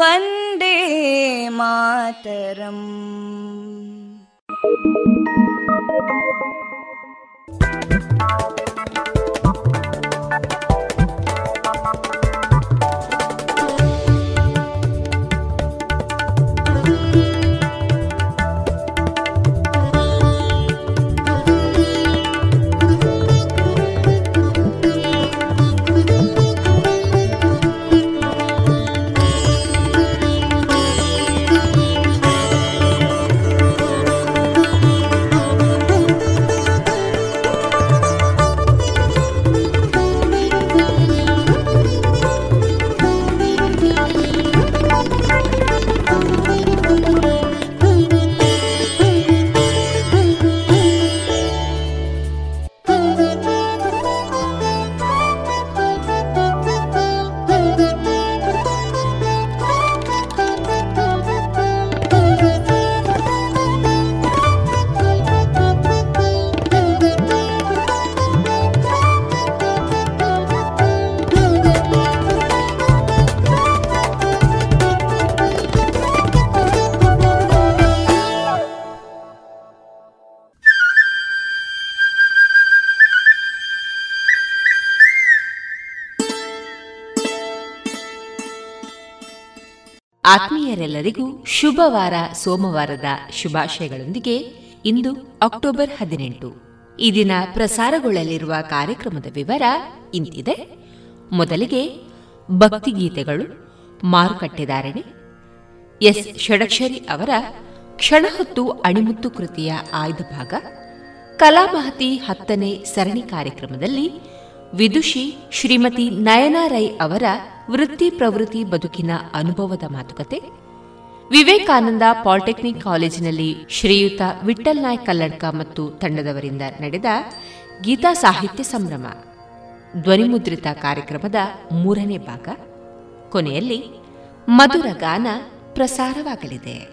वन्दे मातरम् ಆತ್ಮೀಯರೆಲ್ಲರಿಗೂ ಶುಭವಾರ ಸೋಮವಾರದ ಶುಭಾಶಯಗಳೊಂದಿಗೆ ಇಂದು ಅಕ್ಟೋಬರ್ ಹದಿನೆಂಟು. ಈ ದಿನ ಪ್ರಸಾರಗೊಳ್ಳಲಿರುವ ಕಾರ್ಯಕ್ರಮದ ವಿವರ ಇಂತಿದೆ. ಮೊದಲಿಗೆ ಭಕ್ತಿಗೀತೆಗಳು, ಮಾರುಕಟ್ಟೆದಾರಣೆ, ಎಸ್. ಷಡಕ್ಷರಿ ಅವರ ಕ್ಷಣಹೊತ್ತು ಅಣಿಮುತ್ತು ಕೃತಿಯ ಆಯ್ದ ಭಾಗ ಕಲಾಮಹತಿ ಹತ್ತನೇ ಸರಣಿ ಕಾರ್ಯಕ್ರಮದಲ್ಲಿ ವಿದುಷಿ ಶ್ರೀಮತಿ ನಯನಾ ರೈ ಅವರ ವೃತ್ತಿ ಪ್ರವೃತ್ತಿ ಬದುಕಿನ ಅನುಭವದ ಮಾತುಕತೆ ವಿವೇಕಾನಂದ ಪಾಲಿಟೆಕ್ನಿಕ್ ಕಾಲೇಜಿನಲ್ಲಿ ಶ್ರೀಯುತ ವಿಠಲ್ ನಾಯಕ್ ಕಲ್ಲಡ್ಕ ಮತ್ತು ತಂಡದವರಿಂದ ನಡೆದ ಗೀತಾ ಸಾಹಿತ್ಯ ಸಂಭ್ರಮ. ಧ್ವನಿಮುದ್ರಿತ ಕಾರ್ಯಕ್ರಮದ ಮೂರನೇ ಭಾಗ. ಕೊನೆಯಲ್ಲಿ ಮಧುರ ಗಾನ ಪ್ರಸಾರವಾಗಲಿದೆ.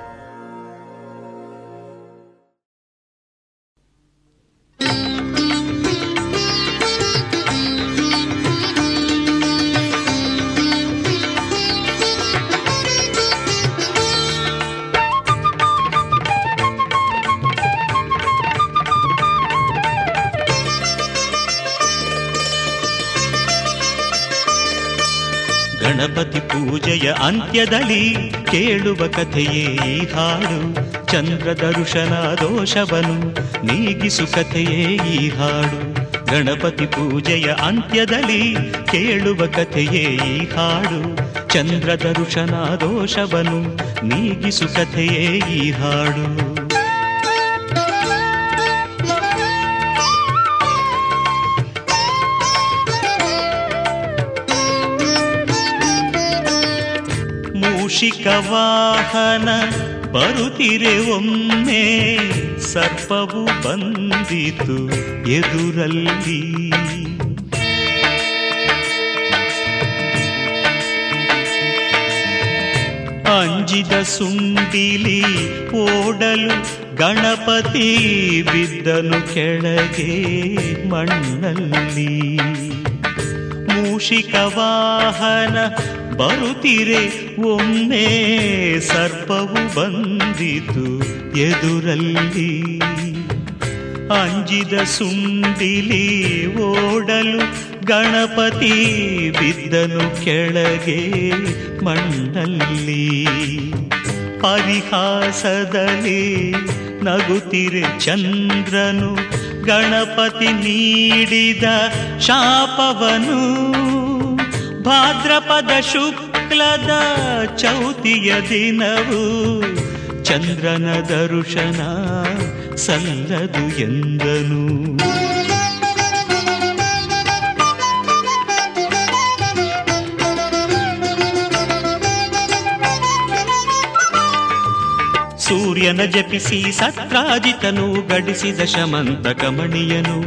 ಪೂಜೆಯ ಅಂತ್ಯದಲ್ಲಿ ಕೇಳುವ ಕಥೆಯೇ ಈ ಹಾಡು. ಚಂದ್ರ ದರುಶನ ದೋಷವನು ನೀಗಿಸು ಕಥೆಯೇ ಈ ಹಾಡು. ಗಣಪತಿ ಪೂಜೆಯ ಅಂತ್ಯದಲ್ಲಿ ಕೇಳುವ ಕಥೆಯೇ ಈ ಹಾಡು. ಚಂದ್ರ ದರುಶನ ದೋಷವನು ನೀಗಿಸು ಕಥೆಯೇ ಈ ಹಾಡು. ಮೂಷಿಕ ವಾಹನ ಬರುತ್ತಿರೆ ಒಮ್ಮೆ ಸರ್ಪವು ಬಂದಿತು ಎದುರಲ್ಲಿ. ಅಂಜಿದ ಸುಂಡಿಲಿ ಓಡಲು ಗಣಪತಿ ಬಿದ್ದನು ಕೆಳಗೆ ಮಣ್ಣಲ್ಲಿ. ಮೂಷಿಕ ವಾಹನ ಬರುತ್ತಿರೆ, ಒಮ್ಮೆ ಸರ್ಪವು ಬಂದಿತು ಎದುರಲ್ಲಿ. ಅಂಜಿದ ಸುಂಡಿಲಿ ಓಡಲು ಗಣಪತಿ ಬಿದ್ದನು ಕೆಳಗೆ ಮಣ್ಣಲ್ಲಿ. ಪರಿಹಾಸದಲ್ಲಿ ನಗುತ್ತಿರೆ ಚಂದ್ರನು, ಗಣಪತಿ ನೀಡಿದ ಶಾಪವನು. ಭಾದ್ರಪದ ಶುಕ್ಲದ ಚೌತಿಯ ದಿನವು ಚಂದ್ರನ ದರುಶನ ಸಲ್ಲದು ಎಂದನು. ಸೂರ್ಯನ ಜಪಿಸಿ ಸತ್ರಾಜಿತನು ಗಡಿಸಿದ ಶಮಂತ ಕಮಣಿಯನು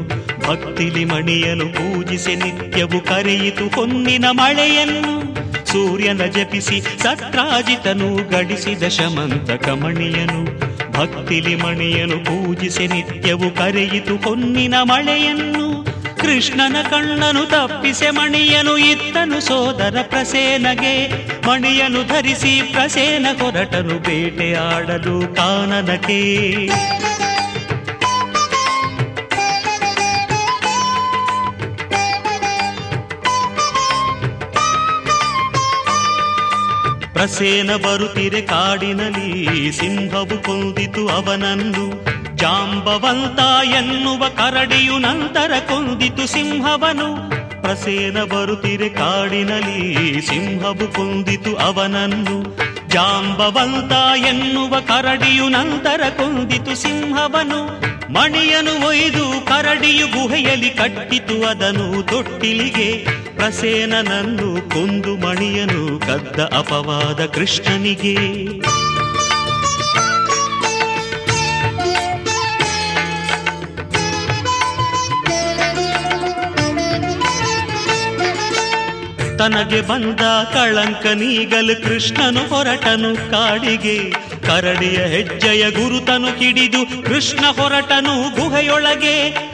ಭಕ್ತಿಲಿ ಮಣಿಯನು ಪೂಜಿಸಿ ನಿತ್ಯವು ಕರೆಯಿತು ಹೊನ್ನಿನ ಮಳೆಯನ್ನು. ಸೂರ್ಯನ ಜಪಿಸಿ ಸತ್ರಾಜಿತನು ಗಡಿಸಿದ ಶಮಂತ ಕಮಣಿಯನು ಭಕ್ತಿಲಿ ಮಣಿಯನು ಪೂಜಿಸಿ ನಿತ್ಯವು ಕರೆಯಿತು ಹೊನ್ನಿನ ಮಳೆಯನ್ನು. ಕೃಷ್ಣನ ಕಣ್ಣನು ತಪ್ಪಿಸೆ ಮಣಿಯನು ಇತ್ತನು ಸೋದರ ಪ್ರಸೇನಗೆ. ಮಣಿಯನು ಧರಿಸಿ ಪ್ರಸೇನ ಬೇಟೆ ಬೇಟೆಯಾಡಲು ಕಾನನಕ್ಕೆ ಪ್ರಸೇನ ಬರುತ್ತಿರೆ ಕಾಡಿನಲ್ಲಿ ಸಿಂಹವು ಕೊಂದಿತು ಅವನನ್ನು. ಜಾಂಬವಂತ ಎನ್ನುವ ಕರಡಿಯು ನಂತರ ಕೊಂದಿತು ಸಿಂಹವನು. ಪ್ರಸೇನ ಬರುತ್ತಿರೆ ಕಾಡಿನಲ್ಲಿ ಸಿಂಹವು ಕೊಂದಿತು ಅವನನ್ನು. ಜಾಂಬವಂತ ಎನ್ನುವ ಕರಡಿಯು ನಂತರ ಕೊಂದಿತು ಸಿಂಹವನು. ಮಣಿಯನು ಒಯ್ದು ಕರಡಿಯು ಗುಹೆಯಲ್ಲಿ ಕಟ್ಟಿತು ಅದನು ತೊಟ್ಟಿಲಿಗೆ. ಪ್ರಸೇನನನ್ನು ಕೊಂದು ಮಣಿಯನು ಕದ್ದ ಅಪವಾದ ಕೃಷ್ಣನಿಗೆ. ತನಗೆ ಬಂದ ಕಳಂಕ ನೀಗಲು ಕೃಷ್ಣನು ಹೊರಟನು ಕಾಡಿಗೆ. ಕರಡಿಯ ಹೆಜ್ಜೆಯ ಗುರುತನು ಕಿಡಿದು ಕೃಷ್ಣ ಹೊರಟನು ಗುಹೆಯೊಳಗೆ.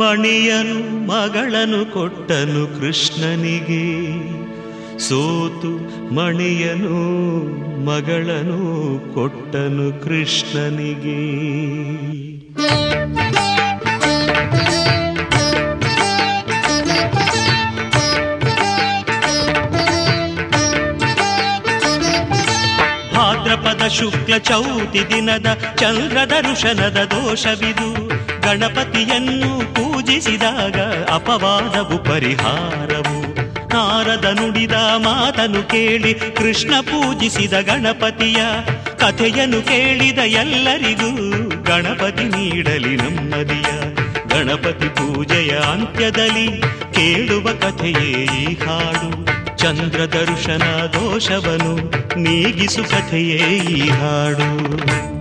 ಮಣಿಯನು ಮಗಳನು ಕೊಟ್ಟನು ಕೃಷ್ಣನಿಗೆ. ಸೋತು ಮಣಿಯನು ಮಗಳನು ಕೊಟ್ಟನು ಕೃಷ್ಣನಿಗೆ. ಭಾದ್ರಪದ ಶುಕ್ಲ ಚೌತಿ ದಿನದ ಚಂದ್ರದ ದೋಷವಿದು. ಗಣಪತಿಯನ್ನು ಪೂಜಿಸಿದಾಗ ಅಪವಾದವು ಪರಿಹಾರವು. ನಾರದ ನುಡಿದ ಮಾತನು ಕೇಳಿ ಕೃಷ್ಣ ಪೂಜಿಸಿದ ಗಣಪತಿಯ ಕಥೆಯನ್ನು ಕೇಳಿದ ಎಲ್ಲರಿಗೂ ಗಣಪತಿ ನೀಡಲಿ ನೆಮ್ಮದಿಯ. ಗಣಪತಿ ಪೂಜೆಯ ಅಂತ್ಯದಲ್ಲಿ ಕೇಳುವ ಕಥೆಯೇ ಈ ಹಾಡು. ಚಂದ್ರ ದರ್ಶನ ದೋಷವನು ನೀಗಿಸು ಕಥೆಯೇ ಈ ಹಾಡು.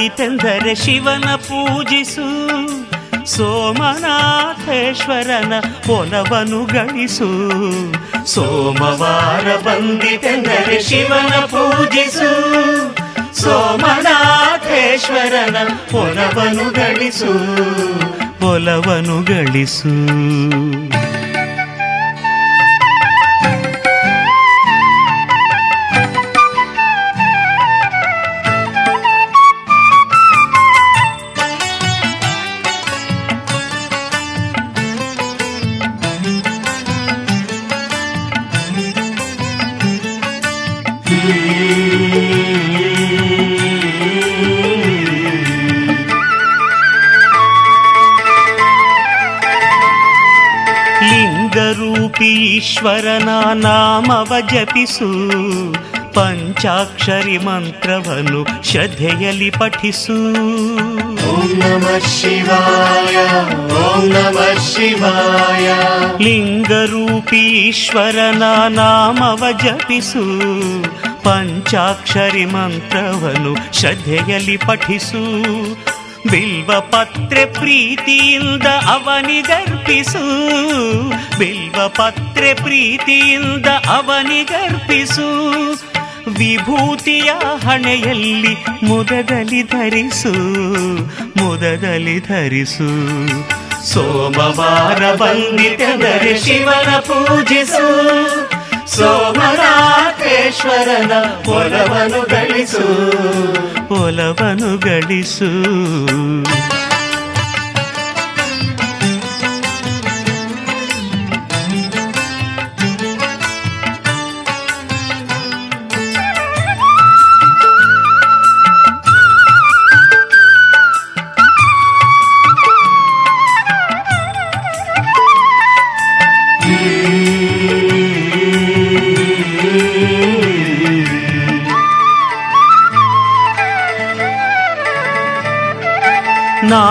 ಬಂದಿತೆಂದರೆ ಶಿವನ ಪೂಜಿಸು, ಸೋಮನಾಥೇಶ್ವರನ ಒಲವನು ಗಳಿಸು ಸೋಮವಾರ ಬಂದಿತೆಂದರೆ ಶಿವನ ಪೂಜಿಸು, ಸೋಮನಾಥೇಶ್ವರನ ಒಲವನು ಗಳಿಸು ಒಲವನು ಗಳಿಸು ಈಶ್ವರನ ನಾಮವ ಜಪಿಸು ಪಂಚಾಕ್ಷರಿ ಮಂತ್ರವನ್ನು ಶ್ರದ್ಧೆಯಲ್ಲಿ ಪಠಿಸು ಓಂ ನಮಃ ಶಿವಾಯ ಓಂ ನಮಃ ಶಿವಾಯ ಲಿಂಗರೂಪಿ ಈಶ್ವರನ ನಾಮವ ಜಪಿಸು ಪಂಚಾಕ್ಷರಿ ಮಂತ್ರವನ್ನು ಶ್ರದ್ಧೆಯಲ್ಲಿ ಪಠಿಸು ಬಿಲ್ವ ಪತ್ರೆ ಪ್ರೀತಿಯಿಂದ ಅವನಿಗರ್ಪಿಸು ಬಿಲ್ವ ಪತ್ರೆ ಪ್ರೀತಿಯಿಂದ ಅವನಿಗರ್ಪಿಸು ವಿಭೂತಿಯ ಹಣೆಯಲ್ಲಿ ಮುದದಲ್ಲಿ ಧರಿಸು ಮುದದಲ್ಲಿ ಧರಿಸು. ಸೋಮವಾರ ಬಂದಿತೆಂದರೆ ಶಿವನ ಪೂಜಿಸು. ಸೋಮನಾಥೇಶ್ವರನ ಒಲವನು ಗಳಿಸು. ಒಲವನು ಗಳಿಸು.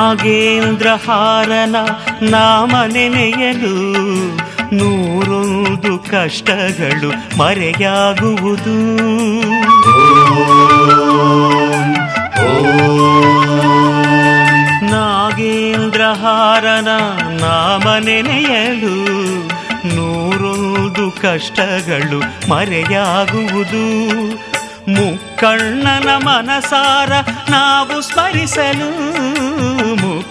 ನಾಗೇಂದ್ರಹಾರನ ನಾಮ ನೆನೆಯಲು ನೂರೊಂದು ಕಷ್ಟಗಳು ಮರೆಯಾಗುವುದು. ನಾಗೇಂದ್ರಹಾರನ ನಾಮ ನೆನೆಯಲು ನೂರೊಂದು ಕಷ್ಟಗಳು ಮರೆಯಾಗುವುದು. ಮುಕ್ಕಣ್ಣನ ಮನಸಾರ ನಾವು ಸ್ಮರಿಸಲು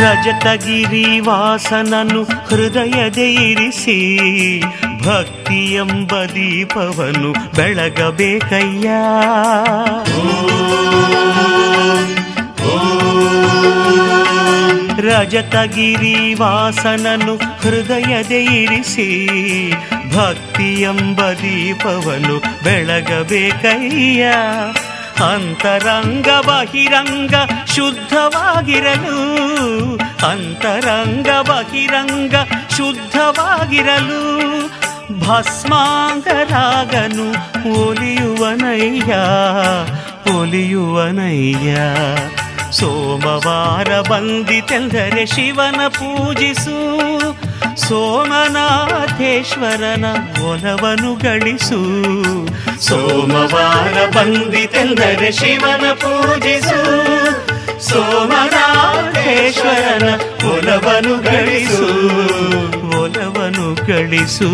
ರಜತಗಿರಿ ವಾಸನನು ಹೃದಯದೆ ಇರಿಸಿ, ಭಕ್ತಿ ಎಂಬ ದೀಪವನ್ನು ಬೆಳಗಬೇಕಯ್ಯ. ರಜತಗಿರಿ ವಾಸನನು ಹೃದಯದೆ ಇರಿಸಿ, ಭಕ್ತಿ ಎಂಬ ದೀಪವನ್ನು ಬೆಳಗಬೇಕಯ್ಯ. ಅಂತರಂಗ ಬಹಿರಂಗ ಶುದ್ಧವಾಗಿರಲು ಅಂತರಂಗ ಬಹಿರಂಗ ಶುದ್ಧವಾಗಿರಲು ಭಸ್ಮಾಂಗರಾಗನು ಒಲಿಯುವನಯ್ಯ ಒಲಿಯುವನಯ್ಯ. ಸೋಮವಾರ ಬಂದಿತೆಂದರೆ ಶಿವನ ಪೂಜಿಸು ಸೋಮನಾಥೇಶ್ವರನ ಒಲವನು ಗಳಿಸು. ಸೋಮವಾರ ಬಂದಿತೆಂದರೆ ಶಿವನ ಪೂಜಿಸು. ಸೋಮನಾಥೇಶ್ವರನ ಒಲವನು ಗಳಿಸು. ಒಲವನು ಗಳಿಸು.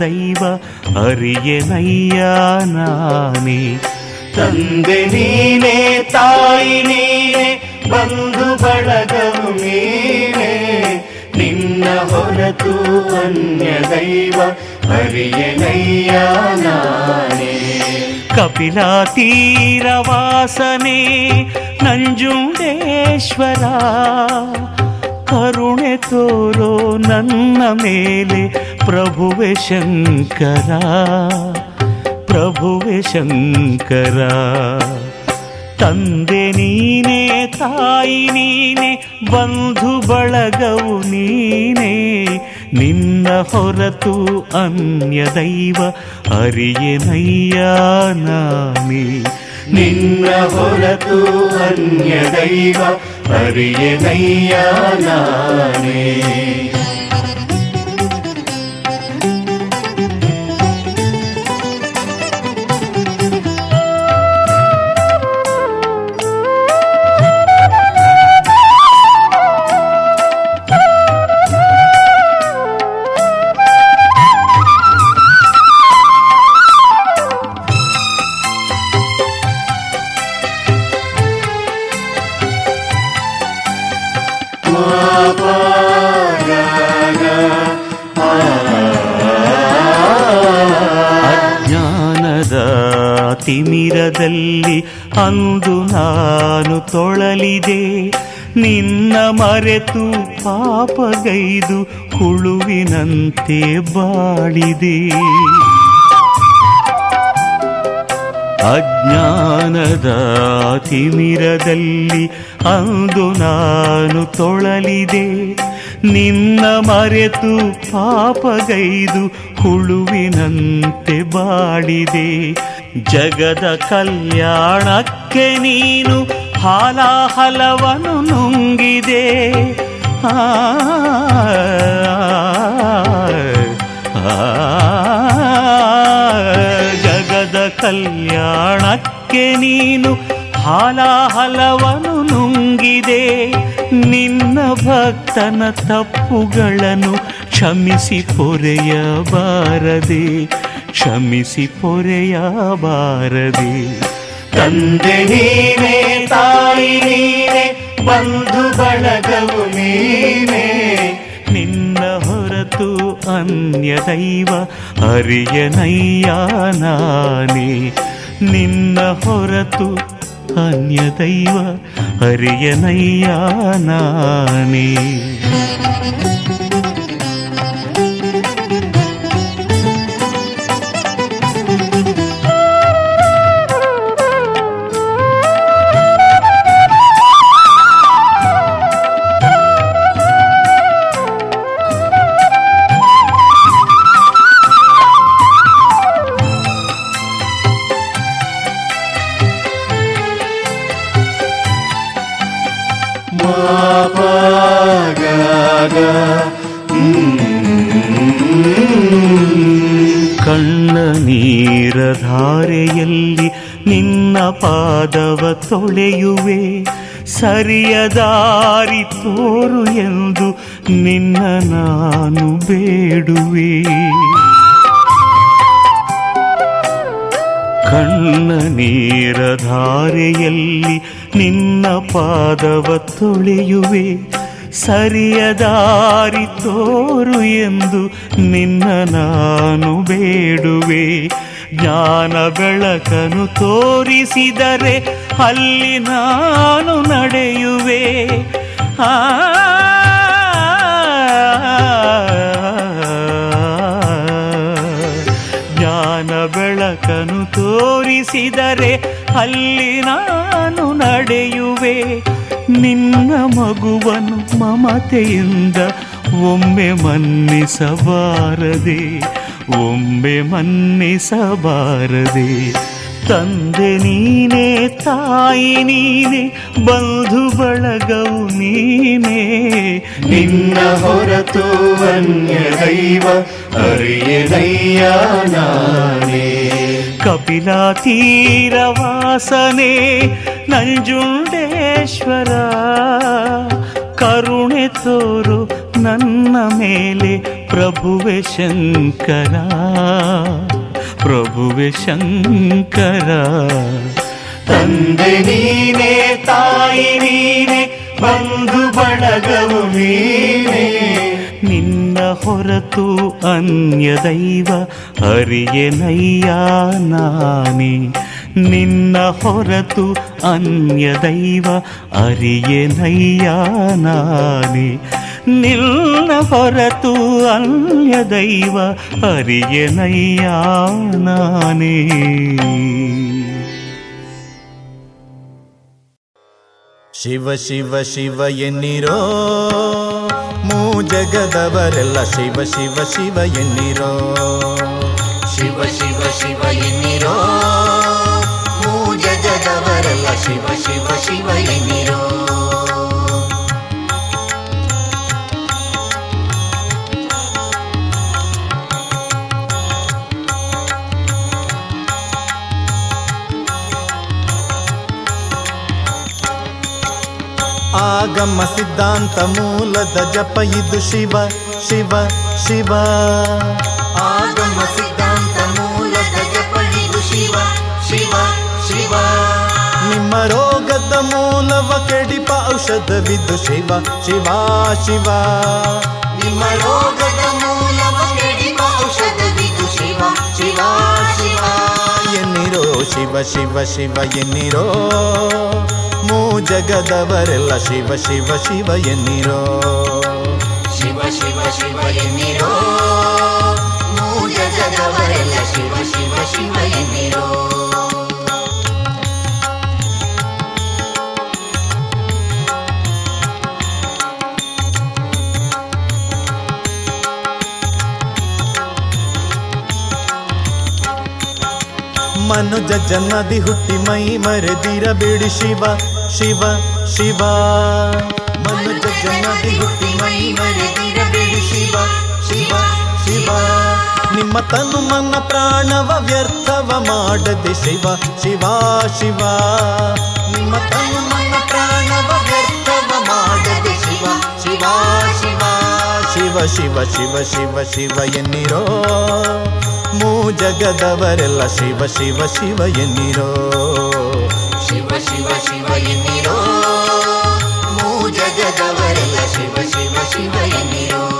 ದೈವ ಅರಿಯನಯ್ಯ ನಾನೇ. ತಂದೆ ನೀನೇ ತಾಯಿ ನೀನೆ ಬಂಧು ಬಳಗವು ನೀನೆ. ನಿನ್ನ ಹೊರತು ಅನ್ಯ ದೈವ ಅರಿಯನಯ್ಯ ನಾನೇ. ಕಪಿಲ ತೀರವಾಸನೆ ನಂಜುಂಡೇಶ್ವರ ಕರುಣೆ ತೋರೋ ನನ್ನ ಮೇಲೆ ಪ್ರಭುವೆ ಶಂಕರ ಪ್ರಭುವೆ ಶಂಕರ. ತಂದೆ ನೀನೆ, ತಾಯಿ ನೀನೆ, ಬಂಧು ಬಳಗವು ನೀನೆ. ನಿನ್ನ ಹೊರತು ಅನ್ಯ ದೈವ ನಾನೇ ನಿನ್ನ ಹೊರತು ಅನ್ಯ ದೈವ ನಾನೇ ತಿಮಿರದಲ್ಲಿ ಅಂದು ನಾನು ತೊಳಲಿದೆ. ನಿನ್ನ ಮರೆತು ಪಾಪಗೈದು ಹುಳುವಿನಂತೆ ಬಾಳಿದೆ. ಅಜ್ಞಾನದ ತಿಮಿರದಲ್ಲಿ ಅಂದು ನಾನು ತೊಳಲಿದೆ. ನಿನ್ನ ಮರೆತು ಪಾಪಗೈದು ಹುಳುವಿನಂತೆ ಬಾಡಿದೆ ಜಗದ ಕಲ್ಯಾಣಕ್ಕೆ ನೀನು ಹಾಲಾಹಲವನು ನುಂಗಿದೆ ಆ ಆ ಕಲ್ಯಾಣಕ್ಕೆ ನೀನು ಹಾಲಾಹಲವನು ನುಂಗಿದೆ ನಿನ್ನ ಭಕ್ತನ ತಪ್ಪುಗಳನ್ನು ಕ್ಷಮಿಸಿ ಪೊರೆಯಬಾರದೆ ಕ್ಷಮಿಸಿ ಪೊರೆಯಬಾರದೆ. ತಂದೆ ನೀನೇ ತಾಯಿ ನೀನೇ ಬಂಧು ಬಳಗವು ನೀನೇ. ನಿನ್ನ ಹೊರತು ಅನ್ಯ ದೈವ ನಾನೇ. ನಿನ್ನ ಹೊರತು ಅನ್ಯ ದೈವ ನಾನೇ. ಧಾರೆಯಲ್ಲಿ ನಿನ್ನ ಪಾದವ ತೊಳೆಯುವೆ. ಸರಿಯ ದಾರಿ ತೋರು ಎಂದು ನಿನ್ನ ನಾನು ಬೇಡುವೆ. ಕಣ್ಣ ನೀರ ಧಾರೆಯಲ್ಲಿ ನಿನ್ನ ಪಾದವ ತೊಳೆಯುವೆ. ಸರಿಯ ದಾರಿ ತೋರು ಎಂದು ನಿನ್ನ ನಾನು ಬೇಡುವೆ. ಜ್ಞಾನ ಬೆಳಕನು ತೋರಿಸಿದರೆ ಅಲ್ಲಿ ನಾನು ನಡೆಯುವೆ ಆ ಜ್ಞಾನ ಬೆಳಕನು ತೋರಿಸಿದರೆ ಅಲ್ಲಿ ನಾನು ನಡೆಯುವೆ ನಿನ್ನ ಮಗುವನು ಮಮತೆಯಿಂದ ಒಮ್ಮೆ ಮನ್ನಿಸಬಾರದೆ ಒಮ್ಮೆ ಮನ್ನಿಸಬಾರದೆ. ತಂದೆ ನೀನೇ, ತಾಯಿ ನೀನೇ, ಬಂಧು ಬಳಗವು ನೀನೇ. ನಿನ್ನ ಹೊರತು ಅನ್ಯ ದೈವ ಹರಿಯನಯ್ಯ ನಾನೇ. ಕಪಿಲ ತೀರವಾಸನೆ ನಂಜುಂಡೇಶ್ವರ, ಕರುಣೆ ತೋರು ನನ್ನ ಮೇಲೆ ಪ್ರಭುವೆ ಶಂಕರ ಪ್ರಭುವೆ ಶಂಕರ. ತಂದೆ ನೀನೆ ತಾಯಿ ನೀನೆ ಬಂಧು ಬಳಗವು ನೀನೆ. ನಿನ್ನ ಹೊರತು ಅನ್ಯ ದೈವ ಹರಿಯನಯ್ಯ ನಾನೇ. ನಿನ್ನ ಹೊರತು ಅನ್ಯ ದೈವ ಅರಿಯನಯ್ಯ ನಾನೇ. ನಿನ್ನ ಹೊರತು ಅನ್ಯ ದೈವ ಅರಿಯನಯ್ಯ ನಾನೇ. ಶಿವ ಶಿವ ಶಿವ ಎನ್ನಿರೋ? ಮೂ ಜಗದವರೆಲ್ಲ ಶಿವ ಶಿವ ಶಿವ ಎನ್ನಿರೋ? ಶಿವ ಶಿವ ಶಿವ ಎನ್ನಿರೋ? ಮೂ ಜಗದವರೆಲ್ಲ ಶಿವ ಶಿವ ಶಿವ ಎನ್ನಿರೋ? ಆಗಮ ಸಿದ್ಧಾಂತ ಮೂಲದ ಜಪ ಇದು ಶಿವ ಶಿವ ಶಿವ. ಆಗಮ ಸಿದ್ಧಾಂತ ಮೂಲದ ಜಪ ಇದು ಶಿವ ಶಿವ ಶಿವ. ನಿಮ್ಮ ರೋಗದ ಮೂಲವ ಕೆಡಿಪ ಔಷಧವಿದು ಶಿವ ಶಿವ ಶಿವ. ನಿಮ್ಮ ರೋಗದ ಮೂಲವ ಕೆಡಿಪ ಔಷಧವಿದು ಶಿವ ಶಿವ ಶಿವ. ಎನ್ನಿರೋ ಶಿವ ಶಿವ ಶಿವ ಎನ್ನಿರೋ ಜಗದವರೆಲ್ಲ ಶಿವ ಶಿವ ಶಿವ ಎನ್ನಿರೋ. ಶಿವ ಶಿವ ಶಿವ ಎನ್ನಿರೋ. ಜಗದವರೆಲ್ಲ ಶಿವ ಶಿವ ಶಿವ ಎನ್ನಿರೋ. ಮನುಜ ಜನ್ಮದಿ ಹುಟ್ಟಿ ಮೈ ಮರೆದಿರಬೇಡಿ ಶಿವ. ಶಿವ ಶಿವ. ಮನುಜ ಜನ್ಮದಿ ಹುಟ್ಟಿ ಮೈ ಮರೆದಿರಬೇಡಿ ಶಿವ ಶಿವ ಶಿವ. ನಿಮ್ಮ ತನು ಮನ ಪ್ರಾಣವ ವ್ಯರ್ಥವ ಮಾಡದೆ ಶಿವ ಶಿವ ಶಿವ. ನಿಮ್ಮ ತನು ಮನ ಪ್ರಾಣವ ವ್ಯರ್ಥವ ಮಾಡದೆ ಶಿವ ಶಿವ ಶಿವ. ಶಿವ ಶಿವ ಶಿವ ಶಿವ ಶಿವ ಎನ್ನಿರೋ. ಮೂ ಜಗದವರೆಲ್ಲ ಶಿವ ಶಿವ ಶಿವ ಎನ್ನಿರೋ. ಶಿವ ಶಿವ ಶಿವ ಎನ್ನಿರೋ. ಮೂ ಜಗದವರೆಲ್ಲ ಶಿವ ಶಿವ ಶಿವ ಎನ್ನಿರೋ.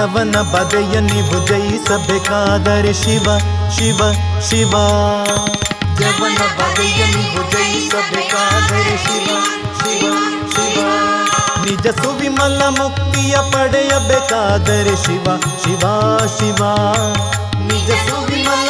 ಜವನ ಬದೆಯ ನೀವು ಜಯಿಸಬೇಕಾದರೆ ಶಿವ ಶಿವ ಶಿವ. ಜವನ ಬದೆಯ ನೀವು ಜಯಿಸಬೇಕಾದರೆ ಶಿವ ಶಿವ ಶಿವ. ನಿಜ ಸುವಿಮಲ ಮುಕ್ತಿಯ ಪಡೆಯಬೇಕಾದರೆ ಶಿವ ಶಿವ ಶಿವ. ನಿಜ ಸುವಿಮಲ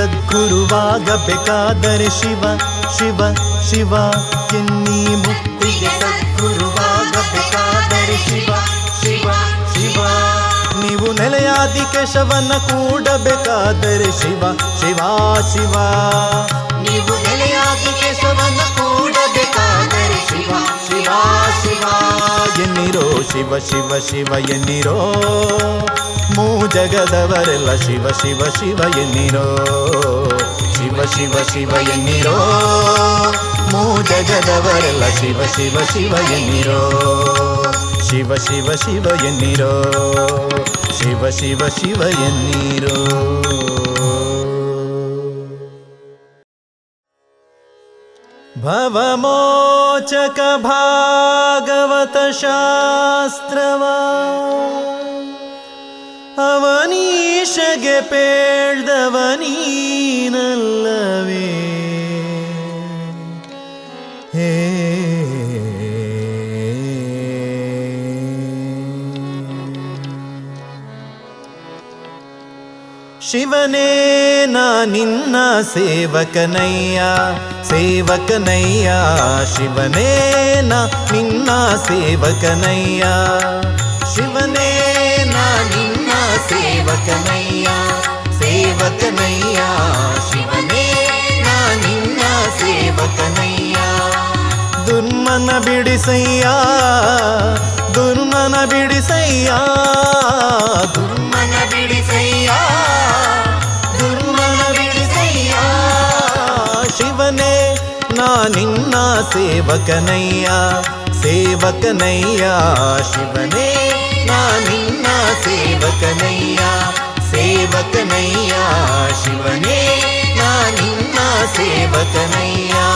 ಸದ್ಗುರುವಾಗಬೇಕಾದರೆ ಶಿವ ಶಿವ ಶಿವ ಎನ್ನಿ ಮುಕ್ತಿಗೆ ಸದ್ಗುರುವಾಗಬೇಕಾದರೆ ಶಿವ ಶಿವ ಶಿವ. ನೀವು ನೆಲೆಯಾದಿ ಕೇಶವನ ಕೂಡಬೇಕಾದರೆ ಶಿವ ಶಿವ ಶಿವ. ನೀವು ನೆಲೆಯಾದಿ ಕೇಶವನ ಕೂಡಬೇಕಾದರೆ ಶಿವ ಶಿವ ಶಿವ. ಎನ್ನಿರೋ ಶಿವ ಶಿವ ಶಿವ, ಎನ್ನಿರೋ ಮೂ ಜಗದವರೆಲ್ಲ ಶಿವ ಶಿವ ಶಿವ ಎನ್ನಿರೋ? ಶಿವ ಶಿವ ಶಿವ ಎನ್ನಿರೋ? ಮೂ ಜಗದವರೆಲ್ಲ ಶಿವ ಶಿವ ಶಿವ ಎನ್ನಿರೋ? ಶಿವ ಶಿವ ಶಿವ ಎನ್ನಿರೋ? ಶಿವ ಶಿವ ಶಿವ ಎನ್ನಿರೋ? ಶಾಸ್ತ್ರವ ಅವನೀಶಗೆ ಪೇಳ್ದವನೀನಲ್ಲವೇ? ಹೇ ಶಿವನೇ ನಾ ನಿನ್ನ ಸೇವಕನಯ್ಯ ಸೇವಕನಯ್ಯ ಶಿವನೇ ನಾ ನಿನ್ನ ಸೇವಕನಯ್ಯ ಶಿವನೇ ಸೇವಕನಯ್ಯ ಸೇವಕನಯ್ಯ ಶಿವನೇ ನಾ ನಿನ್ನ ಸೇವಕನಯ್ಯ. ದುರ್ಮನ ಬಿಡಿಸಯ್ಯ ದುರ್ಮನ ಬಿಡಿಸಯ್ಯ. ದುರ್ಮನ ಬಿಡಿಸಯ್ಯ ದುರ್ಮನ ಬಿಡಿಸಯ್ಯ. ಶಿವನೇ ನಾ ನಿನ್ನ ಸೇವಕನಯ್ಯ ಸೇವಕನಯ್ಯ ಶಿವನೇ मीना मीना सेवक नैया सेवक नैया शिव ने ना नीना सेवक नैया।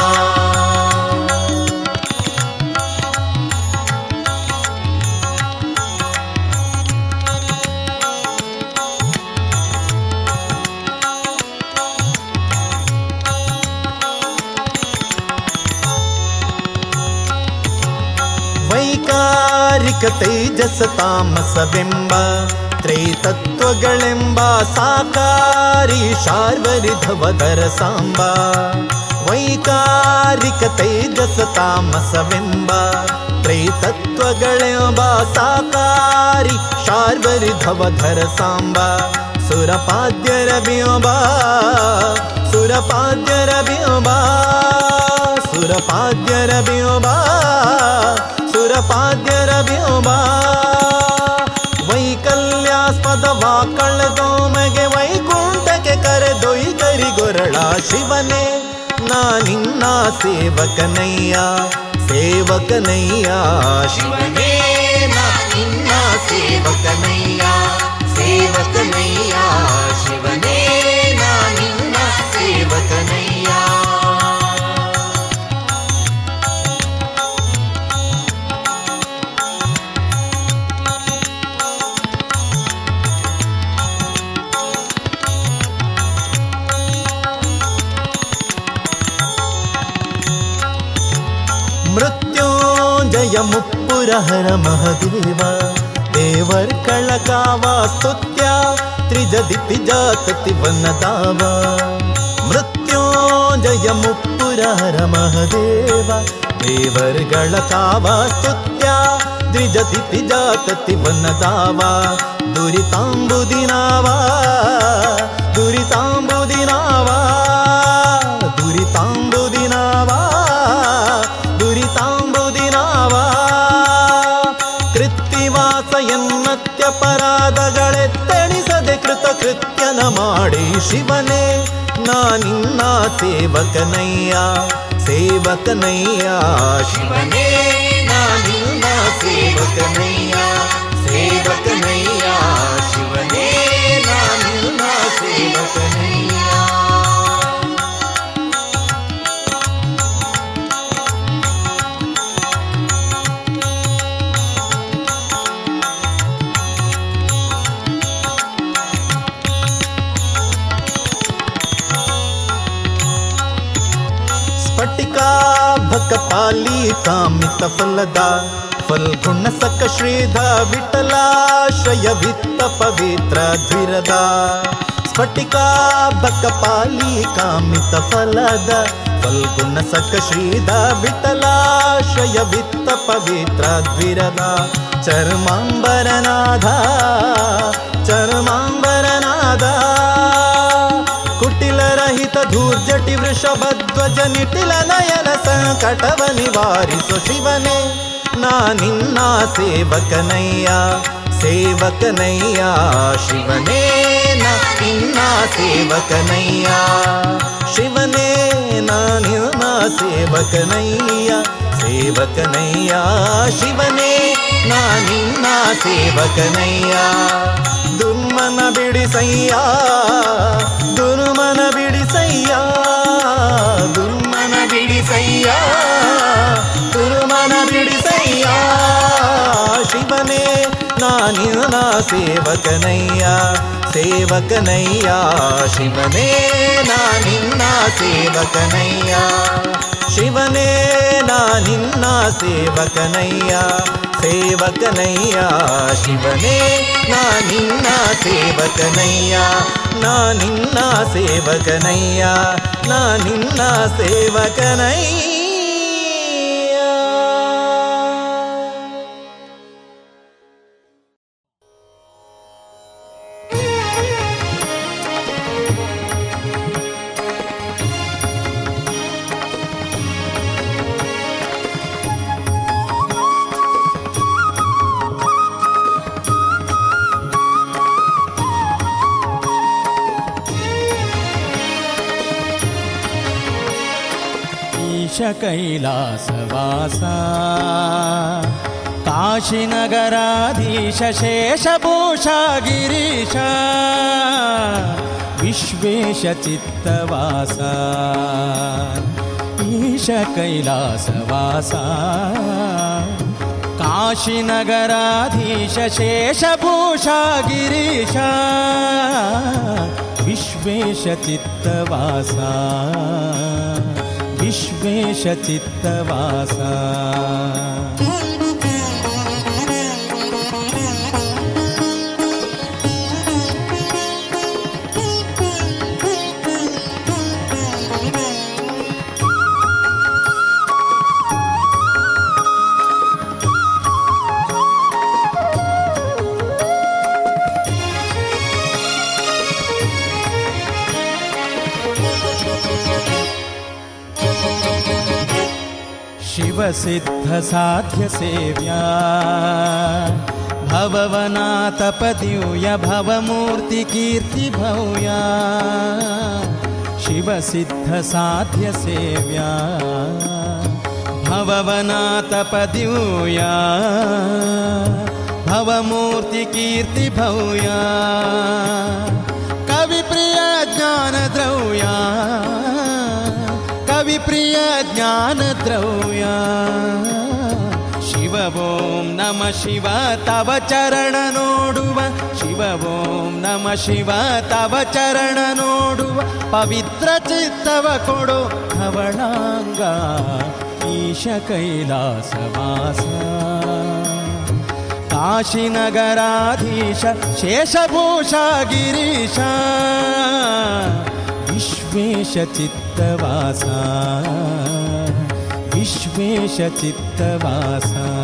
का ತೇಜಸ ತಾಮಸವೆಂಬ ತ್ರೈತತ್ವಗಳೆಂಬ ಸಾಕಾರಿ ಶಾರ್ವರಿಧವದರ ಸಾಂಬ ವೈಕಾರಿಕ ತೇಜಸ ತಾಮಸವೆಂಬ ತ್ರೈತತ್ವಗಳೆಂಬ ಸಾಕಾರಿ ಶಾರ್ವರಿಧವಧರ ಸಾಂಬ ಸುರಪಾದ್ಯರ ಬಿಂಬ ಸುರಪಾದ್ಯರ ಪರಪಾದ್ಯರ ವ್ಯೋಮ ವೈಕಲ್ಯಾಸ್ಪದ ವಾಕಳದೋಮಗೆ ವೈಕುಂಠಕ್ಕೆ ಕರೆದೊಯ್ದರಿ ಗೊರಳ ಶಿವನೇ. ನಾನಿನ್ನ ಸೇವಕನಯ್ಯ ಸೇವಕನಯ್ಯ ಶಿವನೇ. ನಾನಿನ್ನ ಸೇವಕನಯ್ಯ ಸೇವಕನಯ್ಯ. ಮೃತ್ಯುಂಜಯ ಮುಪ್ಪುರಹರ ಮಹದೇವ ದೇವರ್ಕಳ ಕಾವ ಸ್ತುತ್ಯ ತ್ರಿಜದಿ ಜಾತತಿ ವನ್ನದಾವ ಮೃತ್ಯುಂಜಯ ಮುಪ್ಪುರಹರ ಮಹದೇವ ದೇವರ್ಗಳ ಕಾವ ಸ್ತುತ್ಯ ದ್ವಿಜತಿ ಜಾತತಿ ವನ್ನದಾವ ದುರಿತಾಂಬುದಿನಾವ ದುರಿತಾಂಬುದಿನಾವ ಶಿವನೇ ನಾ ನಿನ್ನ ಸೇವಕನಯ್ಯ ಸೇವಕನಯ್ಯ ಶಿವನೇ ನಾ ನಿನ್ನ ಸೇವಕನಯ್ಯ ಸೇವಕನಯ್ಯ ಶಿವನೇ ನಾ ನಿನ್ನ ಸೇವಕನಯ್ಯ ಭಕಪಾಲಿ ಕಾಮಿತ ಫಲದ ಫಲ್ಗುಣ ಸಕ ಶ್ರೀಧ ವಿಠಲಾಶ್ರಯ ವಿತ್ತ ಪವಿತ್ರ ಧಿರದ ಸ್ಫಟಿಕಾ ಬಕಪಾಲಿ ಕಾಮಿತ ಫಲದ ಫಲ್ಗುಣ ಸಕ ಶ್ರೀಧ ವಿಠಲಾಶ್ರಯ ವಿತ್ತ ಪವಿತ್ರ ಧಿರದ ಚರ್ಮಾಂಬರನಾಥ ಚರ್ಮಾಂಬರನಾಥ ವೃಷಭಧ್ವಜ ನಿಟಿಲ ನಯನ ಸಂಕಟವ ನಿವಾರಿಸು ಶಿವನೇ. ನಾ ನಿನ್ನ ಸೇವಕನಯ್ಯ ಸೇವಕನಯ್ಯ ಶಿವನೇ. ನಾ ನಿನ್ನ ಸೇವಕನಯ್ಯ, ಶಿವನೇ. ನಾ ನಿನ್ನ ಸೇವಕನಯ್ಯ ಸೇವಕನಯ್ಯ ಶಿವನೇ. ನಾ ನಿನ್ನ ಸೇವಕನಯ್ಯ. ದುರ್ಮನ ಬಿಡಿಸಯ್ಯ ದುರ್ಮನ ಬಿಡಿಸಯ್ಯ. ಬಿಡಿಸಯ್ಯ ದುರ್ಮನ ಬಿಡಿಸಯ್ಯ ಶಿವನೇ, ನಾನಿನ ಸೇವಕನಯ್ಯ ಸೇವಕನಯ್ಯ, ಶಿವನೇ ನಾನಿನ್ನ ಸೇವಕನಯ್ಯ, ಶಿವನೇ ನಾನಿನ್ನ ಸೇವಕನಯ್ಯ ಸೇವಕನಯ್ಯ, ಶಿವನೇ ನಾನಿನ್ನ ಸೇವಕನಯ್ಯ ನಾನಿನ್ನ ಸೇವಕನಯ್ಯ ನಾನಿನ್ನ ಸೇವಕನಯ್ಯ. कैलासवासा। काशीनगराधीशेषभूषा काशीनगराधीश विश्वेशचित्तवासा। ईश कैलासवासा। काशीनगराधीशेषभूषा शेषभूषागिरिश विश्वेशचित्तवासा। विश्वेशचित्तवासा। सिद्धसाध्यसेव्या भववना भवमूर्तिकीर्तिभूया शिवसिद्धसाध्यसेव्या। भववनातपदिव्या भवमूर्तिकीर्तिभूया ನಿತ್ಯ ಜ್ಞಾನ ದ್ರವ್ಯ. ಶಿವ ಓಂ ನಮ ಶಿವ, ತವ ಚರಣ ನೋಡುವ. ಶಿವ ಓಂ ನಮ ಶಿವ, ತವ ಚರಣ ನೋಡುವ. ಪವಿತ್ರ ಚಿತ್ತವ ಕೊಡು ಧವಳಾಂಗ ಈಶ ಕೈಲಾಸವಾಸ ಕಾಶಿನಗರಾಧೀಶ, ಶೇಷಭೂಷ ಗಿರೀಶ. विश्वेशचित्तवासा। विश्वेशचित्तवासा।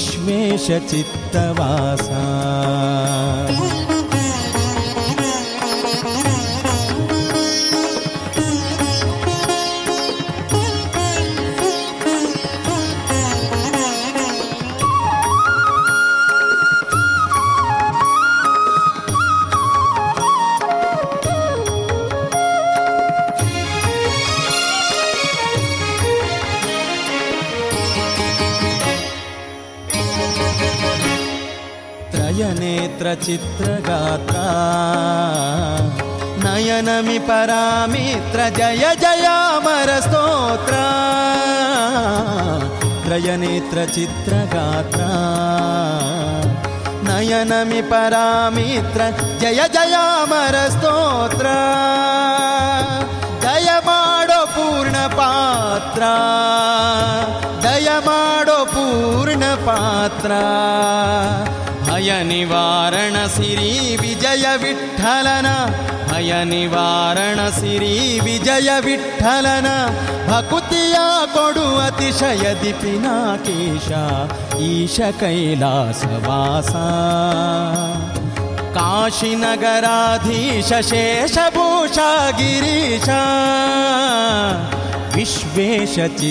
विश्वेशचित्तवासा। చిత్ర చిత్రగాత్ర నయనమి పరామిత్ర జయ జయామర స్తోత్ర. త్రయనేత్ర చిత్రగాత్ర. నయనమి పరామిత్ర జయ జయామర స్తోత్ర. ದಯ ಮಾಡೋ ಪೂರ್ಣ ಪಾತ್ರ ದಯ ಮಾಡೋ ಪೂರ್ಣ ಪಾತ್ರ अय निवारणसि विजयविठ्ठलन अय निवारणसि विजयविट्ठलन भकुतिया ईश अतिशयदितिना काशीनगराधीश ईशकैलासवासा काशीनगराधीशेषभूषा गिरीशा विश्वेशचित्तवासा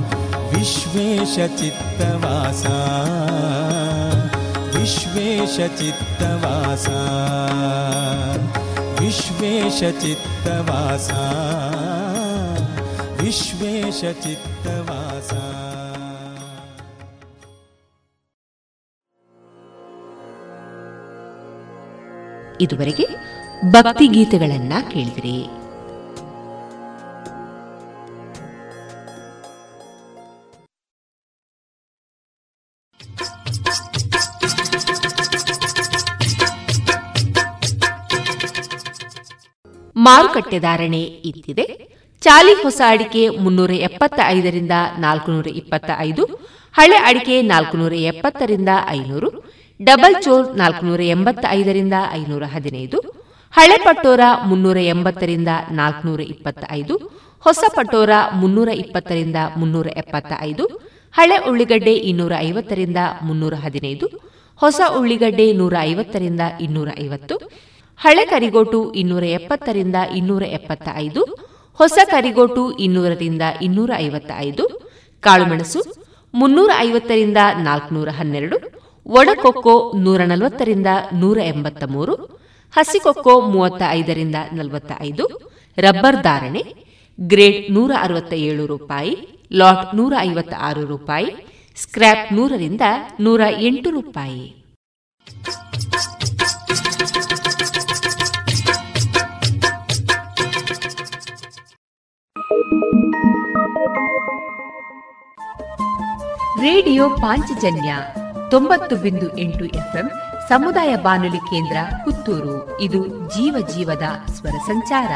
ವಿಶ್ವೇಶ ಚಿತ್ತವಾಸ ವಿಶ್ವೇಶ ಚಿತ್ತವಾಸ ವಿಶ್ವೇಶ ಚಿತ್ತವಾಸ ವಿಶ್ವೇಶ ಚಿತ್ತವಾಸ ಇದುವರೆಗೆ ಭಕ್ತಿ ಗೀತೆಗಳನ್ನ ಕೇಳಿದ್ರಿ. ಮಾರುಕಟ್ಟೆ ಧಾರಣೆ ಇತ್ತಿದೆ. ಚಾಲಿ ಹೊಸ ಅಡಿಕೆ ಮುನ್ನೂರ ಎಪ್ಪತ್ತ ಐದರಿಂದ ನಾಲ್ಕುನೂರ ಇಪ್ಪತ್ತ ಐದು ಹಳೆ ಅಡಿಕೆ ನಾಲ್ಕುನೂರ ಎಪ್ಪತ್ತರಿಂದ ಐನೂರು, ಡಬಲ್ ಚೋರ್ ನಾಲ್ಕುನೂರ ಎಂಬತ್ತ ಐದರಿಂದ ಐನೂರ ಹದಿನೈದು, ಹಳೆ ಪಟೋರ ಮುನ್ನೂರ ಎಂಬತ್ತರಿಂದ ನಾಲ್ಕುನೂರ ಇಪ್ಪತ್ತ ಐದು ಹೊಸ ಪಟೋರ ಮುನ್ನೂರ ಇಪ್ಪತ್ತರಿಂದ ಮುನ್ನೂರ ಎಪ್ಪತ್ತ ಐದು ಹಳೆ ಉಳ್ಳಿಗಡ್ಡೆ ಇನ್ನೂರ ಐವತ್ತರಿಂದ ಮುನ್ನೂರ ಹದಿನೈದು, ಹೊಸ ಉಳ್ಳಿಗಡ್ಡೆ ನೂರ ಐವತ್ತರಿಂದ ಇನ್ನೂರ ಐವತ್ತು ಹಳೆ ಕರಿಗೋಟು ಇನ್ನೂರ ಎಪ್ಪತ್ತರಿಂದ ಇನ್ನೂರ ಎಪ್ಪತ್ತ ಐದು ಹೊಸ ಕರಿಗೋಟು ಇನ್ನೂರರಿಂದ ಇನ್ನೂರ ಐವತ್ತ ಐದು ಕಾಳುಮೆಣಸು ಮುನ್ನೂರ ಐವತ್ತರಿಂದ ನಾಲ್ಕುನೂರ ಹನ್ನೆರಡು ಒಣಕೊಕ್ಕೋ ನೂರ ನಲವತ್ತರಿಂದ ನೂರ ಎಂಬತ್ತ ಮೂರು ಹಸಿಕೊಕ್ಕೋ ಮೂವತ್ತ ಐದರಿಂದ ನಲವತ್ತ ಐದು ರಬ್ಬರ್ ಧಾರಣೆ ಗ್ರೇಡ್ ನೂರ ಅರವತ್ತ ಏಳು ರೂಪಾಯಿ, ಲಾಟ್ ನೂರ ಐವತ್ತ ಆರು ರೂಪಾಯಿ, ಸ್ಕ್ರ್ಯಾಪ್ ನೂರರಿಂದ ನೂರ ಎಂಟು ರೂಪಾಯಿ. ರೇಡಿಯೋ ಪಾಂಚಜನ್ಯ ತೊಂಬತ್ತು ಬಿಂದು ಎಂಟು ಎಫ್ಎಂ ಸಮುದಾಯ ಬಾನುಲಿ ಕೇಂದ್ರ ಪುತ್ತೂರು. ಇದು ಜೀವ ಜೀವದ ಸ್ವರ ಸಂಚಾರ.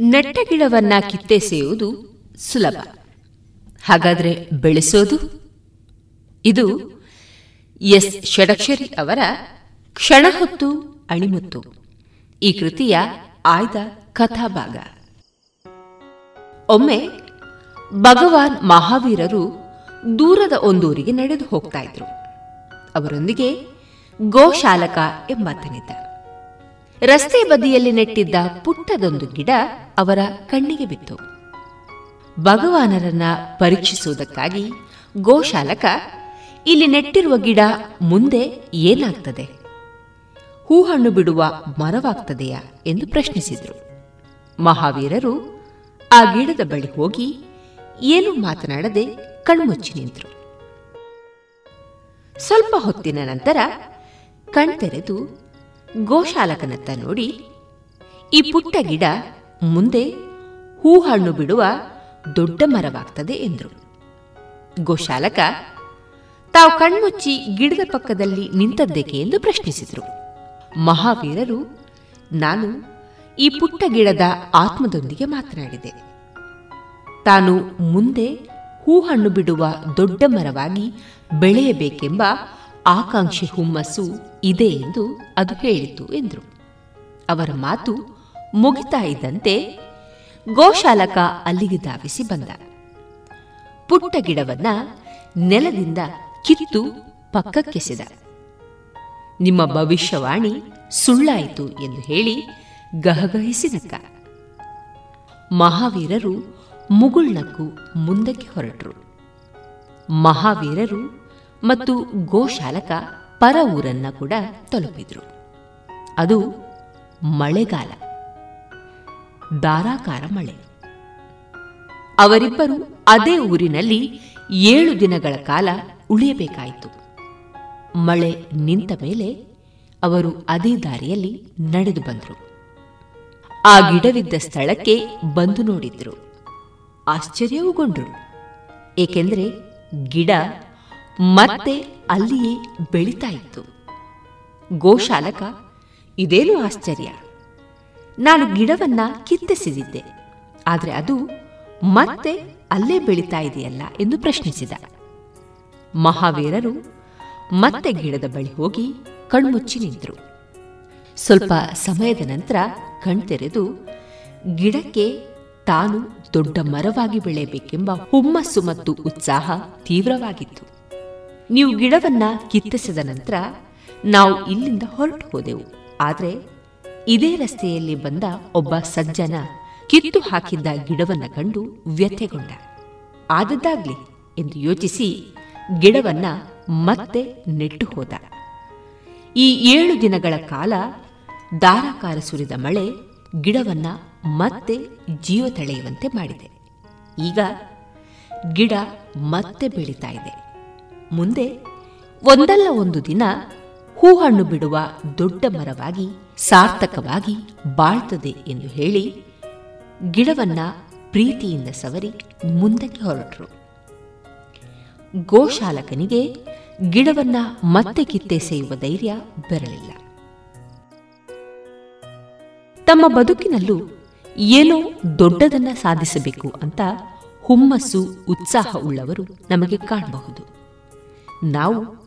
ನೆಟ್ಟಗಿಡವನ್ನ ಕಿತ್ತೆಸೆಯುವುದು ಸುಲಭ. ಹಾಗಾದ್ರೆ ಬೆಳೆಸೋದು? ಇದು ಎಸ್ ಷಡಕ್ಷರಿ ಅವರ ಕ್ಷಣ ಹೊತ್ತು ಅಣಿಮುತ್ತು. ಈ ಕೃತಿಯ ಆಯ್ದ ಕಥಾಭಾಗ. ಒಮ್ಮೆ ಭಗವಾನ್ ಮಹಾವೀರರು ದೂರದ ಒಂದೂರಿಗೆ ನಡೆದು ಹೋಗ್ತಾ ಇದ್ರು. ಅವರೊಂದಿಗೆ ಗೋಶಾಲಕ ಎಂಬಾತನಿದ್ದ. ರಸ್ತೆ ಬದಿಯಲ್ಲಿ ನೆಟ್ಟಿದ್ದ ಪುಟ್ಟದೊಂದು ಗಿಡ ಅವರ ಕಣ್ಣಿಗೆ ಬಿತ್ತು. ಭಗವಾನರನ್ನ ಪರೀಕ್ಷಿಸುವುದಕ್ಕಾಗಿ ಗೋಶಾಲಕ ಇಲ್ಲಿ ನೆಟ್ಟಿರುವ ಗಿಡ ಮುಂದೆ ಏನಾಗ್ತದೆ? ಹೂಹಣ್ಣು ಬಿಡುವ ಮರವಾಗ್ತದೆಯಾ ಎಂದು ಪ್ರಶ್ನಿಸಿದರು. ಮಹಾವೀರರು ಆ ಗಿಡದ ಬಳಿ ಹೋಗಿ ಏನು ಮಾತನಾಡದೆ ಕಣ್ಮುಚ್ಚಿ ನಿಂತರು. ಸ್ವಲ್ಪ ಹೊತ್ತಿನ ನಂತರ ಕಣ್ತೆರೆದು ಗೋಶಾಲಕನತ್ತ ನೋಡಿ, ಈ ಪುಟ್ಟ ಗಿಡ ಮುಂದೆ ಹೂ ಹಣ್ಣು ಬಿಡುವ ದೊಡ್ಡ ಮರವಾಗ್ತದೆ ಎಂದರು. ಗೋಶಾಲಕ ತಾವು ಕಣ್ಮುಚ್ಚಿ ಗಿಡದ ಪಕ್ಕದಲ್ಲಿ ನಿಂತದ್ದೇಕೆ ಎಂದು ಪ್ರಶ್ನಿಸಿದರು. ಮಹಾವೀರರು, ನಾನು ಈ ಪುಟ್ಟ ಗಿಡದ ಆತ್ಮದೊಂದಿಗೆ ಮಾತನಾಡಿದೆ. ತಾನು ಮುಂದೆ ಹೂ ಹಣ್ಣು ಬಿಡುವ ದೊಡ್ಡ ಮರವಾಗಿ ಬೆಳೆಯಬೇಕೆಂಬ ಆಕಾಂಕ್ಷೆ ಹುಮ್ಮಸ್ಸು ಇದೆ ಎಂದು ಅದು ಹೇಳಿತು ಎಂದರು. ಅವರ ಮಾತು ಮುಗಿತಾ ಇದ್ದಂತೆ ಗೋಶಾಲಕ ಅಲ್ಲಿಗೆ ಧಾವಿಸಿ ಬಂದ. ಪುಟ್ಟ ಗಿಡವನ್ನ ನೆಲದಿಂದ ಕಿತ್ತು ಪಕ್ಕಕ್ಕೆಸೆದ. ನಿಮ್ಮ ಭವಿಷ್ಯವಾಣಿ ಸುಳ್ಳಾಯಿತು ಎಂದು ಹೇಳಿ ಗಹಗಹಿಸಿದಕ್ಕ. ಮಹಾವೀರರು ಮುಗುಳ್ನಕ್ಕು ಮುಂದಕ್ಕೆ ಹೊರಟರು. ಮಹಾವೀರರು ಮತ್ತು ಗೋಶಾಲಕ ಪರ ಊರನ್ನ ಕೂಡ ತಲುಪಿದ್ರು. ಅದು ಮಳೆಗಾಲ. ಧಾರಾಕಾರ ಮಳೆ. ಅವರಿಬ್ಬರು ಅದೇ ಊರಿನಲ್ಲಿ ಏಳು ದಿನಗಳ ಕಾಲ ಉಳಿಯಬೇಕಾಯಿತು. ಮಳೆ ನಿಂತ ಮೇಲೆ ಅವರು ಅದೇ ದಾರಿಯಲ್ಲಿ ನಡೆದು ಬಂದರು. ಆ ಗಿಡವಿದ್ದ ಸ್ಥಳಕ್ಕೆ ಬಂದು ನೋಡಿದ್ರು. ಆಶ್ಚರ್ಯವೂಗೊಂಡರು. ಏಕೆಂದರೆ ಗಿಡ ಮತ್ತೆ ಅಲ್ಲಿಯೇ ಬೆಳೀತಾ ಇತ್ತು. ಗೋಶಾಲಕ, ಇದೇನು ಆಶ್ಚರ್ಯ? ನಾನು ಗಿಡವನ್ನ ಕಿತ್ತೆಸಿದಿದ್ದೆ. ಆದರೆ ಅದು ಮತ್ತೆ ಅಲ್ಲೇ ಬೆಳೀತಾ ಇದೆಯಲ್ಲ? ಎಂದು ಪ್ರಶ್ನಿಸಿದ. ಮಹಾವೀರರು ಮತ್ತೆ ಗಿಡದ ಬಳಿ ಹೋಗಿ ಕಣ್ಮುಚ್ಚಿ ನಿಂತರು. ಸ್ವಲ್ಪ ಸಮಯದ ನಂತರ ಕಣ್ತೆರೆದು, ಗಿಡಕ್ಕೆ ತಾನು ದೊಡ್ಡ ಮರವಾಗಿ ಬೆಳೆಯಬೇಕೆಂಬ ಹುಮ್ಮಸ್ಸು ಮತ್ತು ಉತ್ಸಾಹ ತೀವ್ರವಾಗಿತ್ತು. ನೀವು ಗಿಡವನ್ನ ಕಿತ್ತಿಸಿದ ನಂತರ ನಾವು ಇಲ್ಲಿಂದ ಹೊರಟು ಹೋದೆವು. ಆದರೆ ಇದೇ ರಸ್ತೆಯಲ್ಲಿ ಬಂದ ಒಬ್ಬ ಸಜ್ಜನ ಕಿತ್ತು ಹಾಕಿದ್ದ ಗಿಡವನ್ನ ಕಂಡು ವ್ಯಥೆಗೊಂಡ. ಆದದ್ದಾಗ್ಲಿ ಎಂದು ಯೋಚಿಸಿ ಗಿಡವನ್ನ ಮತ್ತೆ ನೆಟ್ಟು ಹೋದ. ಈ ಏಳು ದಿನಗಳ ಕಾಲ ದಾರಾಕಾರ ಸುರಿದ ಮಳೆ ಗಿಡವನ್ನ ಮತ್ತೆ ಜೀವ ತಳೆಯುವಂತೆ ಮಾಡಿದೆ. ಈಗ ಗಿಡ ಮತ್ತೆ ಬೆಳೀತಾ ಇದೆ. ಮುಂದೆ ಒಂದಲ್ಲ ಒಂದು ದಿನ ಹೂ ಹಣ್ಣು ಬಿಡುವ ದೊಡ್ಡ ಮರವಾಗಿ ಸಾರ್ಥಕವಾಗಿ ಬಾಳ್ತದೆ ಎಂದು ಹೇಳಿ ಗಿಡವನ್ನ ಪ್ರೀತಿಯಿಂದ ಸವರಿ ಮುಂದಕ್ಕೆ ಹೊರಟರು. ಗೋಶಾಲಕನಿಗೆ ಗಿಡವನ್ನ ಮತ್ತೆ ಕಿತ್ತೆಸೆಯುವ ಧೈರ್ಯ ಬರಲಿಲ್ಲ ತಮ್ಮ ಬದುಕಿನಲ್ಲೂ ಏನೋ ದೊಡ್ಡದನ್ನ ಸಾಧಿಸಬೇಕು ಅಂತ ಹುಮ್ಮಸ್ಸು ಉತ್ಸಾಹ ಉಳ್ಳವರು ನಮಗೆ ಕಾಣಬಹುದು. ನಾವು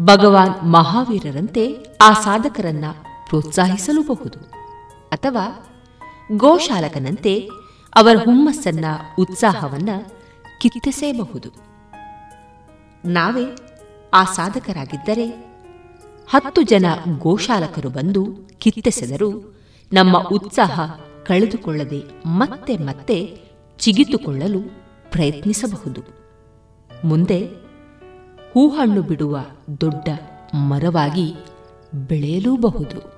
ಭಗವಾನ್ ಮಹಾವೀರರಂತೆ ಆ ಸಾಧಕರನ್ನ ಪ್ರೋತ್ಸಾಹಿಸಲೂಬಹುದು. ಅಥವಾ ಗೋಶಾಲಕನಂತೆ ಅವರ ಹುಮ್ಮಸ್ಸನ್ನ, ಉತ್ಸಾಹವನ್ನ ಕಿತ್ತಿಸೇಬಹುದು ನಾವೇ ಆ ಸಾಧಕರಾಗಿದ್ದರೆ ಹತ್ತು ಜನ ಗೋಶಾಲಕರು ಬಂದು ಕಿತ್ತೆಸೆದರೂ. ನಮ್ಮ ಉತ್ಸಾಹ ಕಳೆದುಕೊಳ್ಳದೆ ಮತ್ತೆ ಮತ್ತೆ ಚಿಗಿತುಕೊಳ್ಳಲು ಪ್ರಯತ್ನಿಸಬಹುದು. ಮುಂದೆ ಹೂಹಣ್ಣು ಬಿಡುವ ದೊಡ್ಡ ಮರವಾಗಿ ಬೆಳೆಯಲೂಬಹುದು.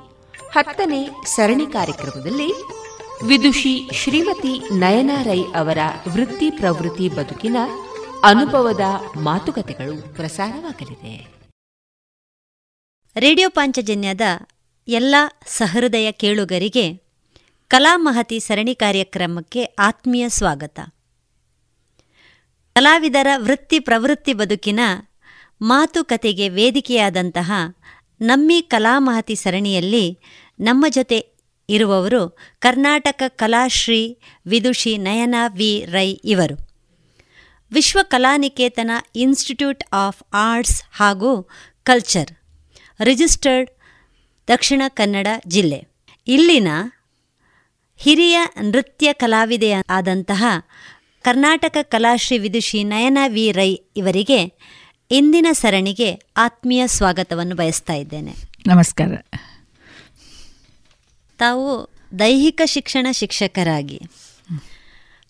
ಹತ್ತನೇ ಸರಣಿ ಕಾರ್ಯಕ್ರಮದಲ್ಲಿ ವಿದುಷಿ ಶ್ರೀಮತಿ ನಯನಾರೈ ಅವರ ವೃತ್ತಿ ಪ್ರವೃತ್ತಿ ಬದುಕಿನ ಅನುಭವದ ಮಾತುಕತೆಗಳು ಪ್ರಸಾರವಾಗಲಿದೆ. ರೇಡಿಯೋ ಪಾಂಚಜನ್ಯದ ಎಲ್ಲ ಸಹೃದಯ ಕೇಳುಗರಿಗೆ ಕಲಾಮಹತಿ ಸರಣಿ ಕಾರ್ಯಕ್ರಮಕ್ಕೆ ಆತ್ಮೀಯ ಸ್ವಾಗತ. ಕಲಾವಿದರ ವೃತ್ತಿ ಪ್ರವೃತ್ತಿ ಬದುಕಿನ ಮಾತುಕತೆಗೆ ವೇದಿಕೆಯಾದಂತಹ ನಮ್ಮಿ ಕಲಾಮಹತಿ ಸರಣಿಯಲ್ಲಿ ನಮ್ಮ ಜೊತೆ ಇರುವವರು ಕರ್ನಾಟಕ ಕಲಾಶ್ರೀ ವಿದುಷಿ ನಯನ ವಿ ರೈ ಇವರು. Vishwa Kalaniketana Institute of Arts ಹಾಗೂ ಕಲ್ಚರ್, ರಿಜಿಸ್ಟರ್ಡ್ ದಕ್ಷಿಣ ಕನ್ನಡ ಜಿಲ್ಲೆ. ಇಲ್ಲಿನ ಹಿರಿಯ ನೃತ್ಯ ಕಲಾವಿದೆಯ ಆದಂತಹ ಕರ್ನಾಟಕ ಕಲಾಶ್ರೀ ವಿದುಷಿ ನಯನ ವಿ ರೈ ಇವರಿಗೆ ಇಂದಿನ ಸರಣಿಗೆ ಆತ್ಮೀಯ ಸ್ವಾಗತವನ್ನು ಬಯಸ್ತಾ ಇದ್ದೇನೆ. ನಮಸ್ಕಾರ. ತಾವು ದೈಹಿಕ ಶಿಕ್ಷಣ ಶಿಕ್ಷಕರಾಗಿ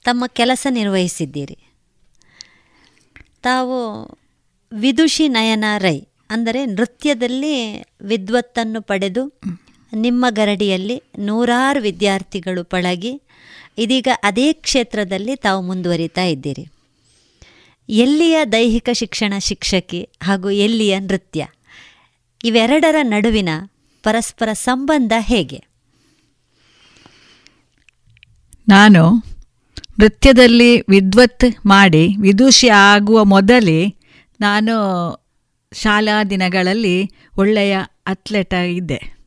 ತಮ್ಮ ಕೆಲಸ ನಿರ್ವಹಿಸಿದ್ದೀರಿ. ತಾವು ವಿದುಷಿ ನಯನ ರೈ ಅಂದರೆ ನೃತ್ಯದಲ್ಲಿ ವಿದ್ವತ್ತನ್ನು ಪಡೆದು ನಿಮ್ಮ ಗರಡಿಯಲ್ಲಿ ನೂರಾರು ವಿದ್ಯಾರ್ಥಿಗಳು ಪಳಗಿ ಇದೀಗ ಅದೇ ಕ್ಷೇತ್ರದಲ್ಲಿ ತಾವು ಮುಂದುವರಿತಾ ಇದ್ದೀರಿ. ಎಲ್ಲಿಯ ದೈಹಿಕ ಶಿಕ್ಷಣ ಶಿಕ್ಷಕಿ ಹಾಗೂ ಎಲ್ಲಿಯ ನೃತ್ಯ? ಇವೆರಡರ ನಡುವಿನ ಪರಸ್ಪರ ಸಂಬಂಧ ಹೇಗೆ? ನಾನು ನೃತ್ಯದಲ್ಲಿ ವಿದ್ವತ್ ಮಾಡಿ ವಿದೂಷಿ ಆಗುವ ಮೊದಲೇ ನಾನು ಶಾಲಾ ದಿನಗಳಲ್ಲಿ ಒಳ್ಳೆಯ ಅಥ್ಲೆಟ್ ಇದ್ದೆ.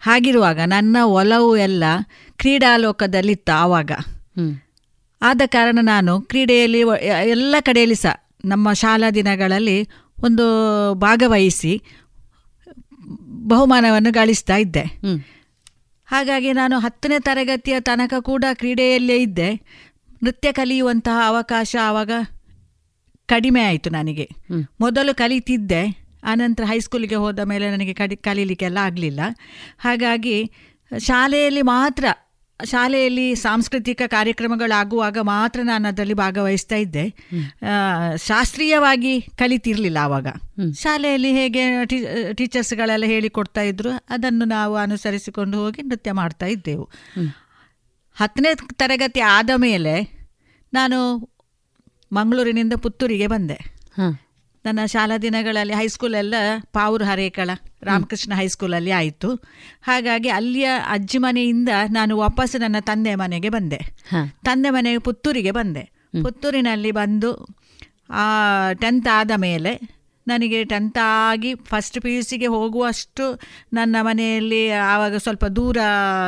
ಹಾಗಿರುವಾಗ ನನ್ನ ಒಲವು ಎಲ್ಲ ಕ್ರೀಡಾಲೋಕದಲ್ಲಿತ್ತು ಆವಾಗ. ಆದ ಕಾರಣ ನಾನು ಕ್ರೀಡೆಯಲ್ಲಿ ಎಲ್ಲ ಕಡೆಯಲ್ಲಿ ಸಹ ನಮ್ಮ ಶಾಲಾ ದಿನಗಳಲ್ಲಿ ಒಂದು ಭಾಗವಹಿಸಿ ಬಹುಮಾನವನ್ನು ಗಳಿಸ್ತಾ ಇದ್ದೆ. ಹಾಗಾಗಿ ನಾನು ಹತ್ತನೇ ತರಗತಿಯ ತನಕ ಕೂಡ ಕ್ರೀಡೆಯಲ್ಲೇ ಇದ್ದೆ. ನೃತ್ಯ ಕಲಿಯುವಂತಹ ಅವಕಾಶ ಆವಾಗ ಕಡಿಮೆ ಆಯಿತು ನನಗೆ. ಮೊದಲು ಕಲಿತಿದ್ದೆ. ಆನಂತರ ಹೈಸ್ಕೂಲಿಗೆ ಹೋದ ಮೇಲೆ ನನಗೆ ಕಡಿ ಕಲೀಲಿಕ್ಕೆಲ್ಲ ಆಗಲಿಲ್ಲ. ಹಾಗಾಗಿ ಶಾಲೆಯಲ್ಲಿ ಮಾತ್ರ ಶಾಲೆಯಲ್ಲಿ ಸಾಂಸ್ಕೃತಿಕ ಕಾರ್ಯಕ್ರಮಗಳಾಗುವಾಗ ಮಾತ್ರ ನಾನು ಅದರಲ್ಲಿ ಭಾಗವಹಿಸ್ತಾ ಇದ್ದೆ. ಶಾಸ್ತ್ರೀಯವಾಗಿ ಕಲಿತಿರಲಿಲ್ಲ ಆವಾಗ. ಶಾಲೆಯಲ್ಲಿ ಹೇಗೆ ಟೀಚರ್ಸ್ಗಳೆಲ್ಲ ಹೇಳಿಕೊಡ್ತಾ ಇದ್ರು ಅದನ್ನು ನಾವು ಅನುಸರಿಸಿಕೊಂಡು ಹೋಗಿ ನೃತ್ಯ ಮಾಡ್ತಾ ಇದ್ದೆವು. ಹತ್ತನೇ ತರಗತಿ ಆದ ಮೇಲೆ ನಾನು ಮಂಗಳೂರಿನಿಂದ ಪುತ್ತೂರಿಗೆ ಬಂದೆ. ನನ್ನ ಶಾಲಾ ದಿನಗಳಲ್ಲಿ ಹೈಸ್ಕೂಲೆಲ್ಲ ಪಾವೂರು ಹರೇಕಳ ರಾಮಕೃಷ್ಣ ಹೈಸ್ಕೂಲಲ್ಲಿ ಆಯಿತು. ಹಾಗಾಗಿ ಅಲ್ಲಿಯ ಅಜ್ಜಿ ಮನೆಯಿಂದ ನಾನು ವಾಪಸ್ ನನ್ನ ತಂದೆ ಮನೆಗೆ ಬಂದೆ. ತಂದೆ ಮನೆಗೆ ಪುತ್ತೂರಿಗೆ ಬಂದೆ. ಪುತ್ತೂರಿನಲ್ಲಿ ಬಂದು ಟೆಂತ್ ಆದ ಮೇಲೆ ನನಗೆ ಟೆಂತಾಗಿ ಆಗಿ ಫಸ್ಟ್ ಪಿ ಯು ಸಿಗೆ ಹೋಗುವಷ್ಟು ನನ್ನ ಮನೆಯಲ್ಲಿ ಆವಾಗ ಸ್ವಲ್ಪ ದೂರ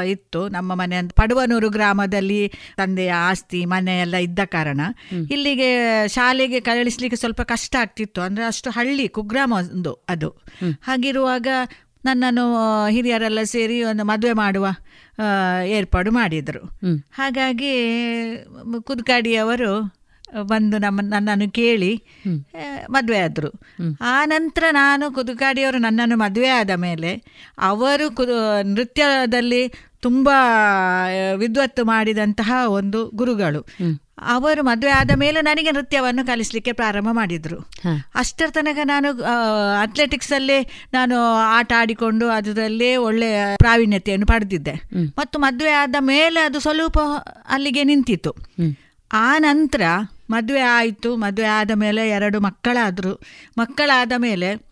ಇತ್ತು. ನಮ್ಮ ಮನೆ ಅಂತ ಪಡುವನೂರು ಗ್ರಾಮದಲ್ಲಿ ತಂದೆಯ ಆಸ್ತಿ ಮನೆ ಎಲ್ಲ ಇದ್ದ ಕಾರಣ. ಇಲ್ಲಿಗೆ ಶಾಲೆಗೆ ಕಳಿಸ್ಲಿಕ್ಕೆ ಸ್ವಲ್ಪ ಕಷ್ಟ ಆಗ್ತಿತ್ತು. ಅಂದರೆ ಅಷ್ಟು ಹಳ್ಳಿ ಕುಗ್ರಾಮ ಒಂದು ಅದು. ಹಾಗಿರುವಾಗ ನನ್ನನ್ನು ಹಿರಿಯರೆಲ್ಲ ಸೇರಿ ಒಂದು ಮದುವೆ ಮಾಡುವ ಏರ್ಪಾಡು ಮಾಡಿದರು. ಹಾಗಾಗಿ ಕುದ್ಕಾಡಿಯವರು ಬಂದು ನಮ್ಮ ನನ್ನನ್ನು ಕೇಳಿ ಮದುವೆ ಆದರು. ಆ ನಂತರ ನಾನು ಕುದುಕಾಡಿಯವರು ನನ್ನನ್ನು ಮದುವೆ ಆದ ಮೇಲೆ ಅವರು ಕುದು ನೃತ್ಯದಲ್ಲಿ ತುಂಬ ವಿದ್ವತ್ತು ಮಾಡಿದಂತಹ ಒಂದು ಗುರುಗಳು. ಅವರು ಮದುವೆ ಆದ ಮೇಲೆ ನನಗೆ ನೃತ್ಯವನ್ನು ಕಲಿಸಲಿಕ್ಕೆ ಪ್ರಾರಂಭ ಮಾಡಿದರು. ಅಷ್ಟರ ತನಕ ನಾನು ಅಥ್ಲೆಟಿಕ್ಸ್ ಅಲ್ಲೇ ನಾನು ಆಟ ಆಡಿಕೊಂಡು ಅದರಲ್ಲೇ ಒಳ್ಳೆಯ ಪ್ರಾವೀಣ್ಯತೆಯನ್ನು ಪಡೆದಿದ್ದೆ. ಮತ್ತು ಮದುವೆ ಆದ ಮೇಲೆ ಅದು ಸ್ವಲ್ಪ ಅಲ್ಲಿಗೆ ನಿಂತಿತ್ತು. ಆ ನಂತರ ಮದುವೆ ಆಯಿತು ಮದುವೆ ಆದ ಮೇಲೆ ಎರಡು ಮಕ್ಕಳಾದರು. ಮಕ್ಕಳಾದ ಮೇಲೆ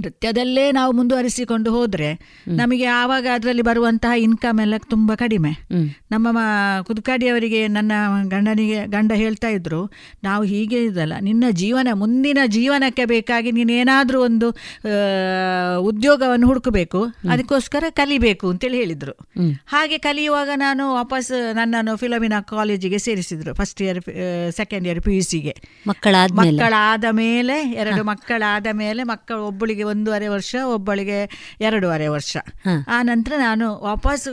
ನೃತ್ಯದಲ್ಲೇ ನಾವು ಮುಂದುವರಿಸಿಕೊಂಡು ಹೋದ್ರೆ ನಮಗೆ ಆವಾಗ ಅದರಲ್ಲಿ ಬರುವಂತಹ ಇನ್ಕಮ್ ಎಲ್ಲ ತುಂಬಾ ಕಡಿಮೆ. ನಮ್ಮ ಕುದುಕಾಡಿಯವರಿಗೆ ನನ್ನ ಗಂಡನಿಗೆ ಗಂಡ ಹೇಳ್ತಾ ಇದ್ರು ನಾವು ಹೀಗೆ ಇದಲ್ಲ ನಿನ್ನ ಜೀವನ ಮುಂದಿನ ಜೀವನಕ್ಕೆ ಬೇಕಾಗಿ ನೀನೇನಾದರೂ ಒಂದು ಉದ್ಯೋಗವನ್ನು ಹುಡುಕಬೇಕು ಅದಕ್ಕೋಸ್ಕರ ಕಲಿಬೇಕು ಅಂತೇಳಿ ಹೇಳಿದ್ರು. ಹಾಗೆ ಕಲಿಯುವಾಗ ನಾನು ವಾಪಸ್ ನನ್ನನ್ನು ಫಿಲಮಿನ ಕಾಲೇಜಿಗೆ ಸೇರಿಸಿದ್ರು first year second year P U ಸಿಗೆ ಮಕ್ಕಳಾದ ಮೇಲೆ ಎರಡು ಮಕ್ಕಳಾದ ಮೇಲೆ ಮಕ್ಕಳು ಒಬ್ಬಳಿಗೆ ಒಂದೂವರೆ ವರ್ಷ ಒಬ್ಬಳಿಗೆ ಎರಡೂವರೆ ವರ್ಷ. ಆ ನಂತರ ನಾನು ವಾಪಸ್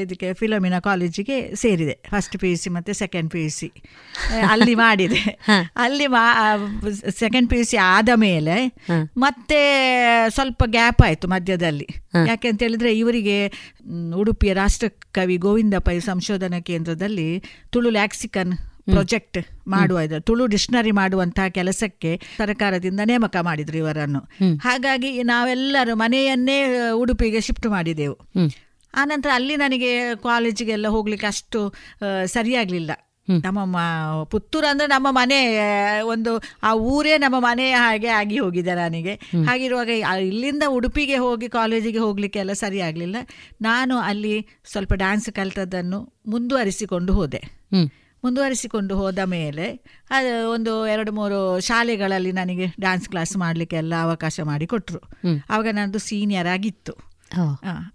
ಇದಕ್ಕೆ ಫಿಲೋಮಿನಾ ಕಾಲೇಜಿಗೆ ಸೇರಿದೆ. ಫಸ್ಟ್ ಪಿ ಯು ಸಿ ಮತ್ತು ಸೆಕೆಂಡ್ ಪಿ ಯು ಸಿ ಅಲ್ಲಿ ಮಾಡಿದೆ. ಅಲ್ಲಿ ಮಾ ಸೆಕೆಂಡ್ ಪಿ ಯು ಸಿ ಆದ ಮೇಲೆ ಮತ್ತೆ ಸ್ವಲ್ಪ ಗ್ಯಾಪ್ ಆಯಿತು ಮಧ್ಯದಲ್ಲಿ. ಯಾಕೆ ಅಂತ ಹೇಳಿದ್ರೆ ಇವರಿಗೆ ಉಡುಪಿಯ ರಾಷ್ಟ್ರಕವಿ ಗೋವಿಂದ ಪೈ ಸಂಶೋಧನಾ ಕೇಂದ್ರದಲ್ಲಿ ತುಳು ಲ್ಯಾಕ್ಸಿಕನ್ ಪ್ರಾಜೆಕ್ಟ್ ಮಾಡುವ ಇದು ತುಳು ಡಿಕ್ಷನರಿ ಮಾಡುವಂತಹ ಕೆಲಸಕ್ಕೆ ಸರ್ಕಾರದಿಂದ ನೇಮಕ ಮಾಡಿದ್ರು ಇವರನ್ನು. ಹಾಗಾಗಿ ನಾವೆಲ್ಲರೂ ಮನೆಯನ್ನೇ ಉಡುಪಿಗೆ ಶಿಫ್ಟ್ ಮಾಡಿದೆವು. ಆನಂತರ ಅಲ್ಲಿ ನನಗೆ ಕಾಲೇಜಿಗೆಲ್ಲ ಹೋಗ್ಲಿಕ್ಕೆ ಅಷ್ಟು ಸರಿಯಾಗ್ಲಿಲ್ಲ. ನಮ್ಮ ಮ- ಪುತ್ತೂರು ಅಂದ್ರೆ ನಮ್ಮ ಮನೆ ಒಂದು ಆ ಊರೇ ನಮ್ಮ ಮನೆಯ ಹಾಗೆ ಆಗಿ ಹೋಗಿದೆ ನನಗೆ. ಹಾಗಿರುವಾಗ ಇಲ್ಲಿಂದ ಉಡುಪಿಗೆ ಹೋಗಿ ಕಾಲೇಜಿಗೆ ಹೋಗ್ಲಿಕ್ಕೆ ಎಲ್ಲ ಸರಿ ಆಗಲಿಲ್ಲ ನಾನು ಅಲ್ಲಿ ಸ್ವಲ್ಪ ಡ್ಯಾನ್ಸ್ ಕಲಿತದ್ದನ್ನು ಮುಂದುವರಿಸಿಕೊಂಡು ಹೋದೆ. ಮುಂದುವರಿಸಿಕೊಂಡು ಹೋದ ಮೇಲೆ ಅದು ಒಂದು ಎರಡು ಮೂರು ಶಾಲೆಗಳಲ್ಲಿ ನನಗೆ ಡ್ಯಾನ್ಸ್ ಕ್ಲಾಸ್ ಮಾಡಲಿಕ್ಕೆ ಎಲ್ಲ ಅವಕಾಶ ಮಾಡಿಕೊಟ್ರು ಆವಾಗ ನನ್ನದು ಸೀನಿಯರ್ ಆಗಿತ್ತು.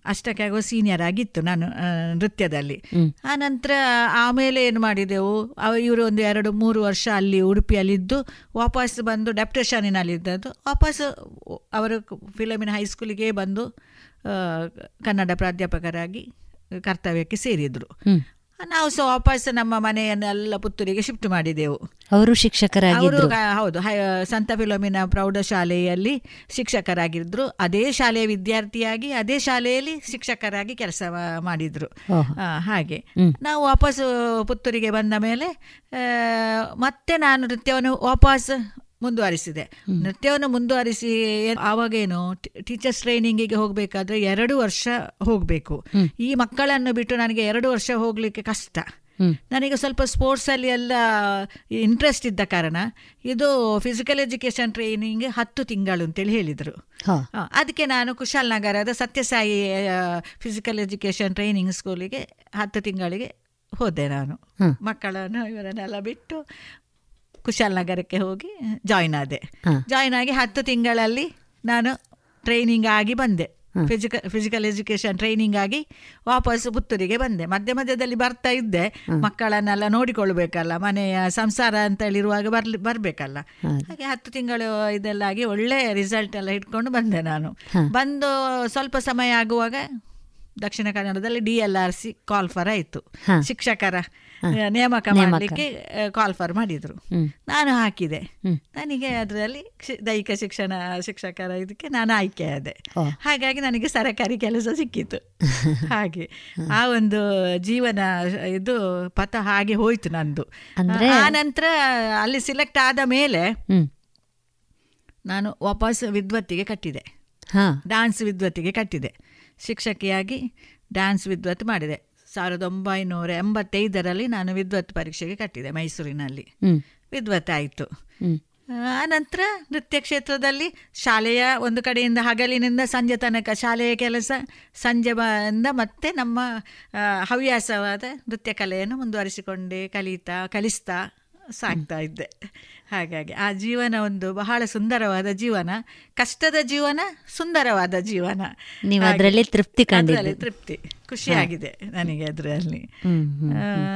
ಅಷ್ಟಕ್ಕೆ ಆಗೋ ಸೀನಿಯರ್ ಆಗಿತ್ತು ನಾನು ನೃತ್ಯದಲ್ಲಿ. ಆ ನಂತರ ಆಮೇಲೆ ಏನು ಮಾಡಿದೆವು? ಅವ ಇವರು ಒಂದು ಎರಡು ಮೂರು ವರ್ಷ ಅಲ್ಲಿ ಉಡುಪಿಯಲ್ಲಿದ್ದು ವಾಪಸ್ ಬಂದು ಡೆಪ್ಟೇಷನಿನಲ್ಲಿದ್ದದ್ದು ವಾಪಸ್ ಅವರು ಫಿಲಮಿನ ಹೈಸ್ಕೂಲಿಗೆ ಬಂದು ಕನ್ನಡ ಪ್ರಾಧ್ಯಾಪಕರಾಗಿ ಕರ್ತವ್ಯಕ್ಕೆ ಸೇರಿದರು. ನಾವು ಸೊ ವಾಪಸ್ ನಮ್ಮ ಮನೆಯನ್ನೆಲ್ಲ ಪುತ್ತೂರಿಗೆ ಶಿಫ್ಟ್ ಮಾಡಿದೆವು. ಅವರು ಶಿಕ್ಷಕರಾಗಿದ್ದರು ಹೌದು ಸಂತ ಫಿಲೋಮಿನ ಪ್ರೌಢಶಾಲೆಯಲ್ಲಿ ಶಿಕ್ಷಕರಾಗಿದ್ದರು ಅದೇ ಶಾಲೆಯ ವಿದ್ಯಾರ್ಥಿಯಾಗಿ ಅದೇ ಶಾಲೆಯಲ್ಲಿ ಶಿಕ್ಷಕರಾಗಿ ಕೆಲಸ ಮಾಡಿದ್ರು. ಹಾಗೆ. ನಾವು ವಾಪಸ್ ಪುತ್ತೂರಿಗೆ ಬಂದ ಮೇಲೆ ಮತ್ತೆ ನಾನು ನೃತ್ಯವನ್ನು ವಾಪಸ್ ಮುಂದುವರಿಸಿದೆ. ನೃತ್ಯವನ್ನು ಮುಂದುವರಿಸಿ ಏನ್- ಆವಾಗೇನು ಟೀಚರ್ಸ್ ಟ್ರೈನಿಂಗಿಗೆ ಹೋಗಬೇಕಾದ್ರೆ ಎರಡು ವರ್ಷ ಹೋಗಬೇಕು. ಈ ಮಕ್ಕಳನ್ನು ಬಿಟ್ಟು ನನಗೆ ಎರಡು ವರ್ಷ ಹೋಗಲಿಕ್ಕೆ ಕಷ್ಟ. ನನಗೆ ಸ್ವಲ್ಪ ಸ್ಪೋರ್ಟ್ಸಲ್ಲಿ ಎಲ್ಲ ಇಂಟ್ರೆಸ್ಟ್ ಇದ್ದ ಕಾರಣ ಇದು ಫಿಸಿಕಲ್ ಎಜುಕೇಶನ್ ಟ್ರೈನಿಂಗ್ ಹತ್ತು ತಿಂಗಳು ಅಂತೇಳಿ ಹೇಳಿದರು. ಅದಕ್ಕೆ ನಾನು ಕುಶಾಲನಗರದ ಸತ್ಯಸಾಯಿ ಫಿಸಿಕಲ್ ಎಜುಕೇಶನ್ ಟ್ರೈನಿಂಗ್ ಸ್ಕೂಲಿಗೆ ಹತ್ತು ತಿಂಗಳಿಗೆ ಹೋದೆ ನಾನು. ಮಕ್ಕಳನ್ನು ಇವರನ್ನೆಲ್ಲ ಬಿಟ್ಟು ಕುಶಾಲನಗರಕ್ಕೆ ಹೋಗಿ ಜಾಯ್ನ್ ಆದೆ. ಜಾಯ್ನ್ ಆಗಿ ಹತ್ತು ತಿಂಗಳಲ್ಲಿ ನಾನು ಟ್ರೈನಿಂಗ್ ಆಗಿ ಬಂದೆ. ಫಿಸಿಕಲ್ ಫಿಸಿಕಲ್ ಎಜುಕೇಶನ್ ಟ್ರೈನಿಂಗ್ ಆಗಿ ವಾಪಸ್ ಪುತ್ತೂರಿಗೆ ಬಂದೆ. ಮಧ್ಯ ಮಧ್ಯದಲ್ಲಿ ಬರ್ತಾ ಇದ್ದೆ. ಮಕ್ಕಳನ್ನೆಲ್ಲ ನೋಡಿಕೊಳ್ಬೇಕಲ್ಲ ಮನೆಯ ಸಂಸಾರ ಅಂತ ಹೇಳಿರುವಾಗ ಬರ್ಲಿ ಬರಬೇಕಲ್ಲ. ಹಾಗೆ ಹತ್ತು ತಿಂಗಳು ಇದೆಲ್ಲ ಆಗಿ ಒಳ್ಳೆ ರಿಸಲ್ಟ್ ಎಲ್ಲ ಇಟ್ಕೊಂಡು ಬಂದೆ ನಾನು. ಬಂದು ಸ್ವಲ್ಪ ಸಮಯ ಆಗುವಾಗ ದಕ್ಷಿಣ ಕನ್ನಡದಲ್ಲಿ D L R C call for ಆಯಿತು. ಶಿಕ್ಷಕರ ನೇಮಕ ಮಾಡಲಿಕ್ಕೆ ಕಾಲ್ಫರ್ ಮಾಡಿದರು. ನಾನು ಹಾಕಿದೆ. ನನಗೆ ಅದರಲ್ಲಿ ದೈಹಿಕ ಶಿಕ್ಷಣ ಶಿಕ್ಷಕರ ಇದಕ್ಕೆ ನಾನು ಆಯ್ಕೆ ಆದೆ. ಹಾಗಾಗಿ ನನಗೆ ಸರಕಾರಿ ಕೆಲಸ ಸಿಕ್ಕಿತು. ಹಾಗೆ. ಆ ಒಂದು ಜೀವನ ಇದು ಪಥ ಹಾಗೆ ಹೋಯ್ತು ನಂದು. ಆ ನಂತರ ಅಲ್ಲಿ ಸಿಲೆಕ್ಟ್ ಆದ ಮೇಲೆ ನಾನು ವಾಪಸ್ ವಿದ್ವತ್ತಿಗೆ ಕಟ್ಟಿದೆ. ಡಾನ್ಸ್ ವಿದ್ವತ್ತಿಗೆ ಕಟ್ಟಿದೆ. ಶಿಕ್ಷಕಿಯಾಗಿ ಡ್ಯಾನ್ಸ್ ವಿದ್ವತ್ ಮಾಡಿದೆ. ಸಾವಿರದ ಒಂಬೈನೂರ ಎಂಬತ್ತೈದರಲ್ಲಿ ನಾನು ವಿದ್ವತ್ ಪರೀಕ್ಷೆಗೆ ಕಟ್ಟಿದೆ ಮೈಸೂರಿನಲ್ಲಿ. ವಿದ್ವತ್ ಆಯಿತು. ಆನಂತರ ನೃತ್ಯ ಕ್ಷೇತ್ರದಲ್ಲಿ ಶಾಲೆಯ ಒಂದು ಕಡೆಯಿಂದ ಹಗಲಿನಿಂದ ಸಂಜೆ ತನಕ ಶಾಲೆಯ ಕೆಲಸ ಸಂಜೆ ಬಂದ ಮತ್ತೆ ನಮ್ಮ ಹವ್ಯಾಸವಾದ ನೃತ್ಯ ಕಲೆಯನ್ನು ಮುಂದುವರಿಸಿಕೊಂಡೆ ಕಲಿತಾ ಕಲಿಸ್ತಾ. ಸಾಗ್ತಾ ಇದ್ದೆ. ಹಾಗಾಗಿ ಆ ಜೀವನ ಒಂದು ಬಹಳ ಸುಂದರವಾದ ಜೀವನ. ಕಷ್ಟದ ಜೀವನ ಸುಂದರವಾದ ಜೀವನ. ನೀವು ಅದರಲ್ಲಿ ತೃಪ್ತಿ. ಅದ್ರಲ್ಲಿ ತೃಪ್ತಿ. ಖುಷಿಯಾಗಿದೆ ನನಗೆ ಅದರಲ್ಲಿ.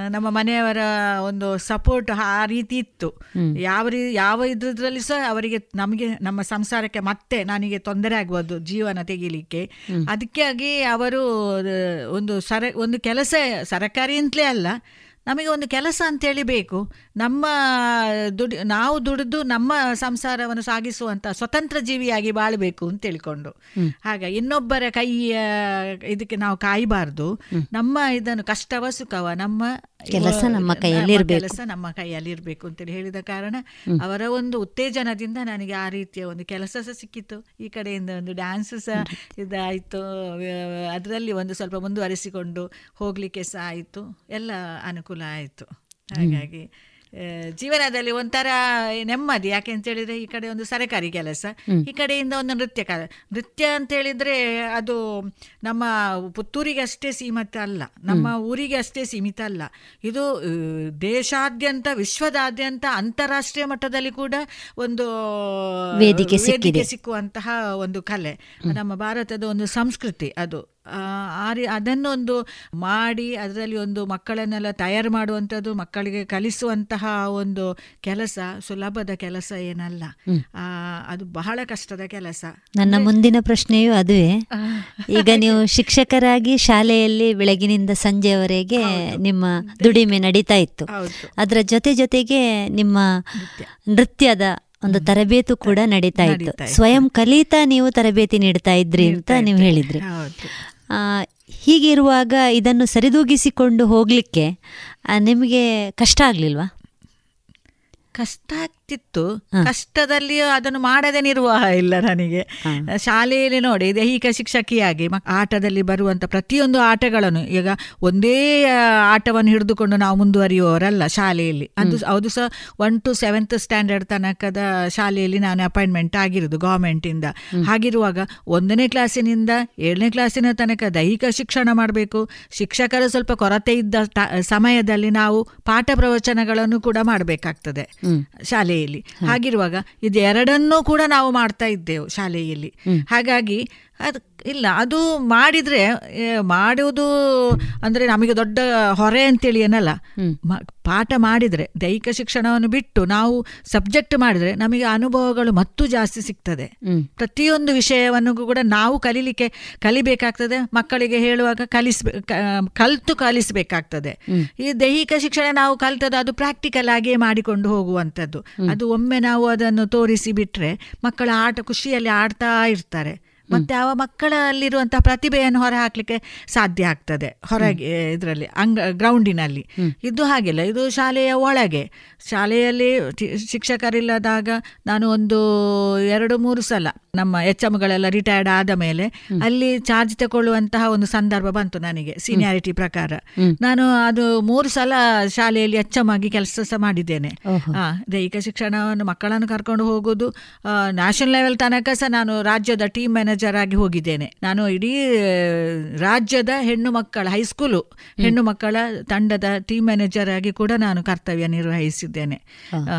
ನಮ್ಮ ಮನೆಯವರ ಒಂದು ಸಪೋರ್ಟ್ ಆ ರೀತಿ ಇತ್ತು. ಯಾವ ರೀ ಯಾವ ಇದ್ರಲ್ಲಿ ಸಹ ಅವರಿಗೆ ನಮಗೆ ನಮ್ಮ ಸಂಸಾರಕ್ಕೆ ಮತ್ತೆ ನನಗೆ ತೊಂದರೆ ಆಗ್ಬೋದು ಜೀವನ ತೆಗಿಲಿಕ್ಕೆ. ಅದಕ್ಕಾಗಿ ಅವರು ಒಂದು ಸರ ಒಂದು ಕೆಲಸ ಸರಕಾರಿ ಅಂತಲೇ ಅಲ್ಲ ನಮಗೆ ಒಂದು ಕೆಲಸ ಅಂತೇಳಿ ಬೇಕು. ನಮ್ಮ ದುಡಿ ನಾವು ದುಡಿದು ನಮ್ಮ ಸಂಸಾರವನ್ನು ಸಾಗಿಸುವಂಥ ಸ್ವತಂತ್ರ ಜೀವಿಯಾಗಿ ಬಾಳಬೇಕು ಅಂತ ತಿಳ್ಕೊಂಡು. ಹಾಗ ಇನ್ನೊಬ್ಬರ ಕೈಯ ಇದಕ್ಕೆ ನಾವು ಕಾಯಬಾರ್ದು. ನಮ್ಮ ಇದನ್ನು ಕಷ್ಟವ ಸುಖವ ನಮ್ಮ ಕೆಲಸ ನಮ್ಮ ಕೈಯಲ್ಲಿ ನಮ್ಮ ಇರ್ಬೇಕು. ಕೆಲಸ ನಮ್ಮ ಕೈಯಲ್ಲಿ ಇರಬೇಕು ಅಂತೇಳಿ ಹೇಳಿದ ಕಾರಣ ಅವರ ಒಂದು ಉತ್ತೇಜನದಿಂದ ನನಗೆ ಆ ರೀತಿಯ ಒಂದು ಕೆಲಸ ಸಹ ಸಿಕ್ಕಿತ್ತು. ಈ ಕಡೆಯಿಂದ ಒಂದು ಡ್ಯಾನ್ಸ್ ಸಹ ಇದಾಯಿತು. ಅದರಲ್ಲಿ ಒಂದು ಸ್ವಲ್ಪ ಮುಂದುವರಿಸಿಕೊಂಡು ಹೋಗಲಿಕ್ಕೆ ಸಹ ಆಯಿತು. ಎಲ್ಲ ಅನುಕೂಲ ಆಯಿತು. ಹಾಗಾಗಿ ಜೀವನದಲ್ಲಿ ಒಂಥರ ನೆಮ್ಮದಿ. ಯಾಕೆ ಅಂತ ಹೇಳಿದ್ರೆ ಈ ಕಡೆ ಒಂದು ಸರಕಾರಿ ಕೆಲಸ ಈ ಕಡೆಯಿಂದ ಒಂದು ನೃತ್ಯ ಕಲ ನೃತ್ಯ ಅಂತ ಹೇಳಿದ್ರೆ ಅದು ನಮ್ಮ ಪುತ್ತೂರಿಗೆ ಅಷ್ಟೇ ಸೀಮಿತ ಅಲ್ಲ. ನಮ್ಮ ಊರಿಗೆ ಅಷ್ಟೇ ಸೀಮಿತ ಅಲ್ಲ. ಇದು ದೇಶಾದ್ಯಂತ ವಿಶ್ವದಾದ್ಯಂತ ಅಂತಾರಾಷ್ಟ್ರೀಯ ಮಟ್ಟದಲ್ಲಿ ಕೂಡ ಒಂದು ವೇದಿಕೆ. ಸಿಕ್ಕುವಂತಹ ಒಂದು ಕಲೆ. ನಮ್ಮ ಭಾರತದ ಒಂದು ಸಂಸ್ಕೃತಿ ಅದು. ಆ, ರೀ ಅದನ್ನೊಂದು ಮಾಡಿ ಅದರಲ್ಲಿ ಒಂದು ಮಕ್ಕಳನ್ನೆಲ್ಲ ತಯಾರು ಮಾಡುವಂಥದ್ದು ಮಕ್ಕಳಿಗೆ ಕಲಿಸುವಂತಹ ಒಂದು ಕೆಲಸ ಸುಲಭದ ಕೆಲಸ ಏನಲ್ಲ. ಅದು ಬಹಳ ಕಷ್ಟದ ಕೆಲಸ. ನನ್ನ ಮುಂದಿನ ಪ್ರಶ್ನೆಯೂ ಅದುವೇ. ಈಗ ನೀವು ಶಿಕ್ಷಕರಾಗಿ ಶಾಲೆಯಲ್ಲಿ ಬೆಳಗಿನಿಂದ ಸಂಜೆಯವರೆಗೆ ನಿಮ್ಮ ದುಡಿಮೆ ನಡೀತಾ ಇತ್ತು. ಅದರ ಜೊತೆ ಜೊತೆಗೆ ನಿಮ್ಮ ನೃತ್ಯದ ಒಂದು ತರಬೇತು ಕೂಡ ನಡೀತಾ ಇತ್ತು. ಸ್ವಯಂ ಕಲಿತಾ ನೀವು ತರಬೇತಿ ನೀಡ್ತಾ ಇದ್ರಿ ಅಂತ ನೀವು. ಹೇಳಿದ್ರಿ. ಹೀಗಿರುವಾಗ ಇದನ್ನು ಸರಿದೂಗಿಸಿಕೊಂಡು ಹೋಗಲಿಕ್ಕೆ ನಿಮಗೆ ಕಷ್ಟ ಆಗಲಿಲ್ವಾ? ಕಷ್ಟ ಆಗ್ತಿತ್ತು ಕಷ್ಟದಲ್ಲಿಯೂ ಅದನ್ನು ಮಾಡದೆ ನಿರ್ವಾಹ ಇಲ್ಲ ನನಗೆ. ಶಾಲೆಯಲ್ಲಿ ನೋಡಿ ದೈಹಿಕ ಶಿಕ್ಷಕಿಯಾಗಿ ಆಟದಲ್ಲಿ ಬರುವಂತ ಪ್ರತಿಯೊಂದು ಆಟಗಳನ್ನು ಈಗ ಒಂದೇ ಆಟವನ್ನು ಹಿಡಿದುಕೊಂಡು ನಾವು ಮುಂದುವರಿಯುವವರಲ್ಲ ಶಾಲೆಯಲ್ಲಿ. ಅದು ಅದು ಸಹ ಒನ್ ಟು ಸೆವೆಂತ್ ಸ್ಟ್ಯಾಂಡರ್ಡ್ ತನಕದ ಶಾಲೆಯಲ್ಲಿ ನಾನು ಅಪಾಯಿಂಟ್ಮೆಂಟ್ ಆಗಿರೋದು ಗೌರ್ಮೆಂಟಿಂದ ಹಾಗಿರುವಾಗ ಒಂದನೇ ಕ್ಲಾಸಿನಿಂದ ಏಳನೇ ಕ್ಲಾಸಿನ ತನಕ ದೈಹಿಕ ಶಿಕ್ಷಣ ಮಾಡಬೇಕು. ಶಿಕ್ಷಕರ ಸ್ವಲ್ಪ ಕೊರತೆ ಇದ್ದ ಸಮಯದಲ್ಲಿ ನಾವು ಪಾಠ ಪ್ರವಚನಗಳನ್ನು ಕೂಡ ಮಾಡಬೇಕಾಗ್ತದೆ. ಶಾಲೆಯಲ್ಲಿ. ಹಾಗಿರುವಾಗ ಇದೆರಡನ್ನೂ ಕೂಡ ನಾವು ಮಾಡ್ತಾ ಇದ್ದೆವು ಶಾಲೆಯಲ್ಲಿ. ಹಾಗಾಗಿ ಅದು ಇಲ್ಲ ಅದು ಮಾಡಿದ್ರೆ ಮಾಡುವುದು ಅಂದ್ರೆ ನಮಗೆ ದೊಡ್ಡ ಹೊರೆ ಅಂತೇಳಿ ಏನಲ್ಲ. ಪಾಠ ಮಾಡಿದ್ರೆ ದೈಹಿಕ ಶಿಕ್ಷಣವನ್ನು ಬಿಟ್ಟು ನಾವು ಸಬ್ಜೆಕ್ಟ್ ಮಾಡಿದ್ರೆ ನಮಗೆ ಅನುಭವಗಳು ಮತ್ತೂ ಜಾಸ್ತಿ ಸಿಗ್ತದೆ. ಪ್ರತಿಯೊಂದು ವಿಷಯವನ್ನು ಕೂಡ ನಾವು ಕಲೀಲಿಕ್ಕೆ ಕಲಿಬೇಕಾಗ್ತದೆ. ಮಕ್ಕಳಿಗೆ ಹೇಳುವಾಗ ಕಲಿಸ್ಬೇ ಕಲಿತು ಕಲಿಸ್ಬೇಕಾಗ್ತದೆ. ಈ ದೈಹಿಕ ಶಿಕ್ಷಣ ನಾವು ಕಲಿತದ್ದು ಅದು ಪ್ರಾಕ್ಟಿಕಲ್ ಆಗಿಯೇ ಮಾಡಿಕೊಂಡು ಹೋಗುವಂಥದ್ದು. ಅದು ಒಮ್ಮೆ ನಾವು ಅದನ್ನು ತೋರಿಸಿ ಬಿಟ್ರೆ ಮಕ್ಕಳ ಆಟ ಖುಷಿಯಲ್ಲಿ ಆಡ್ತಾ ಇರ್ತಾರೆ. ಮತ್ತೆ ಅವ ಮಕ್ಕಳಲ್ಲಿರುವಂತಹ ಪ್ರತಿಭೆಯನ್ನು ಹೊರ ಹಾಕ್ಲಿಕ್ಕೆ ಸಾಧ್ಯ ಆಗ್ತದೆ. ಹೊರಗೆ ಇದರಲ್ಲಿ ಅಂಗ ಗ್ರೌಂಡಿನಲ್ಲಿ. ಇದು ಹಾಗೆಲ್ಲ. ಇದು ಶಾಲೆಯ ಒಳಗೆ. ಶಾಲೆಯಲ್ಲಿ ಶಿಕ್ಷಕರಿಲ್ಲದಾಗ ನಾನು ಒಂದು ಎರಡು ಮೂರು ಸಲ ನಮ್ಮ ಎಚ್ ಎಮ್ಗಳೆಲ್ಲ ರಿಟೈರ್ಡ್ ಆದ ಮೇಲೆ ಅಲ್ಲಿ ಚಾರ್ಜ್ ತಗೊಳ್ಳುವಂತಹ ಒಂದು ಸಂದರ್ಭ ಬಂತು ನನಗೆ ಸೀನಿಯಾರಿಟಿ ಪ್ರಕಾರ. ನಾನು ಅದು ಮೂರು ಸಲ ಶಾಲೆಯಲ್ಲಿ ಎಚ್ ಎಂ ಆಗಿ ಕೆಲಸ ಸಹ ಮಾಡಿದ್ದೇನೆ. ಹಾ ದೈಹಿಕ ಶಿಕ್ಷಣವನ್ನು ಮಕ್ಕಳನ್ನು ಕರ್ಕೊಂಡು ಹೋಗೋದು ನ್ಯಾಷನಲ್ ಲೆವೆಲ್ ತನಕ ಸಹ ನಾನು ರಾಜ್ಯದ ಟೀಮ್ ಮ್ಯಾನೇಜರ್ ಆಗಿ ಹೋಗಿದ್ದೇನೆ. ನಾನು ಇಡೀ ರಾಜ್ಯದ ಹೆಣ್ಣು ಮಕ್ಕಳ ಹೈಸ್ಕೂಲು ಹೆಣ್ಣು ಮಕ್ಕಳ ತಂಡದ ಟೀಮ್ ಮ್ಯಾನೇಜರ್ ಆಗಿ ಕೂಡ ನಾನು ಕರ್ತವ್ಯ ನಿರ್ವಹಿಸಿದ್ದೇನೆ.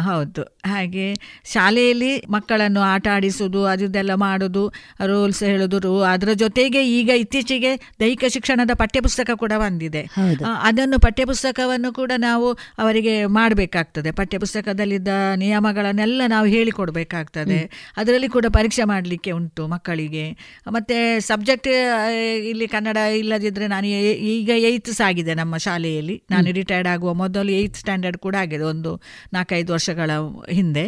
ಹೌದು. ಹಾಗೆ ಶಾಲೆಯಲ್ಲಿ ಮಕ್ಕಳನ್ನು ಆಟ ಆಡಿಸುವುದು ಅದೆಲ್ಲ ಮಾಡುದು ರೂಲ್ಸ್ ಹೇಳೋದು ರೂ- ಅದರ ಜೊತೆಗೆ ಈಗ ಇತ್ತೀಚೆಗೆ ದೈಹಿಕ ಶಿಕ್ಷಣದ ಪಠ್ಯಪುಸ್ತಕ ಕೂಡ ಬಂದಿದೆ. ಅದನ್ನು ಪಠ್ಯಪುಸ್ತಕವನ್ನು ಕೂಡ ನಾವು ಅವರಿಗೆ ಮಾಡಬೇಕಾಗ್ತದೆ. ಪಠ್ಯಪುಸ್ತಕದಲ್ಲಿದ್ದ ನಿಯಮಗಳನ್ನೆಲ್ಲ ನಾವು ಹೇಳಿಕೊಡ್ಬೇಕಾಗ್ತದೆ. ಅದರಲ್ಲಿ ಕೂಡ ಪರೀಕ್ಷೆ ಮಾಡಲಿಕ್ಕೆ ಉಂಟು ಮಕ್ಕಳಿಗೆ. ಮತ್ತೆ ಸಬ್ಜೆಕ್ಟ್ ಇಲ್ಲಿ ಕನ್ನಡ ಇಲ್ಲದಿದ್ರೆ ನಾನು ಈಗ ಏಯ್ತ್ ಆಗಿದೆ ನಮ್ಮ ಶಾಲೆಯಲ್ಲಿ. ನಾನು ರಿಟೈರ್ಡ್ ಆಗುವ ಮೊದಲು ಏಯ್ತ್ ಸ್ಟ್ಯಾಂಡರ್ಡ್ ಕೂಡ ಆಗಿದೆ ಒಂದು ನಾಲ್ಕೈದು ವರ್ಷಗಳ ಹಿಂದೆ.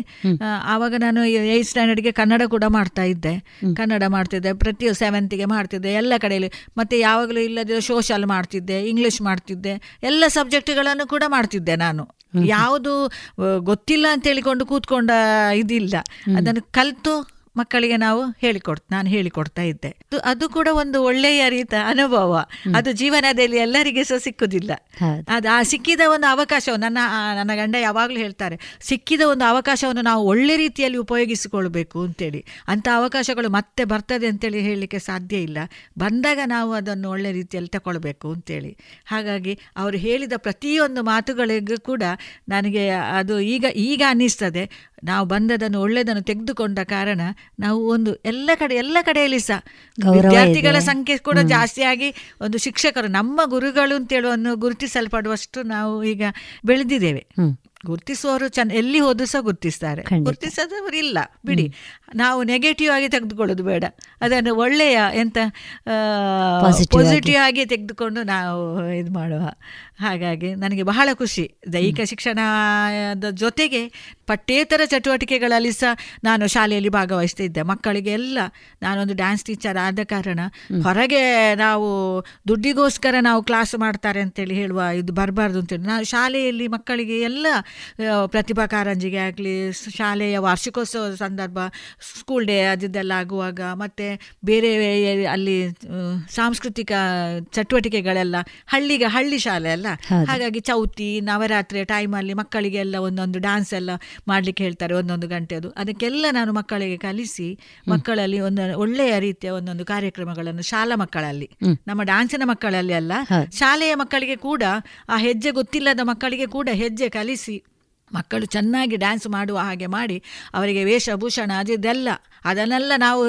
ಆವಾಗ ನಾನು ಏಯ್ತ್ ಸ್ಟ್ಯಾಂಡರ್ಡ್ಗೆ ಕನ್ನಡ ಕೂಡ ಮಾಡ್ತಾ ಇದ್ದೆ. ಕನ್ನಡ ಮಾಡ್ತಿದ್ದೆ ಪ್ರತಿ ಸೆವೆಂತಿಗೆ ಮಾಡ್ತಿದ್ದೆ ಎಲ್ಲ ಕಡೆಯಲ್ಲಿ. ಮತ್ತೆ ಯಾವಾಗಲೂ ಇಲ್ಲದಿರೋ ಸೋಷಲ್ ಮಾಡ್ತಿದ್ದೆ ಇಂಗ್ಲಿಷ್ ಮಾಡ್ತಿದ್ದೆ ಎಲ್ಲ ಸಬ್ಜೆಕ್ಟ್ಗಳನ್ನು ಕೂಡ ಮಾಡ್ತಿದ್ದೆ ನಾನು. ಯಾವುದು ಗೊತ್ತಿಲ್ಲ ಅಂತ ಹೇಳಿಕೊಂಡು ಕೂತ್ಕೊಂಡ ಇದಿಲ್ಲ. ಅದನ್ನು ಕಲಿತು ಮಕ್ಕಳಿಗೆ ನಾವು ಹೇಳಿಕೊಡ್ ನಾನು ಹೇಳಿಕೊಡ್ತಾ ಇದ್ದೆ. ಅದು- ಕೂಡ ಒಂದು ಒಳ್ಳೆಯ ರೀತಿಯ ಅನುಭವ. ಅದು ಜೀವನದಲ್ಲಿ ಎಲ್ಲರಿಗೆ ಸಹ ಸಿಕ್ಕುದಿಲ್ಲ. ಅದು ಆ ಸಿಕ್ಕಿದ ಒಂದು ಅವಕಾಶವು ನನ್ನ ನನ್ನ ಗಂಡ ಯಾವಾಗಲೂ ಹೇಳ್ತಾರೆ ಸಿಕ್ಕಿದ ಒಂದು ಅವಕಾಶವನ್ನು ನಾವು ಒಳ್ಳೆ ರೀತಿಯಲ್ಲಿ ಉಪಯೋಗಿಸಿಕೊಳ್ಬೇಕು ಅಂತೇಳಿ. ಅಂತ ಅವಕಾಶಗಳು ಮತ್ತೆ ಬರ್ತದೆ ಅಂತೇಳಿ ಹೇಳಲಿಕ್ಕೆ ಸಾಧ್ಯ ಇಲ್ಲ. ಬಂದಾಗ ನಾವು ಅದನ್ನು ಒಳ್ಳೆ ರೀತಿಯಲ್ಲಿ ತಗೊಳ್ಬೇಕು ಅಂತೇಳಿ. ಹಾಗಾಗಿ ಅವರು ಹೇಳಿದ ಪ್ರತಿಯೊಂದು ಮಾತುಗಳಿಗೂ ಕೂಡ ನನಗೆ ಅದು ಈಗ ಈಗ ಅನ್ನಿಸ್ತದೆ. ನಾವು ಬಂದದನ್ನು ಒಳ್ಳೆಯದನ್ನು ತೆಗೆದುಕೊಂಡ ಕಾರಣ ನಾವು ಒಂದು ಎಲ್ಲ ಕಡೆ ಎಲ್ಲ ಕಡೆಯಲ್ಲಿ ಸಹ ವಿದ್ಯಾರ್ಥಿಗಳ ಸಂಖ್ಯೆ ಕೂಡ ಜಾಸ್ತಿಯಾಗಿ ಒಂದು ಶಿಕ್ಷಕರು ನಮ್ಮ ಗುರುಗಳು ಅಂತೇಳಿ ಒಂದು ಗುರುತಿಸಲ್ಪಡುವಷ್ಟು ನಾವು ಈಗ ಬೆಳೆದಿದ್ದೇವೆ. ಗುರ್ತಿಸುವವರು ಚೆನ್ನ ಎಲ್ಲಿ ಹೋದ್ರು ಸಹ ಗುರ್ತಿಸ್ತಾರೆ. ಗುರ್ತಿಸದವರು ಇಲ್ಲ. ಬಿಡಿ. ನಾವು ನೆಗೆಟಿವ್ ಆಗಿ ತೆಗೆದುಕೊಳ್ಳೋದು ಬೇಡ. ಅದನ್ನು ಒಳ್ಳೆಯ ಎಂತ ಪಾಸಿಟಿವ್ ಆಗಿ. ತೆಗೆದುಕೊಂಡು ನಾವು ಇದು ಮಾಡುವ ಹಾಗಾಗಿ ನನಗೆ ಬಹಳ ಖುಷಿ. ದೈಹಿಕ ಶಿಕ್ಷಣದ ಜೊತೆಗೆ ಪಠ್ಯೇತರ ಚಟುವಟಿಕೆಗಳಲ್ಲಿ ಸಹ ನಾನು ಶಾಲೆಯಲ್ಲಿ ಭಾಗವಹಿಸ್ತಿದ್ದೆ. ಮಕ್ಕಳಿಗೆ ಎಲ್ಲ ನಾನೊಂದು ಡ್ಯಾನ್ಸ್ ಟೀಚರ್ ಆದ ಕಾರಣ ಹೊರಗೆ ನಾವು ದುಡ್ಡಿಗೋಸ್ಕರ ನಾವು ಕ್ಲಾಸ್ ಮಾಡ್ತಾರೆ ಅಂತೇಳಿ ಹೇಳುವ ಇದು ಬರಬಾರ್ದು ಅಂತೇಳಿ. ನಾವು ಶಾಲೆಯಲ್ಲಿ ಮಕ್ಕಳಿಗೆ ಎಲ್ಲ ಪ್ರತಿಭಾ ಕಾರಂಜಿಗೆ ಆಗಲಿ ಶಾಲೆಯ ವಾರ್ಷಿಕೋತ್ಸವ ಸಂದರ್ಭ ಸ್ಕೂಲ್ ಡೇ ಅದಿದ್ದೆಲ್ಲ ಆಗುವಾಗ ಮತ್ತು ಬೇರೆ ಅಲ್ಲಿ ಸಾಂಸ್ಕೃತಿಕ ಚಟುವಟಿಕೆಗಳೆಲ್ಲ ಹಳ್ಳಿಗೆ ಹಳ್ಳಿ ಶಾಲೆ ಅಲ್ಲ? ಹಾಗಾಗಿ ಚೌತಿ ನವರಾತ್ರಿ ಟೈಮಲ್ಲಿ ಮಕ್ಕಳಿಗೆಲ್ಲ ಒಂದೊಂದು ಡ್ಯಾನ್ಸ್ ಎಲ್ಲ ಮಾಡ್ಲಿಕ್ಕೆ ಹೇಳ್ತಾರೆ ಒಂದೊಂದು ಗಂಟೆದು ಅದಕ್ಕೆಲ್ಲ ನಾನು ಮಕ್ಕಳಿಗೆ ಕಲಿಸಿ ಮಕ್ಕಳಲ್ಲಿ ಒಂದು ಒಳ್ಳೆಯ ರೀತಿಯ ಒಂದೊಂದು ಕಾರ್ಯಕ್ರಮಗಳನ್ನು ಶಾಲಾ ಮಕ್ಕಳಲ್ಲಿ. ನಮ್ಮ ಡ್ಯಾನ್ಸಿನ ಮಕ್ಕಳಲ್ಲಿ ಅಲ್ಲ ಶಾಲೆಯ ಮಕ್ಕಳಿಗೆ ಕೂಡ ಆ ಹೆಜ್ಜೆ ಗೊತ್ತಿಲ್ಲದ ಮಕ್ಕಳಿಗೆ ಕೂಡ ಹೆಜ್ಜೆ ಕಲಿಸಿ ಮಕ್ಕಳು ಚೆನ್ನಾಗಿ ಡ್ಯಾನ್ಸ್ ಮಾಡುವ ಹಾಗೆ ಮಾಡಿ ಅವರಿಗೆ ವೇಷಭೂಷಣ ಅದೆಲ್ಲ ಅದನ್ನೆಲ್ಲ ನಾವು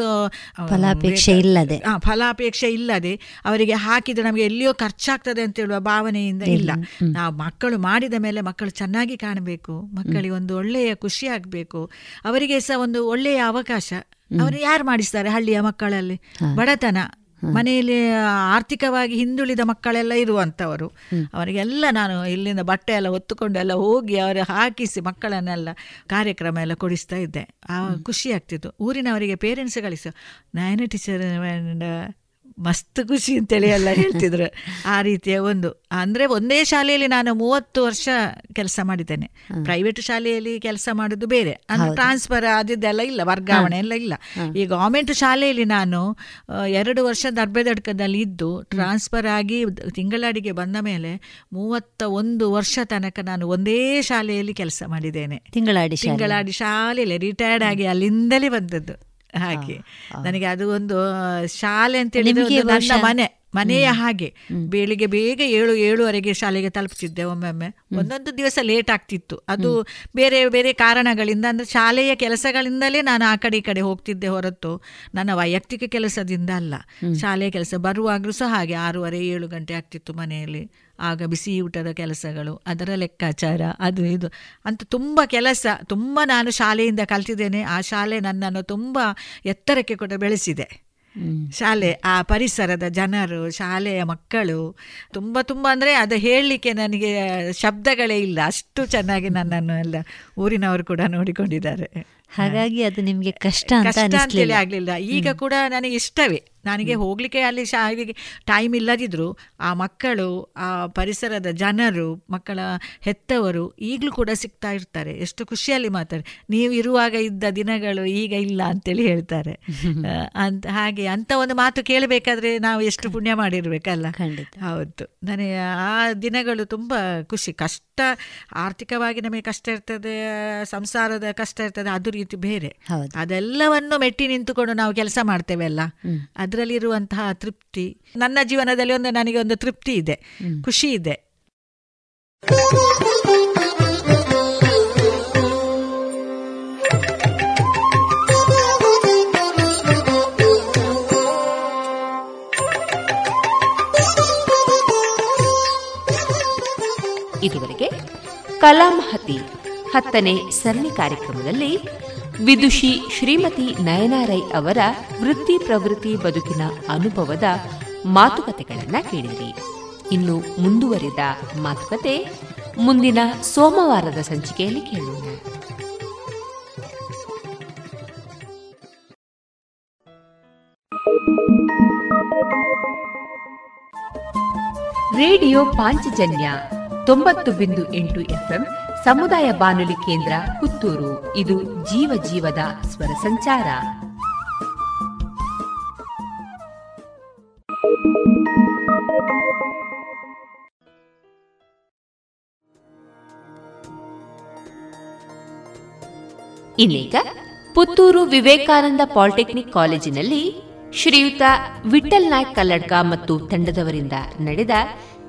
ಫಲಾಪೇಕ್ಷೆ ಇಲ್ಲದೆ. ಫಲಾಪೇಕ್ಷೆ ಇಲ್ಲದೆ ಅವರಿಗೆ ಹಾಕಿದ್ರೆ ನಮಗೆ ಎಲ್ಲಿಯೋ ಖರ್ಚಾಗ್ತದೆ ಅಂತ ಹೇಳುವ ಭಾವನೆಯಿಂದ ಇಲ್ಲ. ನಾವು ಮಕ್ಕಳು ಮಾಡಿದ ಮೇಲೆ ಮಕ್ಕಳು ಚೆನ್ನಾಗಿ ಕಾಣಬೇಕು. ಮಕ್ಕಳಿಗೆ ಒಂದು ಒಳ್ಳೆಯ ಖುಷಿ ಆಗಬೇಕು. ಅವರಿಗೆ ಸಹ ಒಂದು ಒಳ್ಳೆಯ ಅವಕಾಶ. ಅವರು ಯಾರು ಮಾಡಿಸ್ತಾರೆ ಹಳ್ಳಿಯ ಮಕ್ಕಳಲ್ಲಿ? ಬಡತನ. ಮನೆಯಲ್ಲಿ ಆರ್ಥಿಕವಾಗಿ ಹಿಂದುಳಿದ ಮಕ್ಕಳೆಲ್ಲ ಇರುವಂಥವರು. ಅವರಿಗೆಲ್ಲ ನಾನು ಇಲ್ಲಿಂದ ಬಟ್ಟೆ ಎಲ್ಲ ಹೊತ್ತುಕೊಂಡು ಎಲ್ಲ ಹೋಗಿ ಅವರು ಹಾಕಿಸಿ ಮಕ್ಕಳನ್ನೆಲ್ಲ ಕಾರ್ಯಕ್ರಮ ಎಲ್ಲ ಕೊಡಿಸ್ತಾ ಇದ್ದೆ. ಆ ಖುಷಿ ಆಗ್ತಿತ್ತು. ಊರಿನವರಿಗೆ ಪೇರೆಂಟ್ಸ್ಗಳಿಸ ನಾನು ಟೀಚರ್ ಮಸ್ತ್ ಖುಷಿ ಅಂತೇಳಿ ಎಲ್ಲ ಹೇಳ್ತಿದ್ರು. ಆ ರೀತಿಯ ಒಂದು ಅಂದರೆ ಒಂದೇ ಶಾಲೆಯಲ್ಲಿ ನಾನು ಮೂವತ್ತು ವರ್ಷ ಕೆಲಸ ಮಾಡಿದ್ದೇನೆ. ಪ್ರೈವೇಟ್ ಶಾಲೆಯಲ್ಲಿ ಕೆಲಸ ಮಾಡೋದು ಬೇರೆ. ಅಂದ್ರೆ ಟ್ರಾನ್ಸ್ಫರ್ ಆದಿದ್ದೆಲ್ಲ ಇಲ್ಲ ವರ್ಗಾವಣೆ ಎಲ್ಲ ಇಲ್ಲ. ಈ ಗೌರ್ಮೆಂಟ್ ಶಾಲೆಯಲ್ಲಿ ನಾನು ಎರಡು ವರ್ಷ ದರ್ಬೆದಡ್ಕದಲ್ಲಿ ಇದ್ದು ಟ್ರಾನ್ಸ್ಫರ್ ಆಗಿ ತಿಂಗಳಾಡಿಗೆ ಬಂದ ಮೇಲೆ ಮೂವತ್ತ ಒಂದು ವರ್ಷ ತನಕ ನಾನು ಒಂದೇ ಶಾಲೆಯಲ್ಲಿ ಕೆಲಸ ಮಾಡಿದ್ದೇನೆ. ತಿಂಗಳಾಡಿ ತಿಂಗಳಾಡಿ ಶಾಲೆಯಲ್ಲಿ ರಿಟೈರ್ಡ್ ಆಗಿ ಅಲ್ಲಿಂದಲೇ ಬಂದದ್ದು. ಹಾಗೆ. ನನಗೆ ಅದು ಒಂದು ಶಾಲೆ ಅಂತ ಹೇಳಿದ್ರೆ ನನ್ನ ಮನೆ ಮನೆಯ ಹಾಗೆ. ಬೆಳಿಗ್ಗೆ ಬೇಗ ಏಳು ಏಳುವರೆಗೆ ಶಾಲೆಗೆ ತಲುಪ್ತಿದ್ದೆ ಒಮ್ಮೊಮ್ಮೆ. ಒಂದೊಂದು ದಿವಸ ಲೇಟ್ ಆಗ್ತಿತ್ತು. ಅದು ಬೇರೆ ಬೇರೆ ಕಾರಣಗಳಿಂದ ಅಂದ್ರೆ ಶಾಲೆಯ ಕೆಲಸಗಳಿಂದಲೇ ನಾನು ಆ ಕಡೆ ಈ ಕಡೆ ಹೋಗ್ತಿದ್ದೆ ಹೊರತು. ನನ್ನ ವೈಯಕ್ತಿಕ ಕೆಲಸದಿಂದ ಅಲ್ಲ. ಶಾಲೆಯ ಕೆಲಸ ಬರುವಾಗಲೂ ಸಹ ಹಾಗೆ ಆರೂವರೆ ಏಳು ಗಂಟೆ ಆಗ್ತಿತ್ತು ಮನೆಯಲ್ಲಿ. ಆಗ ಬಿಸಿ ಊಟದ ಕೆಲಸಗಳು ಅದರ ಲೆಕ್ಕಾಚಾರ ಅದು ಇದು. ಅಂತ ತುಂಬ ಕೆಲಸ ತುಂಬ ನಾನು ಶಾಲೆಯಿಂದ ಕಲ್ತಿದ್ದೇನೆ. ಆ ಶಾಲೆ ನನ್ನನ್ನು ತುಂಬ ಎತ್ತರಕ್ಕೆ ಕೂಡ ಬೆಳೆಸಿದೆ. ಶಾಲೆ ಆ ಪರಿಸರದ ಜನರು ಶಾಲೆಯ ಮಕ್ಕಳು ತುಂಬ ತುಂಬ ಅಂದರೆ ಅದು ಹೇಳಲಿಕ್ಕೆ ನನಗೆ ಶಬ್ದಗಳೇ ಇಲ್ಲ. ಅಷ್ಟು ಚೆನ್ನಾಗಿ ನನ್ನನ್ನು ಎಲ್ಲ ಊರಿನವರು ಕೂಡ ನೋಡಿಕೊಂಡಿದ್ದಾರೆ. ಹಾಗಾಗಿ ಅದು ನಿಮಗೆ ಕಷ್ಟ ಅಂತೇಳಿ ಆಗಲಿಲ್ಲ. ಈಗ ಕೂಡ ನನಗೆ ಇಷ್ಟವೇ. ನನಗೆ ಹೋಗಲಿಕ್ಕೆ ಅಲ್ಲಿ ಶಾಲೆಗೆ ಟೈಮ್ ಇಲ್ಲದಿದ್ರು ಆ ಮಕ್ಕಳು ಆ ಪರಿಸರದ ಜನರು ಮಕ್ಕಳ ಹೆತ್ತವರು ಈಗಲೂ ಕೂಡ ಸಿಗ್ತಾ ಇರ್ತಾರೆ. ಎಷ್ಟು ಖುಷಿಯಲ್ಲಿ ಮಾತಾರೆ ನೀವು ಇರುವಾಗ ಇದ್ದ ದಿನಗಳು ಈಗ ಇಲ್ಲ ಅಂತೇಳಿ ಹೇಳ್ತಾರೆ. ಅಂತ ಹಾಗೆ ಅಂತ ಒಂದು ಮಾತು ಕೇಳಬೇಕಾದ್ರೆ ನಾವು ಎಷ್ಟು ಪುಣ್ಯ ಮಾಡಿರ್ಬೇಕಲ್ಲ. ಹೌದು. ನನಗೆ ಆ ದಿನಗಳು ತುಂಬ ಖುಷಿ. ಕಷ್ಟ ಆರ್ಥಿಕವಾಗಿ ನಮಗೆ ಕಷ್ಟ ಇರ್ತದೆ ಸಂಸಾರದ ಕಷ್ಟ ಇರ್ತದೆ ಅದು ರೀತಿ ಬೇರೆ. ಅದೆಲ್ಲವನ್ನು ಮೆಟ್ಟಿ ನಿಂತುಕೊಂಡು ನಾವು ಕೆಲಸ ಮಾಡ್ತೇವೆ ಅಲ್ಲ. ಅದರಲ್ಲಿರುವಂತಹ ತೃಪ್ತಿ. ನನ್ನ ಜೀವನದಲ್ಲಿ ಒಂದು ನನಗೆ ಒಂದು ತೃಪ್ತಿ ಇದೆ. ಖುಷಿ ಇದೆ. ಇದುವರೆಗೆ ಕಲಾಮಹತಿ ಹತ್ತನೇ ಸರಣಿ ಕಾರ್ಯಕ್ರಮದಲ್ಲಿ ವಿದುಷಿ ಶ್ರೀಮತಿ ನಯನಾರೈ ಅವರ ವೃತ್ತಿ ಪ್ರವೃತ್ತಿ ಬದುಕಿನ ಅನುಭವದ ಮಾತುಕತೆಗಳನ್ನ ಕೇಳಿರಿ ಇನ್ನು ಮುಂದುವರಿದ ಮಾತುಕತೆ ಮುಂದಿನ ಸೋಮವಾರದ ಸಂಚಿಕೆಯಲ್ಲಿ ಕೇಳೋಣ. ರೇಡಿಯೋ ಪಾಂಚಜನ್ಯ ತೊಂಬತ್ತು ಬಿಂದು ಎಂಟು ಎಫ್ಎಂ ಸಮುದಾಯ ಬಾನುಲಿ ಕೇಂದ್ರ ಪುತ್ತೂರು. ಇದು ಜೀವ ಜೀವದ ಸ್ವರ ಸಂಚಾರ. ಇನ್ನೀಗ ಪುತ್ತೂರು ವಿವೇಕಾನಂದ ಪಾಲಿಟೆಕ್ನಿಕ್ ಕಾಲೇಜಿನಲ್ಲಿ ಶ್ರೀಯುತ ವಿಠಲ್ ನಾಯ್ಕ್ ಕಲ್ಲಡ್ಕ ಮತ್ತು ತಂಡದವರಿಂದ ನಡೆದ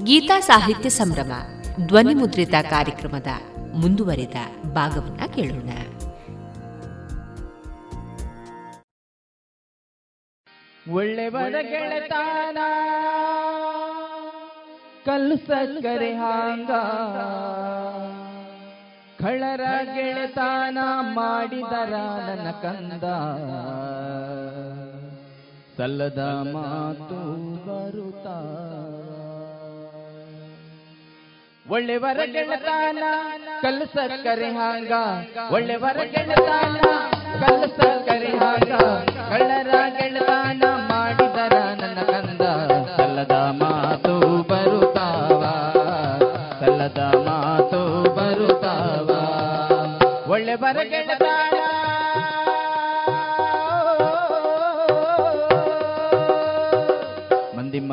ಗೀತಾ ಸಾಹಿತ್ಯ ಸಂಭ್ರಮ ಧ್ವನಿ ಮುದ್ರಿತ ಕಾರ್ಯಕ್ರಮದ ಮುಂದುವರಿದ ಭಾಗವನ್ನ ಕೇಳೋಣ. ಒಳ್ಳೆವರ ಗೆಳೆತಾನ ಕಲ್ಲು ಸಕ್ಕರೆ ಹಾಂಗ ಕಳರ ಗೆಳೆತಾನ ಮಾಡಿದರ ನನ್ನ ಕಂದ. ಸಲ್ಲದ ಮಾತು ಬರುತ್ತಾ ಒಳ್ಳೆವರ ಗೆಳತಾನ ಕಲ್ಸ ಕರೆ ಹಾಂಗ. ಒಳ್ಳೆವರ ಗೆಳತಾನ ಕಲ್ಸ ಕರೆ ಹಾಂಗ. ಕಳ್ಳರ ಗೆಳತಾನ ಮಾಡಿದರ ನನ್ನ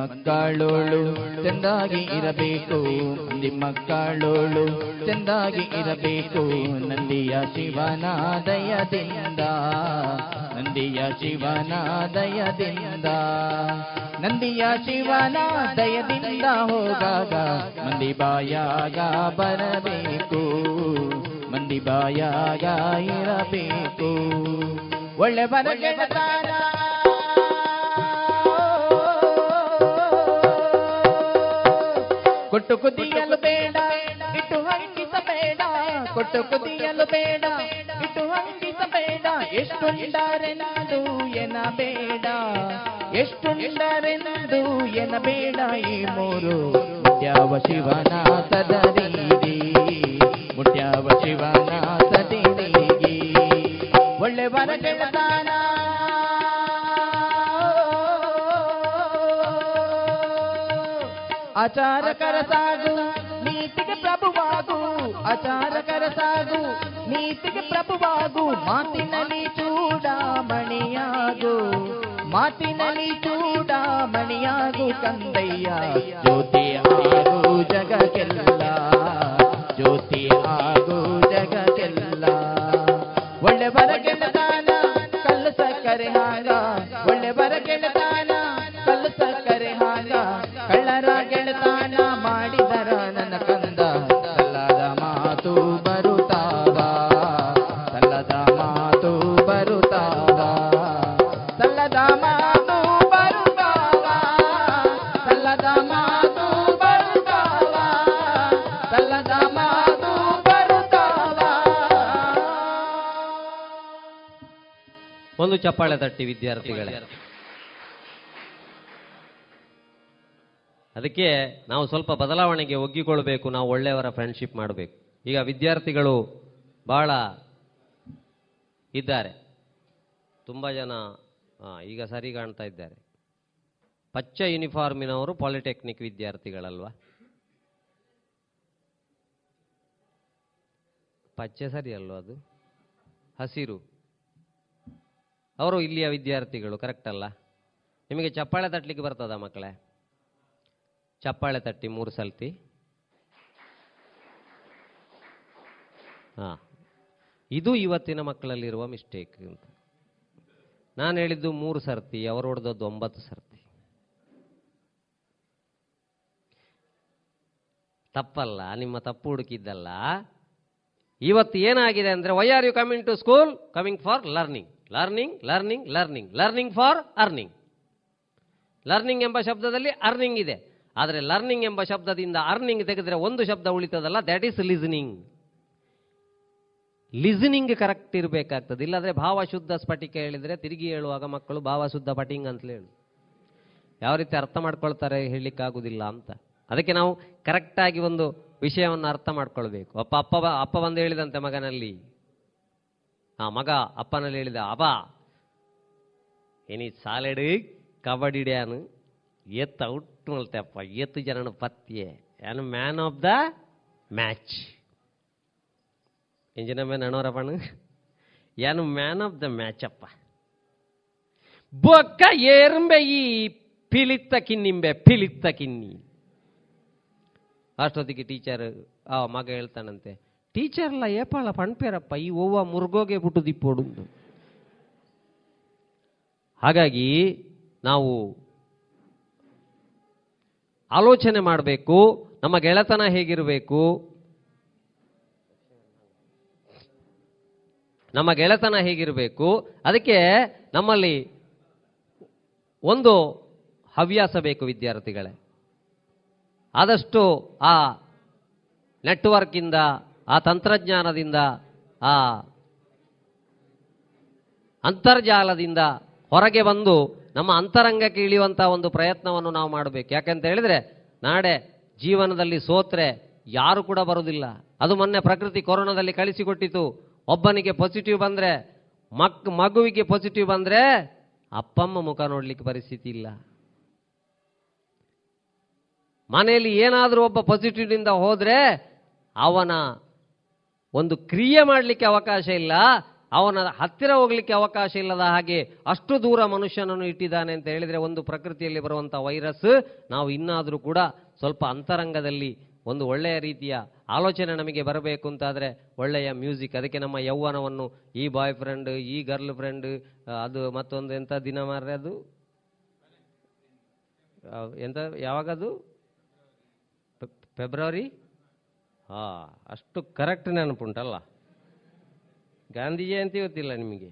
ಮಕ್ಕಳೋಳು ಚೆಂದಾಗಿ ಇರಬೇಕು. ಮಂದಿ ಮಕ್ಕಳೋಳು ಚೆಂದಾಗಿ ಇರಬೇಕು. ನಂದಿಯ ಶಿವನ ದಯದಿಂದ ನಂದಿಯ ಶಿವನ ದಯದಿಂದ ನಂದಿಯ ಶಿವನ ದಯದಿಂದ ಹೋಗಾಗ ಮಂದಿ ಬಾಯಾಗ ಬರಬೇಕು. ಮಂದಿ ಬಾಯಾಗ ಇರಬೇಕು. ಒಳ್ಳೆ ಬರಗೆ ಕೊಟ್ಟು ಕುದಿಯಲು ಬೇಡ ಇಟ್ಟು ಹಂಗಿಸಬೇಡ ಕೊಟ್ಟು ಕುದಿಯಲು ಬೇಡ ಇಟ್ಟು ಹಂಗಿಸಬೇಡ ಎಷ್ಟುಂಡರೆಂದು ಎನಬೇಡ ಎಷ್ಟುಂಡರೆಂದು ಎನಬೇಡ ಈ ಮೂರು ಮುಟ್ಯಾವ ಶಿವನಾಥದ ನೀಗಿ ಮುಟ್ಯಾವ ಶಿವನಾಥದ ನೀಗಿ ಒಳ್ಳೆ ವರ ಗೆಳತಾನ ಆಚಾರಕರ ಸಾಗು, ನೀತಿಗೆ ಪ್ರಭುವಾಗು. ಆಚಾರಕರ ಸಾಗು, ನೀತಿಗೆ ಪ್ರಭುವಾಗು. ಮಾತಿನಲ್ಲಿ ಚೂಡಾಮಣಿಯಾಗು. ಮಾತಿನಲ್ಲಿ ಚೂಡಾಮಣಿಯಾಗು ಕಂದಯ್ಯ ಜ್ಯೋತಿ ಆಗು ಜಗಕ್ಕೆಲ್ಲ. ಜ್ಯೋತಿ ಆಗು ಜಗಕ್ಕೆಲ್ಲ. ಒಳ್ಳೆ ಬರಗೆಲ್ಲ ಗೆಳತಾನ ಕಲ್ಲು ಸಕ್ಕರೆ ಹಾಗ. ಒಂದು ಚಪ್ಪಾಳೆ ತಟ್ಟಿ, ವಿದ್ಯಾರ್ಥಿಗಳೇ. ಅದಕ್ಕೆ ನಾವು ಸ್ವಲ್ಪ ಬದಲಾವಣೆಗೆ ಒಗ್ಗಿಕೊಳ್ಬೇಕು, ನಾವು ಒಳ್ಳೆಯವರ ಫ್ರೆಂಡ್ಶಿಪ್ ಮಾಡಬೇಕು. ಈಗ ವಿದ್ಯಾರ್ಥಿಗಳು ಬಹಳ ಇದ್ದಾರೆ. ತುಂಬ ಜನ ಈಗ ಸರಿ ಕಾಣ್ತಾ ಇದ್ದಾರೆ. ಪಚ್ಚ ಯೂನಿಫಾರ್ಮಿನವರು ಪಾಲಿಟೆಕ್ನಿಕ್ ವಿದ್ಯಾರ್ಥಿಗಳಲ್ವಾ? ಪಚ್ಚೆ ಸರಿ ಅಲ್ವಾ ಅದು? ಹಸಿರು. ಅವರು ಇಲ್ಲಿಯ ವಿದ್ಯಾರ್ಥಿಗಳು ಕರೆಕ್ಟ್ ಅಲ್ಲ? ನಿಮಗೆ ಚಪ್ಪಾಳೆ ತಟ್ಟಲಿಕ್ಕೆ ಬರ್ತದ ಮಕ್ಕಳೇ? ಚಪ್ಪಾಳೆ ತಟ್ಟಿ ಮೂರು ಸಲ್ತಿ. ಹಾ. ಇದು ಇವತ್ತಿನ ಮಕ್ಕಳಲ್ಲಿರುವ ಮಿಸ್ಟೇಕ್ ಅಂತ. ನಾನು ಹೇಳಿದ್ದು ಮೂರು ಸರ್ತಿ, ಅವರು ಹೊಡೆದದ್ದು ಒಂಬತ್ತು ಸರ್ತಿ. ತಪ್ಪಲ್ಲ, ನಿಮ್ಮ ತಪ್ಪು ಹುಡುಕಿದ್ದಲ್ಲ. ಇವತ್ತು ಏನಾಗಿದೆ ಅಂದರೆ why are you coming to school coming for learning learning learning learning learning for earning learning ಎಂಬ ಶಬ್ದದಲ್ಲಿ ಅರ್ನಿಂಗ್ ಇದೆ. ಆದರೆ ಲರ್ನಿಂಗ್ ಎಂಬ ಶಬ್ದದಿಂದ ಅರ್ನಿಂಗ್ ತೆಗೆದರೆ ಒಂದು ಶಬ್ದ ಉಳಿತದಲ್ಲ that is listening listening correct ಇರಬೇಕಾಗ್ತದೆ. ಭಾವ ಭಾವಶುದ್ಧ ಸ್ಫಟಿಕ ಹೇಳಿದ್ರೆ ತಿರುಗಿ ಹೇಳುವಾಗ ಮಕ್ಕಳು ಭಾವಶುದ್ಧ ಪಟಿಂಗ್ ಅಂತ ಹೇಳಿ. ಯಾವ ರೀತಿ ಅರ್ಥ ಮಾಡ್ಕೊಳ್ತಾರೆ ಹೇಳಲಿಕ್ಕಾಗುವುದಿಲ್ಲ ಅಂತ. ಅದಕ್ಕೆ ನಾವು ಕರೆಕ್ಟಾಗಿ ಒಂದು ವಿಷಯವನ್ನು ಅರ್ಥ ಮಾಡ್ಕೊಳ್ಬೇಕು. ಅಪ್ಪ ಅಪ್ಪ ಅಪ್ಪ ಬಂದು ಹೇಳಿದಂತೆ ಮಗನಲ್ಲಿ. ಆ ಮಗ ಅಪ್ಪನಲ್ಲಿ ಹೇಳಿದ ಅಬ ಏನಿ ಸಾಲೆಡ್ ಕಬಡ್ಡಿ ಡ್ಯಾನು ಎತ್ತು ಔಟ್ ಮಲ್ತೆಪ್ಪ ಎತ್ತು ಜನನ ಪತ್ತೆ ಏನು ಮ್ಯಾನ್ ಆಫ್ ದ ಮ್ಯಾಚ್ ಇಂಜಿನ ಮೇಲೆ ಅಣೋರಪ್ಪಣ ಏನು ಮ್ಯಾನ್ ಆಫ್ ದ ಮ್ಯಾಚ್ ಅಪ್ಪ. ಬೊಕ್ಕ ಏರ್ಂಬೆ ಈ ಪಿಲಿತ್ತ ಕಿನ್ನಿಂಬೆ, ಪಿಲಿತ್ತ ಕಿನ್ನಿ. ಅಷ್ಟೊತ್ತಿಗೆ ಟೀಚರ್ ಆ ಮಗ ಹೇಳ್ತಾನಂತೆ ಟೀಚರ್ಲ ಏಪಾಳ ಪಣ್ಪೇರಪ್ಪ, ಈ ಓವ ಮುರ್ಗೋಗೆ ಬಿಟ್ಟು ದಿಪ್ಪೋಡು ಹಾಗಾಗಿ ನಾವು ಆಲೋಚನೆ ಮಾಡಬೇಕು, ನಮ್ಮ ಗೆಳೆತನ ಹೇಗಿರಬೇಕು? ನಮ್ಮ ಗೆಳೆತನ ಹೇಗಿರಬೇಕು? ಅದಕ್ಕೆ ನಮ್ಮಲ್ಲಿ ಒಂದು ಹವ್ಯಾಸ ಬೇಕು ವಿದ್ಯಾರ್ಥಿಗಳೇ. ಆದಷ್ಟು ಆ ನೆಟ್ವರ್ಕಿಂದ ಆ ತಂತ್ರಜ್ಞಾನದಿಂದ, ಆ ಅಂತರ್ಜಾಲದಿಂದ ಹೊರಗೆ ಬಂದು ನಮ್ಮ ಅಂತರಂಗಕ್ಕೆ ಇಳಿಯುವಂಥ ಒಂದು ಪ್ರಯತ್ನವನ್ನು ನಾವು ಮಾಡಬೇಕು. ಯಾಕಂತ ಹೇಳಿದರೆ ನಾಳೆ ಜೀವನದಲ್ಲಿ ಸೋತ್ರೆ ಯಾರು ಕೂಡ ಬರುವುದಿಲ್ಲ ಅದು ಮೊನ್ನೆ ಪ್ರಕೃತಿ ಕೊರೋನಾದಲ್ಲಿ ಕಳಿಸಿಕೊಟ್ಟಿತು. ಒಬ್ಬನಿಗೆ ಪಾಸಿಟಿವ್ ಬಂದರೆ, ಮಕ್, ಮಗುವಿಗೆ ಪಾಸಿಟಿವ್ ಬಂದರೆ ಅಪ್ಪಮ್ಮ ಮುಖ ನೋಡಲಿಕ್ಕೆ ಪರಿಸ್ಥಿತಿ ಇಲ್ಲ. ಮನೆಯಲ್ಲಿ ಏನಾದರೂ ಒಬ್ಬ ಪಾಸಿಟಿವ್ನಿಂದ ಹೋದರೆ ಅವನ ಒಂದು ಕ್ರಿಯೆ ಮಾಡಲಿಕ್ಕೆ ಅವಕಾಶ ಇಲ್ಲ, ಅವನ ಹತ್ತಿರ ಹೋಗ್ಲಿಕ್ಕೆ ಅವಕಾಶ ಇಲ್ಲದ ಹಾಗೆ ಅಷ್ಟು ದೂರ ಮನುಷ್ಯನನ್ನು ಇಟ್ಟಿದ್ದಾನೆ ಅಂತ ಹೇಳಿದ್ರೆ ಒಂದು ಪ್ರಕೃತಿಯಲ್ಲಿ ಬರುವಂಥ ವೈರಸ್, ನಾವು ಇನ್ನಾದರೂ ಕೂಡ ಸ್ವಲ್ಪ ಅಂತರಂಗದಲ್ಲಿ ಒಂದು ಒಳ್ಳೆಯ ರೀತಿಯ ಆಲೋಚನೆ ನಮಗೆ ಬರಬೇಕು ಅಂತಾದರೆ ಒಳ್ಳೆಯ ಮ್ಯೂಸಿಕ್, ಅದಕ್ಕೆ ನಮ್ಮ ಯೌವನವನ್ನು ಈ ಬಾಯ್ ಫ್ರೆಂಡ್ ಈ ಗರ್ಲ್ ಫ್ರೆಂಡ್, ಅದು ಮತ್ತೊಂದು ಎಂಥ ದಿನ ಮಾರ್ರೆ ಅದು? ಎಂಥ ಯಾವಾಗದು? ಫೆಬ್ರವರಿ? ಹಾ, ಅಷ್ಟು ಕರೆಕ್ಟ್ ನೆನಪುಂಟಲ್ಲ ಗಾಂಧಿ ಜಯಂತಿ ಗೊತ್ತಿಲ್ಲ ನಿಮಗೆ?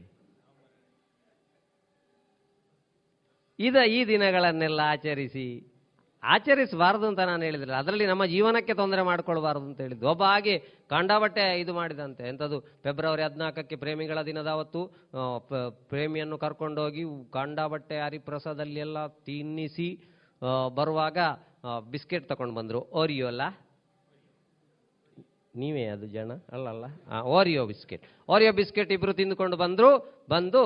ಇದ ಈ ದಿನಗಳನ್ನೆಲ್ಲ ಆಚರಿಸಿ ಆಚರಿಸಬಾರದು ಅಂತ ನಾನು ಹೇಳಿದ್ರೆ ಅದರಲ್ಲಿ ನಮ್ಮ ಜೀವನಕ್ಕೆ ತೊಂದರೆ ಮಾಡ್ಕೊಳ್ಬಾರ್ದು ಅಂತ ಹೇಳಿದ್ದು. ಒಬ್ಬ ಹಾಗೆ ಕಂಡಬಟ್ಟೆ ಇದು ಮಾಡಿದಂತೆ ಎಂಥದ್ದು ಫೆಬ್ರವರಿ ಹದಿನಾಲ್ಕಕ್ಕೆ ಪ್ರೇಮಿಗಳ ದಿನದ ಅವತ್ತು ಪ್ರೇಮಿಯನ್ನು ಕರ್ಕೊಂಡೋಗಿ ಕಾಂಡಾಬಟ್ಟೆ ಹರಿಪ್ರಸಾದಲ್ಲಿ ಎಲ್ಲ ತಿನ್ನಿಸಿ ಬರುವಾಗ ಬಿಸ್ಕೆಟ್ ತಗೊಂಡು ಬಂದರು. ಓರಿಯೋ ಅಲ್ಲ? ನೀವೇ ಅದು ಜನ? ಅಲ್ಲಲ್ಲ. ಓರಿಯೋ ಬಿಸ್ಕೆಟ್ ಓರಿಯೋ ಬಿಸ್ಕೆಟ್ ಇಬ್ರು ತಿಂದುಕೊಂಡು ಬಂದರು, ಬಂದು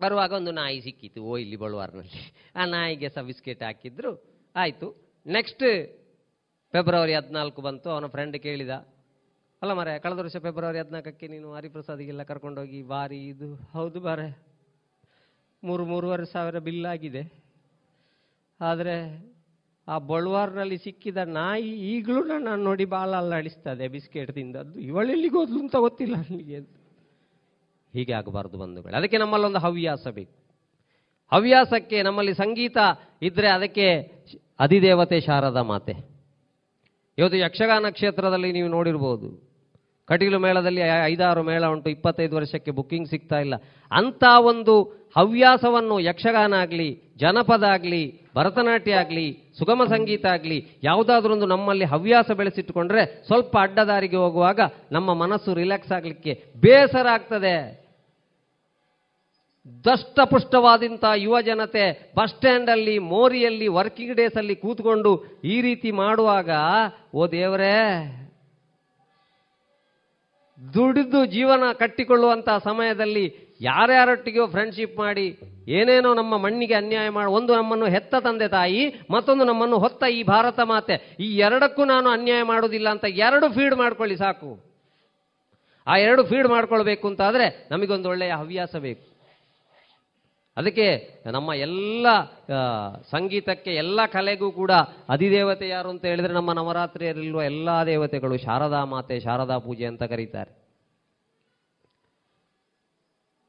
ಬರುವಾಗ ಒಂದು ನಾಯಿ ಸಿಕ್ಕಿತು ಓ, ಇಲ್ಲಿ ಬಳುವಾರ್ನಲ್ಲಿ. ಆ ನಾಯಿಗೆ ಸಹ ಬಿಸ್ಕೆಟ್ ಹಾಕಿದ್ರು, ಆಯಿತು. ನೆಕ್ಸ್ಟ್ ಫೆಬ್ರವರಿ ಹದಿನಾಲ್ಕು ಬಂತು, ಅವನ ಫ್ರೆಂಡ್ ಕೇಳಿದ, ಅಲ್ಲ ಮರೆ ಕಳೆದ ವರ್ಷ ಫೆಬ್ರವರಿ ಹದಿನಾಲ್ಕಕ್ಕೆ ನೀನು ಹರಿಪ್ರಸಾದಿಗೆಲ್ಲ ಕರ್ಕೊಂಡೋಗಿ ಬಾರಿ ಇದು. ಹೌದು ಬಾರೆ ಮೂರು, ಮೂರುವರೆ ಸಾವಿರ ಬಿಲ್ ಆಗಿದೆ. ಆದರೆ ಆ ಬಳುವಾರ್ನಲ್ಲಿ ಸಿಕ್ಕಿದ ನಾಯಿ ಈಗಲೂ ನಾನು ನೋಡಿ ಬಾಲ ಅಲ್ಲಾಡಿಸ್ತದೆ ಬಿಸ್ಕೆಟ್ ತಿಂದದ್ದು ಇವಳೆಲ್ಲಿಗೆ ಹೋದ್ಲು ಅಂತ ಗೊತ್ತಿಲ್ಲ ನನಗೆ. ಹೀಗೆ ಆಗಬಾರ್ದು ಬಂಧುಗಳು. ಅದಕ್ಕೆ ನಮ್ಮಲ್ಲೊಂದು ಹವ್ಯಾಸ ಬೇಕು. ಹವ್ಯಾಸಕ್ಕೆ ನಮ್ಮಲ್ಲಿ ಸಂಗೀತ ಇದ್ರೆ ಅದಕ್ಕೆ ಅಧಿದೇವತೆ ಶಾರದಾ ಮಾತೆ. ಇವತ್ತು ಯಕ್ಷಗಾನ ಕ್ಷೇತ್ರದಲ್ಲಿ ನೀವು ನೋಡಿರ್ಬೋದು. ಕಟೀಲು ಮೇಳದಲ್ಲಿ ಐದಾರು ಮೇಳ ಉಂಟು, ಇಪ್ಪತ್ತೈದು ವರ್ಷಕ್ಕೆ ಬುಕ್ಕಿಂಗ್ ಸಿಗ್ತಾ ಇಲ್ಲ. ಅಂಥ ಒಂದು ಹವ್ಯಾಸವನ್ನು ಯಕ್ಷಗಾನ ಆಗಲಿ, ಜನಪದ ಆಗಲಿ ಭರತನಾಟ್ಯ ಆಗಲಿ, ಸುಗಮ ಸಂಗೀತ ಆಗಲಿ, ಯಾವುದಾದ್ರೊಂದು ನಮ್ಮಲ್ಲಿ ಹವ್ಯಾಸ ಬೆಳೆಸಿಟ್ಟುಕೊಂಡ್ರೆ ಸ್ವಲ್ಪ ಅಡ್ಡದಾರಿಗೆ ಹೋಗುವಾಗ ನಮ್ಮ ಮನಸ್ಸು ರಿಲ್ಯಾಕ್ಸ್ ಆಗಲಿಕ್ಕೆ ಬೇಸರ ಆಗ್ತದೆ. ದಷ್ಟಪುಷ್ಟವಾದಂಥ ಯುವ ಜನತೆ ಬಸ್ ಸ್ಟ್ಯಾಂಡಲ್ಲಿ, ಮೋರಿಯಲ್ಲಿ, ವರ್ಕಿಂಗ್ ಡೇಸಲ್ಲಿ ಕೂತ್ಕೊಂಡು ಈ ರೀತಿ ಮಾಡುವಾಗ, ಓ ದೇವರೇ, ದುಡಿದು ಜೀವನ ಕಟ್ಟಿಕೊಳ್ಳುವಂಥ ಸಮಯದಲ್ಲಿ ಯಾರ್ಯಾರೊಟ್ಟಿಗೆಯೋ ಫ್ರೆಂಡ್ಶಿಪ್ ಮಾಡಿ, ಏನೇನೋ ನಮ್ಮ ಮಣ್ಣಿಗೆ ಅನ್ಯಾಯ ಮಾಡಿ, ಒಂದು ನಮ್ಮನ್ನು ಹೆತ್ತ ತಂದೆ ತಾಯಿ, ಮತ್ತೊಂದು ನಮ್ಮನ್ನು ಹೊತ್ತ ಈ ಭಾರತ ಮಾತೆ, ಈ ಎರಡಕ್ಕೂ ನಾನು ಅನ್ಯಾಯ ಮಾಡೋದಿಲ್ಲ ಅಂತ ಎರಡು ಫೀಡ್ ಮಾಡ್ಕೊಳ್ಳಿ ಸಾಕು. ಆ ಎರಡು ಫೀಡ್ ಮಾಡ್ಕೊಳ್ಬೇಕು ಅಂತಾದರೆ ನಮಗೊಂದು ಒಳ್ಳೆಯ ಹವ್ಯಾಸ ಬೇಕು. ಅದಕ್ಕೆ ನಮ್ಮ ಎಲ್ಲ ಸಂಗೀತಕ್ಕೆ ಎಲ್ಲ ಕಲೆಗೂ ಕೂಡ ಅಧಿದೇವತೆ ಯಾರು ಅಂತ ಹೇಳಿದ್ರೆ ನಮ್ಮ ನವರಾತ್ರಿಯಲ್ಲಿರುವ ಎಲ್ಲ ದೇವತೆಗಳು ಶಾರದಾ ಮಾತೆ, ಶಾರದಾ ಪೂಜೆ ಅಂತ ಕರೀತಾರೆ.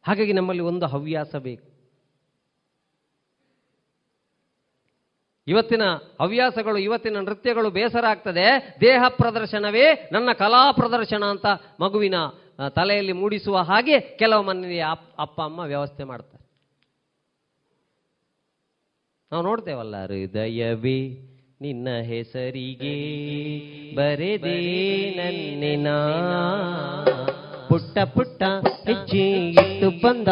ಹಾಗಾಗಿ ನಮ್ಮಲ್ಲಿ ಒಂದು ಹವ್ಯಾಸ ಬೇಕು. ಇವತ್ತಿನ ಹವ್ಯಾಸಗಳು ಇವತ್ತಿನ ನೃತ್ಯಗಳು ಬೇಸರ ಆಗ್ತದೆ. ದೇಹ ಪ್ರದರ್ಶನವೇ ನನ್ನ ಕಲಾ ಪ್ರದರ್ಶನ ಅಂತ ಮಗುವಿನ ತಲೆಯಲ್ಲಿ ಮೂಡಿಸುವ ಹಾಗೆ ಕೆಲವು ಮನೆಯಲ್ಲಿ ಅಪ್- ಅಪ್ಪ ಅಮ್ಮ ವ್ಯವಸ್ಥೆ ಮಾಡ್ತಾರೆ. ನಾವು ನೋಡ್ತೇವಲ್ಲ ಹೃದಯವೇ ನಿನ್ನ ಹೆಸರಿಗೆ ಬರೆದೇ ನನ್ನ ಪುಟ್ಟ ಪುಟ್ಟ ಹೆಜ್ಜೆ ಇಟ್ಟು ಬಂದ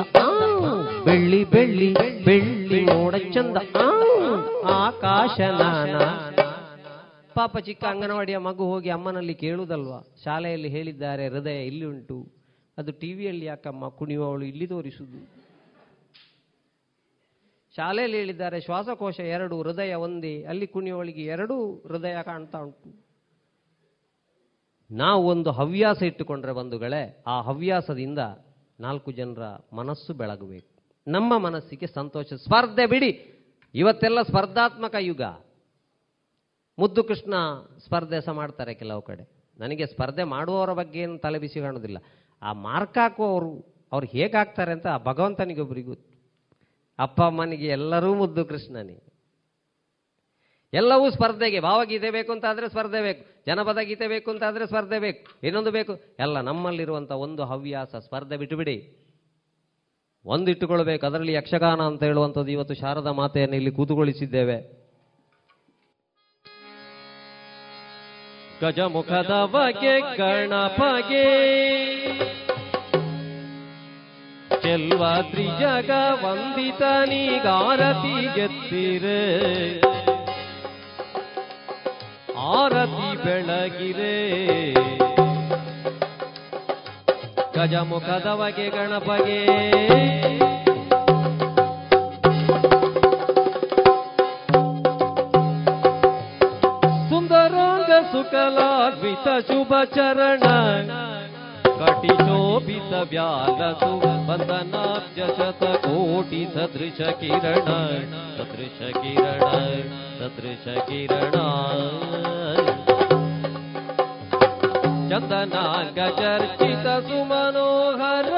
ಬೆಳ್ಳಿ ಬೆಳ್ಳಿ ಬೆಳ್ಳಿ ಮೋಡ ಚಂದ ಆಕಾಶ ನಾನ. ಪಾಪ ಚಿಕ್ಕ ಅಂಗನವಾಡಿಯ ಮಗು ಹೋಗಿ ಅಮ್ಮನಲ್ಲಿ ಕೇಳುವುದಲ್ವಾ ಶಾಲೆಯಲ್ಲಿ ಹೇಳಿದ್ದಾರೆ, ಹೃದಯ ಇಲ್ಲಿ ಉಂಟು ಅದು ಟಿವಿಯಲ್ಲಿ ಯಾಕಮ್ಮ ಕುಣಿಯುವವಳು ಇಲ್ಲಿ ತೋರಿಸುದು? ಶಾಲೆಯಲ್ಲಿ ಹೇಳಿದ್ದಾರೆ, ಶ್ವಾಸಕೋಶ ಎರಡು, ಹೃದಯ ಒಂದೇ. ಅಲ್ಲಿ ಕುಣಿಯವಳಿಗೆ ಎರಡೂ ಹೃದಯ ಕಾಣ್ತಾ ಉಂಟು. ನಾವು ಒಂದು ಹವ್ಯಾಸ ಇಟ್ಟುಕೊಂಡ್ರೆ ಬಂಧುಗಳೇ, ಆ ಹವ್ಯಾಸದಿಂದ ನಾಲ್ಕು ಜನರ ಮನಸ್ಸು ಬೆಳಗಬೇಕು. ನಮ್ಮ ಮನಸ್ಸಿಗೆ ಸಂತೋಷ, ಸ್ಪರ್ಧೆ ಬಿಡಿ. ಇವತ್ತೆಲ್ಲ ಸ್ಪರ್ಧಾತ್ಮಕ ಯುಗ. ಮುದ್ದು ಕೃಷ್ಣ ಸ್ಪರ್ಧೆ ಸಹ ಮಾಡ್ತಾರೆ ಕೆಲವು ಕಡೆ. ನನಗೆ ಸ್ಪರ್ಧೆ ಮಾಡುವವರ ಬಗ್ಗೆ ಏನು ತಲೆ ಬಿಸಿ ಕಾಣೋದಿಲ್ಲ. ಆ ಮಾರ್ಕ್ ಹಾಕುವವರು, ಅವ್ರು ಹೇಗೆ ಹಾಕ್ತಾರೆ ಅಂತ ಆ ಭಗವಂತನಿಗೊಬ್ಬರಿಗೂ ಅಪ್ಪ ಅಮ್ಮನಿಗೆ ಎಲ್ಲರೂ ಮುದ್ದು ಕೃಷ್ಣನಿಗೆ ಎಲ್ಲವೂ ಸ್ಪರ್ಧೆಗೆ, ಭಾವಗೀತೆ ಬೇಕು ಅಂತ ಆದರೆ ಸ್ಪರ್ಧೆ ಬೇಕು. ಜನಪದ ಗೀತೆ ಬೇಕು ಅಂತಾದರೆ ಸ್ಪರ್ಧೆ ಬೇಕು. ಇನ್ನೊಂದು ಬೇಕು. ಎಲ್ಲ ನಮ್ಮಲ್ಲಿರುವಂಥ ಒಂದು ಹವ್ಯಾಸ, ಸ್ಪರ್ಧೆ ಬಿಟ್ಟುಬಿಡಿ. ಒಂದಿಟ್ಟುಕೊಳ್ಬೇಕು ಅದರಲ್ಲಿ ಯಕ್ಷಗಾನ ಅಂತ ಹೇಳುವಂಥದ್ದು ಇವತ್ತು ಶಾರದ ಮಾತೆಯನ್ನು ಇಲ್ಲಿ ಕೂತುಗೊಳಿಸಿದ್ದೇವೆ. ಗಜಮುಖದ ಬಗೆ ಗಣಪಗೆ. ಚೆಲ್ವಾದ್ರಿ ತ್ರಿಜಗ ವಂದಿತ ನೀಗಾರತಿ ಗೆತ್ತಿರೇ ಆರತಿ ಬೆಳಗಿರೆ ಗಜಮುಖದವಗೆ ಗಣಪಗೆ. ಸುಂದರಾಂಗ ಸುಕಲಾದ್ವಿತ ಶುಭ ಚರಣ कटिचोपितव्यालसु वन्दनाब्ज शतकोटिसदृशकिरण सदृशकिरण सदृशकिरण चन्दनाङ्गचर्चित सुमनोहर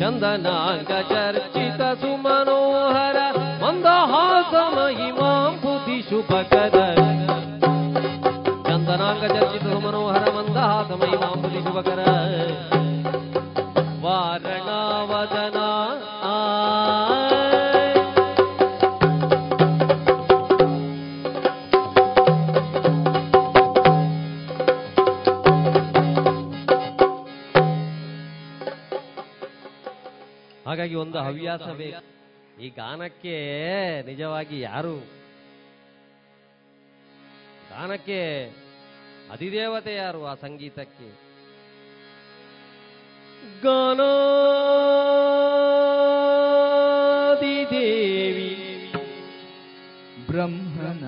चन्दनाङ्गचर्चित सुमनोहर मन्दहासमयिमां बुधिशुभकर ಒಂದು ಹವ್ಯಾಸ ಬೇಕು ಈ ಗಾನಕ್ಕೆ ನಿಜವಾಗಿ ಯಾರು? ಗಾನಕ್ಕೆ ಅಧಿದೇವತೆ ಯಾರು ಆ ಸಂಗೀತಕ್ಕೆ? ಗಾನಾದಿದೇವಿ ಬ್ರಹ್ಮನ.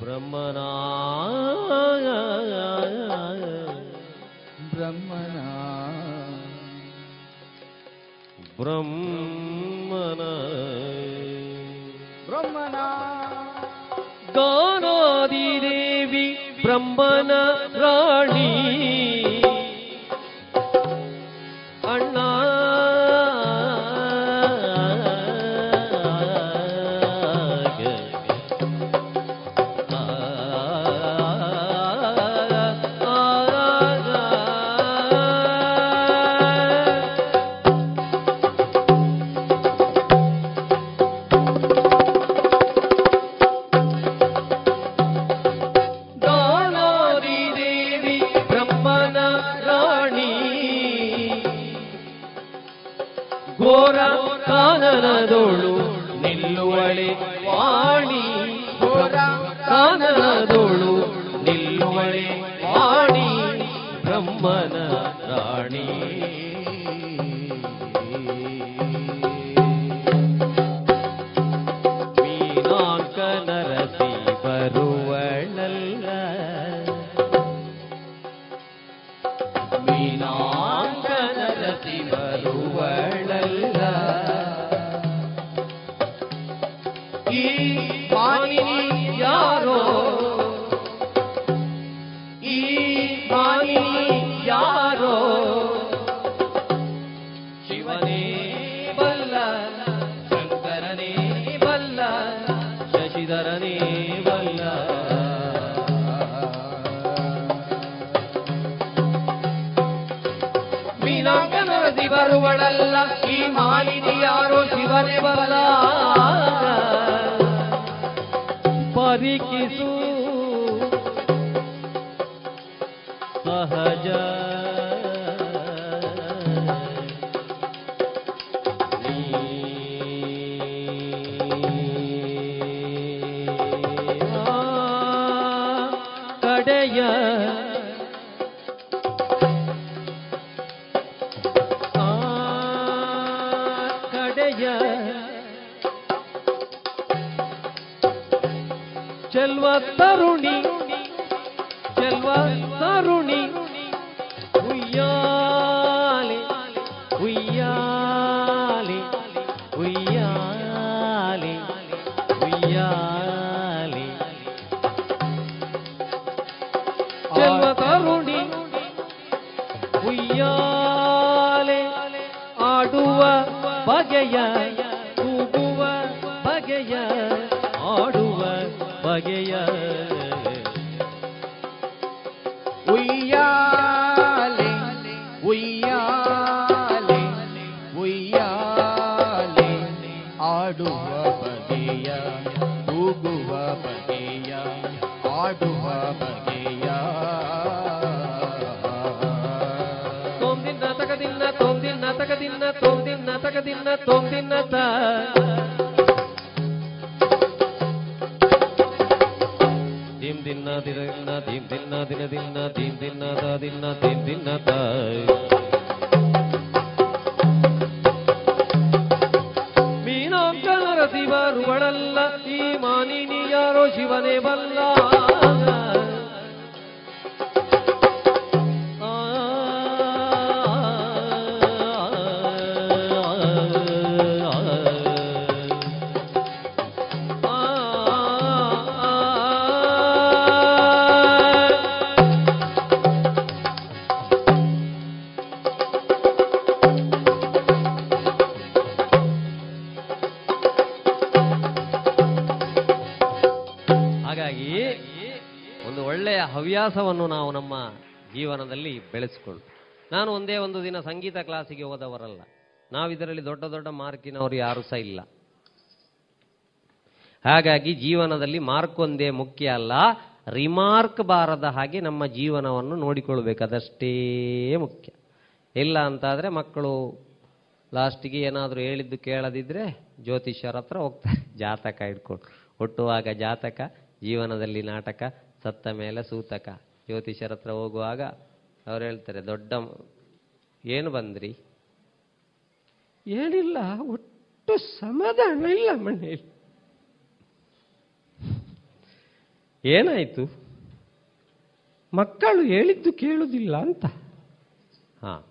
ಬ್ರಹ್ಮನಾ. ಬ್ರಹ್ಮನ ಬ್ರಹ್ಮನ ಗಾನಾದಿ ದೇವಿ ಬ್ರಹ್ಮನ ರಾಣಿ কিছু ಸಂಗೀತ ಕ್ಲಾಸಿಗೆ ಹೋದವರಲ್ಲ. ನಾವಿದರಲ್ಲಿ ದೊಡ್ಡ ದೊಡ್ಡ ಮಾರ್ಕಿನವರು ಯಾರು ಸಹ ಇಲ್ಲ. ಹಾಗಾಗಿ ಜೀವನದಲ್ಲಿ ಮಾರ್ಕ್ ಒಂದೇ ಮುಖ್ಯ ಅಲ್ಲ, ರಿಮಾರ್ಕ್ ಬಾರದ ಹಾಗೆ ನಮ್ಮ ಜೀವನವನ್ನು ನೋಡಿಕೊಳ್ಬೇಕು. ಅದಷ್ಟೇ ಮುಖ್ಯ. ಇಲ್ಲ ಅಂತಾದರೆ ಮಕ್ಕಳು ಲಾಸ್ಟಿಗೆ ಏನಾದರೂ ಹೇಳಿದ್ದು ಕೇಳದಿದ್ರೆ ಜ್ಯೋತಿಷ್ಯರ ಹತ್ರ ಹೋಗ್ತಾರೆ. ಜಾತಕ ಇಟ್ಕೊಂಡು. ಹುಟ್ಟುವಾಗ ಜಾತಕ, ಜೀವನದಲ್ಲಿ ನಾಟಕ, ಸತ್ತ ಮೇಲೆ ಸೂತಕ. ಜ್ಯೋತಿಷ್ಯರ ಹತ್ರ ಹೋಗುವಾಗ ಅವ್ರು ಹೇಳ್ತಾರೆ, ದೊಡ್ಡ ಏನು ಬಂದ್ರಿ? ಏನಿಲ್ಲ ಒಟ್ಟು ಸಮಾಧಾನ ಇಲ್ಲ ಮನೆಯಲ್ಲಿ. ಏನಾಯಿತು? ಮಕ್ಕಳು ಹೇಳಿದ್ದು ಕೇಳುವುದಿಲ್ಲ ಅಂತ. ಹಾ.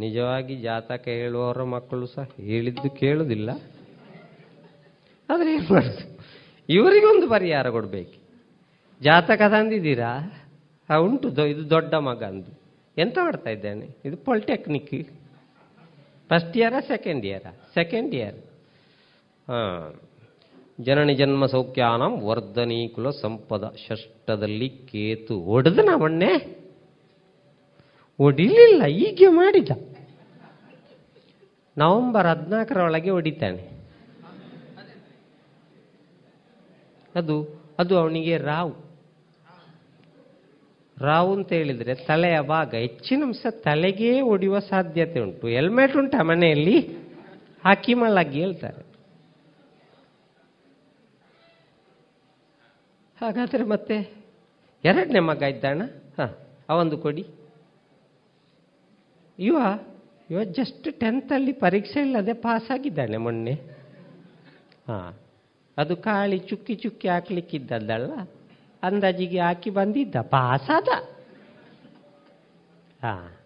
ನಿಜವಾಗಿ ಜಾತಕ ಹೇಳುವವರ ಮಕ್ಕಳು ಸಹ ಹೇಳಿದ್ದು ಕೇಳುವುದಿಲ್ಲ ಆದರೆ ಏನು ಮಾಡೋದು? ಇವರಿಗೊಂದು ಪರಿಹಾರ ಕೊಡಬೇಕು. ಜಾತಕ ತಂದಿದ್ದೀರಾ? ಆ ಉಂಟು ಇದು ದೊಡ್ಡ ಮಗ ಅಂದು ಎಂತ ಮಾಡ್ತಾ ಇದ್ದಾನೆ? ಇದು ಪಾಲಿಟೆಕ್ನಿಕ್ ಫಸ್ಟ್ ಇಯರಾ ಸೆಕೆಂಡ್ ಇಯರಾ ಸೆಕೆಂಡ್ ಇಯರ್ ಹಾಂ. ಜನನಿ ಜನ್ಮ ಸೌಖ್ಯಾನಂ ವರ್ಧನೀಕುಲ ಸಂಪದ ಷಷ್ಟದಲ್ಲಿ ಕೇತು ಹೊಡೆದ ಮೊನ್ನೆ ಹೊಡಿಲಿಲ್ಲ ಹೀಗೆ ಮಾಡಿದ. ನವೆಂಬರ್ ಹದಿನಾಲ್ಕರ ಒಳಗೆ ಹೊಡಿತಾನೆ ಅದು ಅದು ಅವನಿಗೆ ರಾವು ರಾವು ಅಂತ ಹೇಳಿದ್ರೆ ತಲೆಯ ಭಾಗ ಹೆಚ್ಚಿನ ಅಂಶ ತಲೆಗೇ ಒಡೆಯುವ ಸಾಧ್ಯತೆ ಉಂಟು. ಹೆಲ್ಮೆಟ್ ಉಂಟಾ ಮನೆಯಲ್ಲಿ? ಹಾಕಿ ಮಲ್ಲಾಗಿ ಹೇಳ್ತಾರೆ. ಹಾಗಾದ್ರೆ ಮತ್ತೆ? ಎರಡನೇ ಮಗ ಇದ್ದಾಣ ಹಾಂ ಅವಂದು ಕೊಡಿ. ಇವ ಇವ ಜಸ್ಟ್ ಟೆಂತಲ್ಲಿ ಪರೀಕ್ಷೆ ಇಲ್ಲದೆ ಪಾಸ್ ಆಗಿದ್ದಾನೆ ಮೊನ್ನೆ. ಹಾಂ ಅದು ಕಾಳಿ ಚುಕ್ಕಿ ಚುಕ್ಕಿ ಹಾಕ್ಲಿಕ್ಕಿದ್ದದ್ದಲ್ಲ. ಅಂದಾಜಿಗೆ ಹಾಕಿ ಬಂದಿದ್ದ ಪಾಸಾದ. ಹಾ.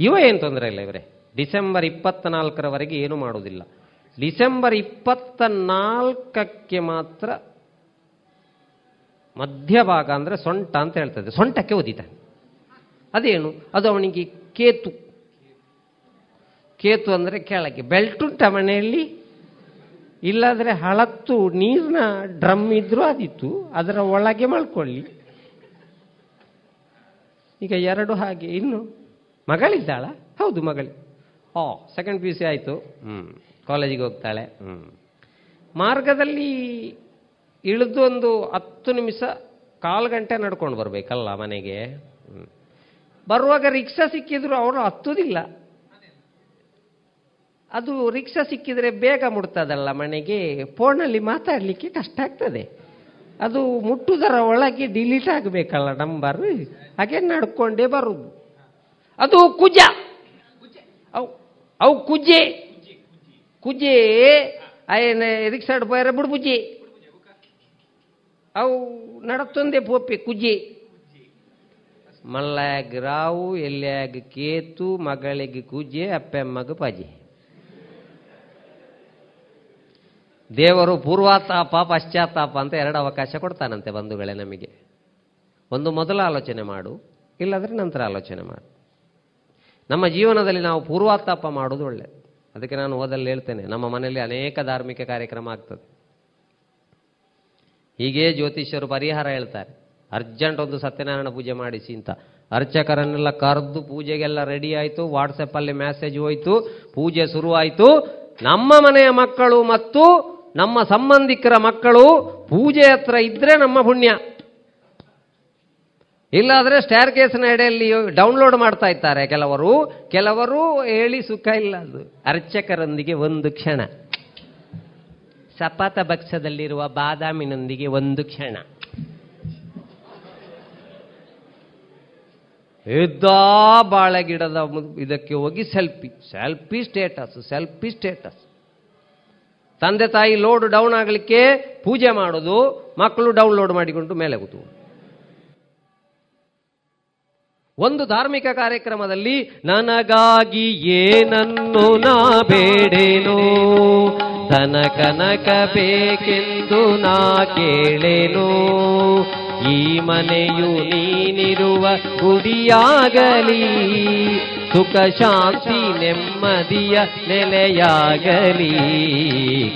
ಇವ ಏನು ತೊಂದರೆ ಇಲ್ಲ ಇವರೇ? ಡಿಸೆಂಬರ್ ಇಪ್ಪತ್ತ ನಾಲ್ಕರವರೆಗೆ ಏನು ಮಾಡುವುದಿಲ್ಲ. ಡಿಸೆಂಬರ್ ಇಪ್ಪತ್ತ ನಾಲ್ಕಕ್ಕೆ ಮಾತ್ರ ಮಧ್ಯಭಾಗ ಅಂದರೆ ಸೊಂಟ ಅಂತ ಹೇಳ್ತದೆ. ಸೊಂಟಕ್ಕೆ ಒದಿತಾನೆ ಅದೇನು? ಅದು ಅವನಿಗೆ ಕೇತು. ಕೇತು ಅಂದರೆ ಕೆಳಗೆ. ಬೆಲ್ಟ್ ಉಂಟ ಮನೆಯಲ್ಲಿ. ಇಲ್ಲಾದ್ರೆ ಹಳತ್ತು ನೀರಿನ ಡ್ರಮ್ ಇದ್ರೂ ಅದಿತ್ತು ಅದರ ಒಳಗೆ ಮಲ್ಕೊಳ್ಳಿ. ಈಗ ಎರಡು ಹಾಗೆ ಇನ್ನು ಮಗಳಿದ್ದಾಳ? ಹೌದು ಮಗಳಿ. ಓ ಸೆಕೆಂಡ್ ಪಿ ಯು ಸಿ ಆಯಿತು. ಹ್ಞೂ ಕಾಲೇಜಿಗೆ ಹೋಗ್ತಾಳೆ. ಹ್ಞೂ ಮಾರ್ಗದಲ್ಲಿ ಇಳಿದು ಒಂದು ಹತ್ತು ನಿಮಿಷ ಕಾಲು ಗಂಟೆ ನಡ್ಕೊಂಡು ಬರಬೇಕಲ್ಲ ಮನೆಗೆ. ಬರುವಾಗ ರಿಕ್ಷಾ ಸಿಕ್ಕಿದ್ರು ಅವರು ಹತ್ತುದಿಲ್ಲ. ಅದು ರಿಕ್ಷಾ ಸಿಕ್ಕಿದ್ರೆ ಬೇಗ ಮುಟ್ತದಲ್ಲ ಮನೆಗೆ. ಫೋನಲ್ಲಿ ಮಾತಾಡಲಿಕ್ಕೆ ಕಷ್ಟ ಆಗ್ತದೆ. ಅದು ಮುಟ್ಟುದರ ಒಳಗೆ ಡಿಲೀಟ್ ಆಗಬೇಕಲ್ಲ ನಂಬರ್ ಹಾಗೆ ನಡ್ಕೊಂಡೇ ಬರುದು. ಅದು ಕುಜ. ಅವು ಅವು ಕುಜೆ. ಕುಜೆ ಆಯನ ರಿಕ್ಷಾಡ್ ಬೈರ ಬಿಡ್ಬುಜಿ. ಅವು ನಡತ್ತೊಂದೇ ಪೋಪಿ, ಕುಜಿ. ಮಲ್ಲಾಗ ರಾವು ಎಲ್ಲಿಯಾಗ ಕೇತು, ಮಗಳಿಗೆ ಕುಜೆ, ಅಪ್ಪೆಮ್ಮಗ ಪಜೆ. ದೇವರು ಪೂರ್ವಾತಾಪ ಪಶ್ಚಾತ್ತಾಪ ಅಂತ ಎರಡು ಅವಕಾಶ ಕೊಡ್ತಾನಂತೆ ಬಂಧುಗಳೇ ನಮಗೆ. ಒಂದು ಮೊದಲ ಆಲೋಚನೆ ಮಾಡು, ಇಲ್ಲಾದರೆ ನಂತರ ಆಲೋಚನೆ ಮಾಡು. ನಮ್ಮ ಜೀವನದಲ್ಲಿ ನಾವು ಪೂರ್ವಾತಾಪ ಮಾಡೋದು ಒಳ್ಳೆಯದು ಅದಕ್ಕೆ ನಾನು ಓದಲ್ಲಿ ಹೇಳ್ತೇನೆ, ನಮ್ಮ ಮನೆಯಲ್ಲಿ ಅನೇಕ ಧಾರ್ಮಿಕ ಕಾರ್ಯಕ್ರಮ ಆಗ್ತದೆ. ಹೀಗೆ ಜ್ಯೋತಿಷ್ಯರು ಪರಿಹಾರ ಹೇಳ್ತಾರೆ, ಅರ್ಜೆಂಟ್ ಒಂದು ಸತ್ಯನಾರಾಯಣ ಪೂಜೆ ಮಾಡಿಸಿ ಅಂತ. ಅರ್ಚಕರನ್ನೆಲ್ಲ ಕರೆದು ಪೂಜೆಗೆಲ್ಲ ರೆಡಿ ಆಯಿತು ವಾಟ್ಸಪ್ಪಲ್ಲಿ ಮೆಸೇಜ್ ಹೋಯಿತು, ಪೂಜೆ ಶುರುವಾಯಿತು. ನಮ್ಮ ಮನೆಯ ಮಕ್ಕಳು ಮತ್ತು ನಮ್ಮ ಸಂಬಂಧಿಕರ ಮಕ್ಕಳು ಪೂಜೆ ಹತ್ರ ಇದ್ರೆ ನಮ್ಮ ಪುಣ್ಯ. ಇಲ್ಲಾದರೆ ಸ್ಟ್ಯಾರ್ ಕೇಸಿನ ಎಡೆಯಲ್ಲಿ ಡೌನ್ಲೋಡ್ ಮಾಡ್ತಾ ಇದ್ದಾರೆ ಕೆಲವರು. ಕೆಲವರು ಹೇಳಿ ಸುಖ ಇಲ್ಲ ಅದು. ಅರ್ಚಕರೊಂದಿಗೆ ಒಂದು ಕ್ಷಣ. ಸಪಾತ ಭಕ್ಷದಲ್ಲಿರುವ ಬಾದಾಮಿನೊಂದಿಗೆ ಒಂದು ಕ್ಷಣ. ಯುದ್ಧ ಬಾಳೆಗಿಡದ ಇದಕ್ಕೆ ಹೋಗಿ selfie selfie status selfie status ತಂದೆ ತಾಯಿ ಲೋಡ್ ಡೌನ್ ಆಗಲಿಕ್ಕೆ ಪೂಜೆ ಮಾಡೋದು, ಮಕ್ಕಳು ಡೌನ್ಲೋಡ್ ಮಾಡಿಕೊಂಡು ಮೇಲೆ ಕೂತು. ಒಂದು ಧಾರ್ಮಿಕ ಕಾರ್ಯಕ್ರಮದಲ್ಲಿ ನನಗಾಗಿ ಏನನ್ನು ನಾ ಬೇಡೇನೋ ತನಕನಕ ಬೇಕೆಂದು ನಾ ಕೇಳೇನೋ, ಈ ಮನೆಯು ನೀನಿರುವ ಗುಡಿಯಾಗಲಿ ಸುಖ ಶಾಂತಿ ನೆಮ್ಮದಿಯ ನೆಲೆಯಾಗಲಿ.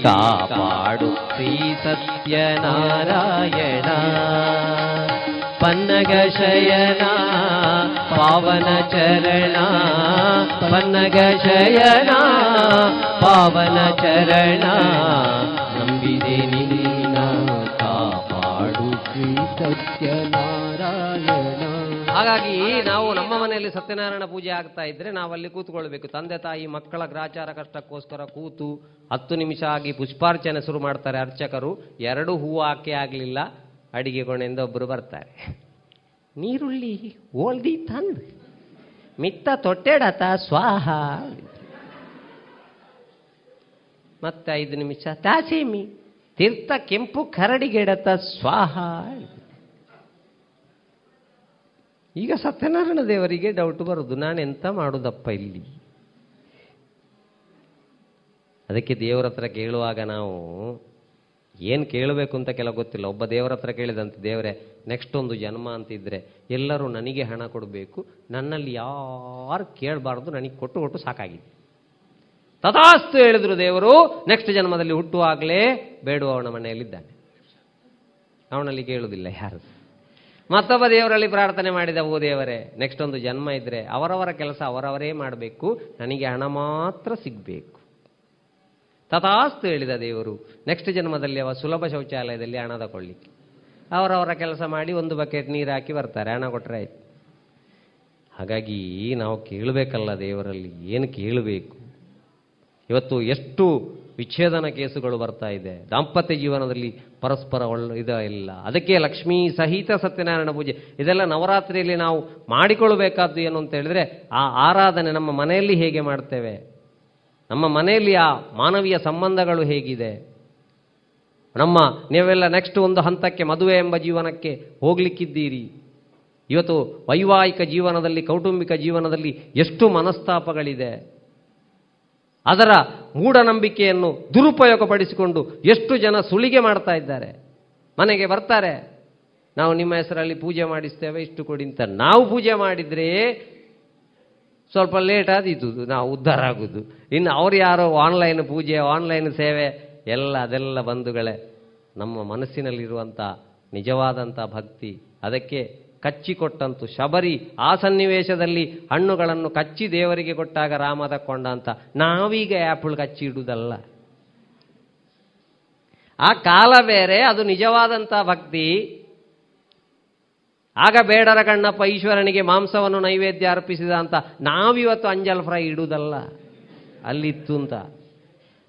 ಕಾಪಾಡು ಶ್ರೀ ಸತ್ಯನಾರಾಯಣ. ಪನ್ನಗ ಶಯನ, ಪಾವನ ಚರಣ. ಪನ್ನಗ ಶಯನ, ಪಾವನ ಚರಣ. ನಂಬಿದೆ ಹಾಗಾಗಿ ನಾವು ನಮ್ಮ ಮನೆಯಲ್ಲಿ ಸತ್ಯನಾರಾಯಣ ಪೂಜೆ ಆಗ್ತಾ ಇದ್ರೆ ನಾವಲ್ಲಿ ಕೂತ್ಕೊಳ್ಬೇಕು. ತಂದೆ, ತಾಯಿ, ಮಕ್ಕಳ ಗ್ರಾಚಾರ ಕಷ್ಟಕ್ಕೋಸ್ಕರ ಕೂತು ಹತ್ತು ನಿಮಿಷ ಆಗಿ ಪುಷ್ಪಾರ್ಚನೆ ಶುರು ಮಾಡ್ತಾರೆ ಅರ್ಚಕರು. ಎರಡು ಹೂವು ಹಾಕಿ ಆಗಲಿಲ್ಲ, ಅಡಿಗೆ ಕೊಣೆಯಿಂದ ಒಬ್ಬರು ಬರ್ತಾರೆ. ನೀರುಳ್ಳಿ ಓಲ್ದಿ ತಂದ್, ಮಿತ್ತ ತೊಟ್ಟೆಡತ ಸ್ವಾಹ. ಮತ್ತೆ ಐದು ನಿಮಿಷ, ತಾಸೇಮಿ ತೀರ್ಥ ಕೆಂಪು ಕರಡಿಗೆಡತ ಸ್ವಾಹ. ಈಗ ಸತ್ಯನಾರಾಯಣ ದೇವರಿಗೆ ಡೌಟ್ ಬರೋದು. ನಾನು ಎಂತ ಮಾಡೋದಪ್ಪ ಇಲ್ಲಿ? ಅದಕ್ಕೆ ದೇವರ ಹತ್ರ ಕೇಳುವಾಗ ನಾವು ಏನು ಕೇಳಬೇಕು ಅಂತ ಕೆಲ ಗೊತ್ತಿಲ್ಲ. ಒಬ್ಬ ದೇವರ ಹತ್ರ ಕೇಳಿದಂತೆ, ದೇವರೇ ನೆಕ್ಸ್ಟ್ ಒಂದು ಜನ್ಮ ಅಂತಿದ್ರೆ ಎಲ್ಲರೂ ನನಗೆ ಹಣ ಕೊಡಬೇಕು. ನನ್ನಲ್ಲಿ ಯಾರು ಕೇಳಬಾರ್ದು, ನನಗೆ ಕೊಟ್ಟು ಕೊಟ್ಟು ಸಾಕಾಗಿದೆ. ತಥಾಸ್ತು ಹೇಳಿದ್ರು ದೇವರು ನೆಕ್ಸ್ಟ್ ಜನ್ಮದಲ್ಲಿ ಹುಟ್ಟುವಾಗಲೇ ಬೇಡುವವನ ಮನೆಯಲ್ಲಿದ್ದಾನೆ. ಅವನಲ್ಲಿ ಕೇಳುವುದಿಲ್ಲ ಯಾರು? ಮತ್ತೊಬ್ಬ ದೇವರಲ್ಲಿ ಪ್ರಾರ್ಥನೆ ಮಾಡಿದ, ಓ ದೇವರೇ ನೆಕ್ಸ್ಟ್ ಒಂದು ಜನ್ಮ ಇದ್ರೆ ಅವರವರ ಕೆಲಸ ಅವರವರೇ ಮಾಡಬೇಕು. ನನಗೆ ಹಣ ಮಾತ್ರ ಸಿಗಬೇಕು. ತಥಾಸ್ತು ಹೇಳಿದ ದೇವರು ನೆಕ್ಸ್ಟ್ ಜನ್ಮದಲ್ಲಿ ಅವ ಸುಲಭ ಶೌಚಾಲಯದಲ್ಲಿ ಹಣ ತಗೊಳ್ಳಿಕ್ಕೆ. ಅವರವರ ಕೆಲಸ ಮಾಡಿ ಒಂದು ಬಕೆಟ್ ನೀರು ಹಾಕಿ ಬರ್ತಾರೆ, ಹಣ ಕೊಟ್ಟರೆ ಆಯ್ತು. ಹಾಗಾಗಿ ನಾವು ಕೇಳಬೇಕಲ್ಲ ದೇವರಲ್ಲಿ, ಏನು ಕೇಳಬೇಕು? ಇವತ್ತು ಎಷ್ಟು ವಿಚ್ಛೇದನ ಕೇಸುಗಳು ಬರ್ತಾ ಇದೆ. ದಾಂಪತ್ಯ ಜೀವನದಲ್ಲಿ ಪರಸ್ಪರ ಒಳ್ಳೆ ಇದ ಇಲ್ಲ. ಅದಕ್ಕೆ ಲಕ್ಷ್ಮೀ ಸಹಿತ ಸತ್ಯನಾರಾಯಣ ಪೂಜೆ. ಇದೆಲ್ಲ ನವರಾತ್ರಿಯಲ್ಲಿ ನಾವು ಮಾಡಿಕೊಳ್ಳಬೇಕಾದ್ದು ಏನು ಅಂತ ಹೇಳಿದ್ರೆ ಆ ಆರಾಧನೆ ನಮ್ಮ ಮನೆಯಲ್ಲಿ ಹೇಗೆ ಮಾಡ್ತೇವೆ? ನಮ್ಮ ಮನೆಯಲ್ಲಿ ಆ ಮಾನವೀಯ ಸಂಬಂಧಗಳು ಹೇಗಿದೆ? ನಮ್ಮ ನೀವೆಲ್ಲ ನೆಕ್ಸ್ಟ್ ಒಂದು ಹಂತಕ್ಕೆ ಮದುವೆ ಎಂಬ ಜೀವನಕ್ಕೆ ಹೋಗ್ಲಿಕ್ಕಿದ್ದೀರಿ. ಇವತ್ತು ವೈವಾಹಿಕ ಜೀವನದಲ್ಲಿ, ಕೌಟುಂಬಿಕ ಜೀವನದಲ್ಲಿ ಎಷ್ಟು ಮನಸ್ತಾಪಗಳಿದೆ. ಅದರ ಮೂಢನಂಬಿಕೆಯನ್ನು ದುರುಪಯೋಗಪಡಿಸಿಕೊಂಡು ಎಷ್ಟು ಜನ ಸುಳಿಗೆ ಮಾಡ್ತಾ ಇದ್ದಾರೆ. ಮನೆಗೆ ಬರ್ತಾರೆ. ನಾವು ನಿಮ್ಮ ಹೆಸರಲ್ಲಿ ಪೂಜೆ ಮಾಡಿಸ್ತೇವೆ, ಇಷ್ಟು ಕೊಡಿ ಅಂತ ನಾವು ಪೂಜೆ ಮಾಡಿದರೆ ಸ್ವಲ್ಪ ಲೇಟ್ ಆದೀತು, ನಾವು ಉದ್ಧಾರ ಆಗೋದು. ಇನ್ನು ಅವ್ರು ಯಾರೋ ಆನ್ಲೈನ್ ಪೂಜೆ ಆನ್ಲೈನ್ ಸೇವೆ, ಎಲ್ಲ ಅದೆಲ್ಲ ಬಂಧುಗಳೇ. ನಮ್ಮ ಮನಸ್ಸಿನಲ್ಲಿರುವಂಥ ನಿಜವಾದಂಥ ಭಕ್ತಿ, ಅದಕ್ಕೆ ಕಚ್ಚಿಕೊಟ್ಟಂತು ಶಬರಿ ಆ ಸನ್ನಿವೇಶದಲ್ಲಿ ಹಣ್ಣುಗಳನ್ನು ಕಚ್ಚಿ ದೇವರಿಗೆ ಕೊಟ್ಟಾಗ ರಾಮ ತಕ್ಕೊಂಡ ಅಂತ. ನಾವೀಗ ಆ್ಯಪಲ್ ಕಚ್ಚಿ ಇಡುವುದಲ್ಲ. ಆ ಕಾಲ ಬೇರೆ, ಅದು ನಿಜವಾದಂಥ ಭಕ್ತಿ. ಆಗ ಬೇಡರ ಕಣ್ಣಪ್ಪ ಈಶ್ವರನಿಗೆ ಮಾಂಸವನ್ನು ನೈವೇದ್ಯ ಅರ್ಪಿಸಿದ ಅಂತ ನಾವಿವತ್ತು ಅಂಜಲ್ ಫ್ರೈ ಇಡುವುದಲ್ಲ. ಅಲ್ಲಿತ್ತು ಅಂತ.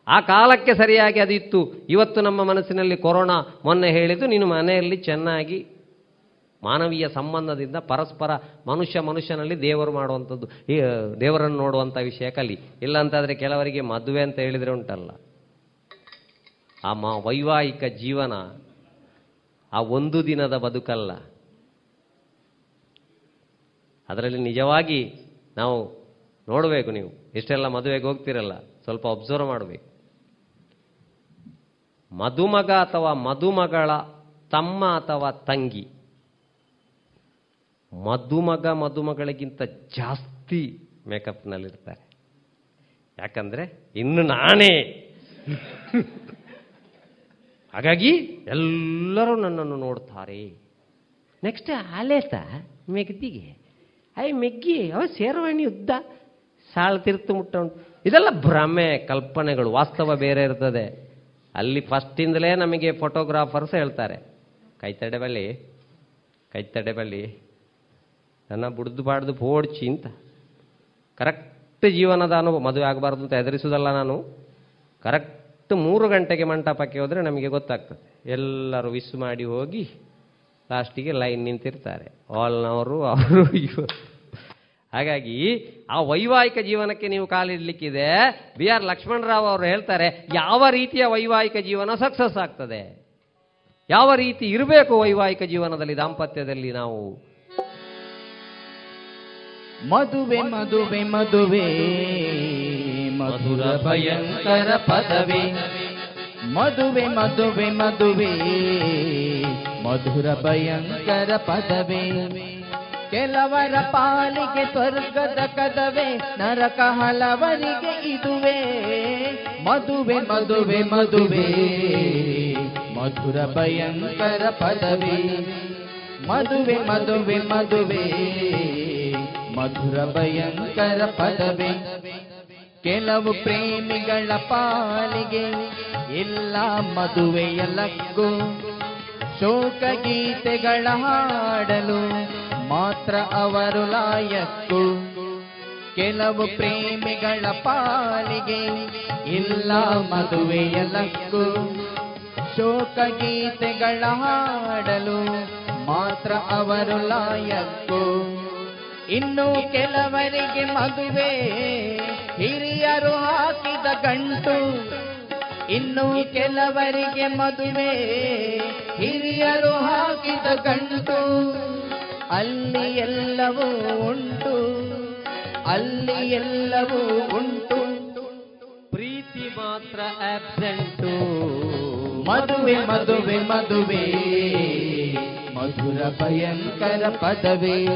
ಆ ಕಾಲಕ್ಕೆ ಸರಿಯಾಗಿ ಅದಿತ್ತು. ಇವತ್ತು ನಮ್ಮ ಮನಸ್ಸಿನಲ್ಲಿ ಕೊರೋನಾ ಮೊನ್ನೆ ಹೇಳಿದ್ದು, ನೀನು ಮನೆಯಲ್ಲಿ ಚೆನ್ನಾಗಿ ಮಾನವೀಯ ಸಂಬಂಧದಿಂದ ಪರಸ್ಪರ ಮನುಷ್ಯ ಮನುಷ್ಯನಲ್ಲಿ ದೇವರು ಮಾಡುವಂಥದ್ದು ದೇವರನ್ನು ನೋಡುವಂಥ ವಿಷಯ ಕಲಿ. ಇಲ್ಲ ಅಂತಾದರೆ ಕೆಲವರಿಗೆ ಮದುವೆ ಅಂತ ಹೇಳಿದರೆ ಉಂಟಲ್ಲ. ಆ ಮ, ವೈವಾಹಿಕ ಜೀವನ ಆ ಒಂದು ದಿನದ ಬದುಕಲ್ಲ. ಅದರಲ್ಲಿ ನಿಜವಾಗಿ ನಾವು ನೋಡಬೇಕು ನೀವು. ಎಷ್ಟೆಲ್ಲ ಮದುವೆಗೆ ಹೋಗ್ತಿರಲ್ಲ, ಸ್ವಲ್ಪ ಒಬ್ಸರ್ವ್ ಮಾಡಬೇಕು. ಮದುಮಗ ಅಥವಾ ಮದುಮಗಳ ತಮ್ಮ ಅಥವಾ ತಂಗಿ. ಮದುಮಗ ಮದುಮಗಳಿಗಿಂತ ಜಾಸ್ತಿ ಮೇಕಪ್ನಲ್ಲಿರ್ತಾರೆ. ಯಾಕಂದರೆ ಇನ್ನು ನಾನೇ. ಹಾಗಾಗಿ ಎಲ್ಲರೂ ನನ್ನನ್ನು ನೋಡ್ತಾರೆ. ನೆಕ್ಸ್ಟ್ ಆಲೇತ ಮೆಗ್ದಿಗೆ. ಐ ಮೆಗ್ಗಿ, ಅವ ಸೇರವಾಣಿ ಉದ್ದ ಸಾಳ ತಿರ್ತು ಮುಟ್ಟ ಇದೆಲ್ಲ ಭ್ರಮೆ, ಕಲ್ಪನೆಗಳು, ವಾಸ್ತವ ಬೇರೆ ಇರ್ತದೆ. ಅಲ್ಲಿ ಫಸ್ಟಿಂದಲೇ ನಮಗೆ ಫೋಟೋಗ್ರಾಫರ್ಸ್ ಹೇಳ್ತಾರೆ. ಕೈತಡೆ ಬಳಿ ಕೈತಡೆ ಬಳ್ಳಿ ನನ್ನ ಬುಡ್ದು ಬಾಡ್ದು ಪೋಡ್ಚಿ ಅಂತ ಕರೆಕ್ಟ್ ಜೀವನದ ಅನುಭವ, ಮದುವೆ ಆಗಬಾರ್ದು ಅಂತ ಹೆದರಿಸೋದಲ್ಲ ನಾನು. ಕರೆಕ್ಟ್ ಮೂರು ಗಂಟೆಗೆ ಮಂಟಪಕ್ಕೆ ಹೋದರೆ ನಮಗೆ ಗೊತ್ತಾಗ್ತದೆ. ಎಲ್ಲರೂ ವಿಸ್ ಮಾಡಿ ಹೋಗಿ ಲಾಸ್ಟಿಗೆ ಲೈನ್ ನಿಂತಿರ್ತಾರೆ. ಆಲ್ನವರು, ಅವರು ಹಾಗಾಗಿ ಆ ವೈವಾಹಿಕ ಜೀವನಕ್ಕೆ ನೀವು ಕಾಲಿಡ್ಲಿಕ್ಕಿದೆ. ಬಿ ಆರ್ ಲಕ್ಷ್ಮಣರಾವ್ ಅವರು ಹೇಳ್ತಾರೆ, ಯಾವ ರೀತಿಯ ವೈವಾಹಿಕ ಜೀವನ ಸಕ್ಸಸ್ ಆಗ್ತದೆ? ಯಾವ ರೀತಿ ಇರಬೇಕು ವೈವಾಹಿಕ ಜೀವನದಲ್ಲಿ, ದಾಂಪತ್ಯದಲ್ಲಿ ನಾವು? ಮದುವೆ ಮದುವೆ ಮದುವೆ. ಮಧುರ ಭಯಂಕರ ಪದವೇ. ಮದುವೆ ಮದುವೆ ಮದುವೆ. ಮಧುರ ಭಯಂಕರ ಪದವೇ. ಕೆಲವರ ಪಾಲಿಗೆ ಸ್ವರ್ಗದ ಕದವೆ. ನರಕ ಹಲವರಿಗೆ ಇದುವೆ. ಮದುವೆ ಮದುವೆ ಮದುವೆ. ಮಧುರ ಭಯಂಕರ ಪದವೇ. ಮದುವೆ ಮದುವೆ ಮದುವೆ. ಮಧುರ ಭಯಂಕರ ಪದವಿ. ಕೆಲವು ಪ್ರೇಮಿಗಳ ಪಾಲಿಗೆ ಎಲ್ಲ ಮದುವೆಯ ಲಗ್ಗು ಶೋಕ ಗೀತೆಗಳ ಹಾಡಲು ಮಾತ್ರ ಅವರು ಲಾಯಕ್ಕು. ಕೆಲವು ಪ್ರೇಮಿಗಳ ಪಾಲಿಗೆ ಇಲ್ಲ ಮದುವೆಯ ಲಕ್ಕು. ಶೋಕ ಗೀತೆಗಳ ಹಾಡಲು ಮಾತ್ರ ಅವರು ಲಾಯಕ್ಕು. ಇನ್ನು ಕೆಲವರಿಗೆ ಮದುವೆ ಹಿರಿಯರು ಹಾಕಿದ ಗಂಟು. ಇನ್ನು ಕೆಲವರಿಗೆ ಮದುವೆ ಹಿರಿಯರು ಹಾಕಿದ ಗಂಟು. ಅಲ್ಲಿ ಎಲ್ಲವೂ ಉಂಟು ಅಲ್ಲಿ ಎಲ್ಲವೂ ಉಂಟು. ಪ್ರೀತಿ ಮಾತ್ರ ಆಬ್ಸೆಂಟು ಮದುವೆ ಮದುವೆ ಮದುವೆ. ಮಧುರ ಭಯಂಕರ ಪದವೇ.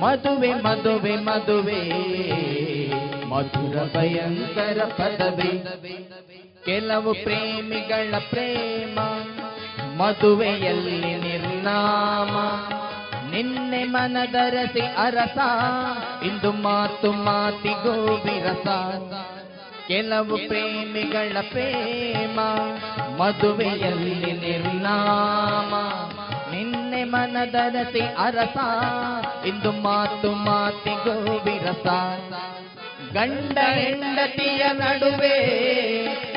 ಮದುವೆ ಮದುವೆ ಮದುವೆ. ಮಧುರ ಭಯಂಕರ ಪದವಿ. ಕೆಲವು ಪ್ರೇಮಿಗಳ ಪ್ರೇಮ. ಮದುವೆಯಲ್ಲಿ ನಿರ್ನಾಮ. ನಿನ್ನೆ ಮನದರಸಿ ಅರಸ. ಇಂದು ಮಾತು ಮಾತಿಗೋ ವಿರಸ ಕೆಲವು ಪ್ರೇಮಿಗಳ ಪ್ರೇಮ. ಮದುವೆಯಲ್ಲಿ ಮನದರಸಿ ಅರಸ. ಇಂದು ಮಾತು ಮಾತಿಗೋ ವಿರಸ. ಗಂಡ ಹೆಂಡತಿಯ ನಡುವೆ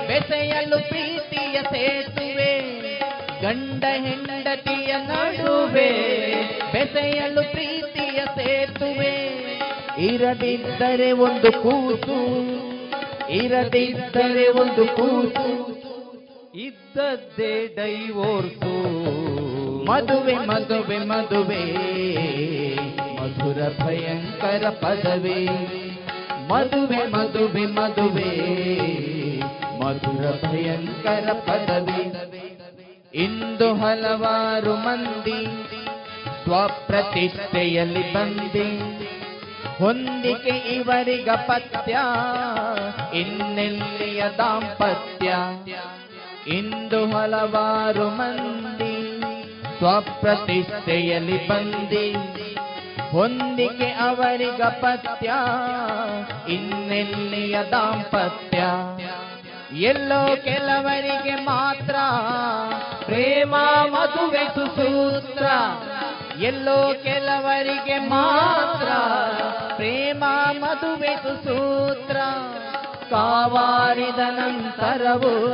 ಬೆಸೆಯಲು ಪ್ರೀತಿಯ ಸೇತುವೆ. ಗಂಡ ಹೆಂಡತಿಯ ನಡುವೆ ಬೆಸೆಯಲು ಪ್ರೀತಿಯ ಸೇತುವೆ. ಇರದಿದ್ದರೆ ಒಂದು ಕೂಸು ಇರದಿದ್ದರೆ ಒಂದು ಕೂಸು ಇದ್ದದ್ದೇ ಡೈವೋರ್ಸು. ಮದುವೆ ಮದುವೆ ಮದುವೆ. ಮಧುರ ಭಯಂಕರ ಪದವಿ. ಮದುವೆ ಮದುವೆ ಮದುವೆ. ಮಧುರ ಭಯಂಕರ ಪದವಿ. ಇಂದು ಹಲವಾರು ಮಂದಿ ಸ್ವಪ್ರತಿಷ್ಠೆಯಲ್ಲಿ ಬಂದಿ. ಹೊಂದಿಕೆ ಇವರಿಗ ಪತ್ಯ, ಇನ್ನೆಲ್ಲಿಯ ದಾಂಪತ್ಯ? ಇಂದು ಹಲವಾರು ಮಂದಿ ಸ್ವಪ್ರತಿಷ್ಠೆಯಲ್ಲಿ ಬಂದಿ. ಹೊಂದಿಕೆ ಅವರಿಗ ಪತ್ಯ ಇನ್ನೆಲ್ಲಿಯ ದಾಂಪತ್ಯ? ಎಲ್ಲೋ ಕೆಲವರಿಗೆ ಮಾತ್ರ ಪ್ರೇಮ ಮದುವೆ ಸುಸೂತ್ರ. ಎಲ್ಲೋ ಕೆಲವರಿಗೆ ಮಾತ್ರ ಪ್ರೇಮ ಮದುವೆ ಸುಸೂತ್ರ. ಕಾವಾರಿದ ನಂತರವು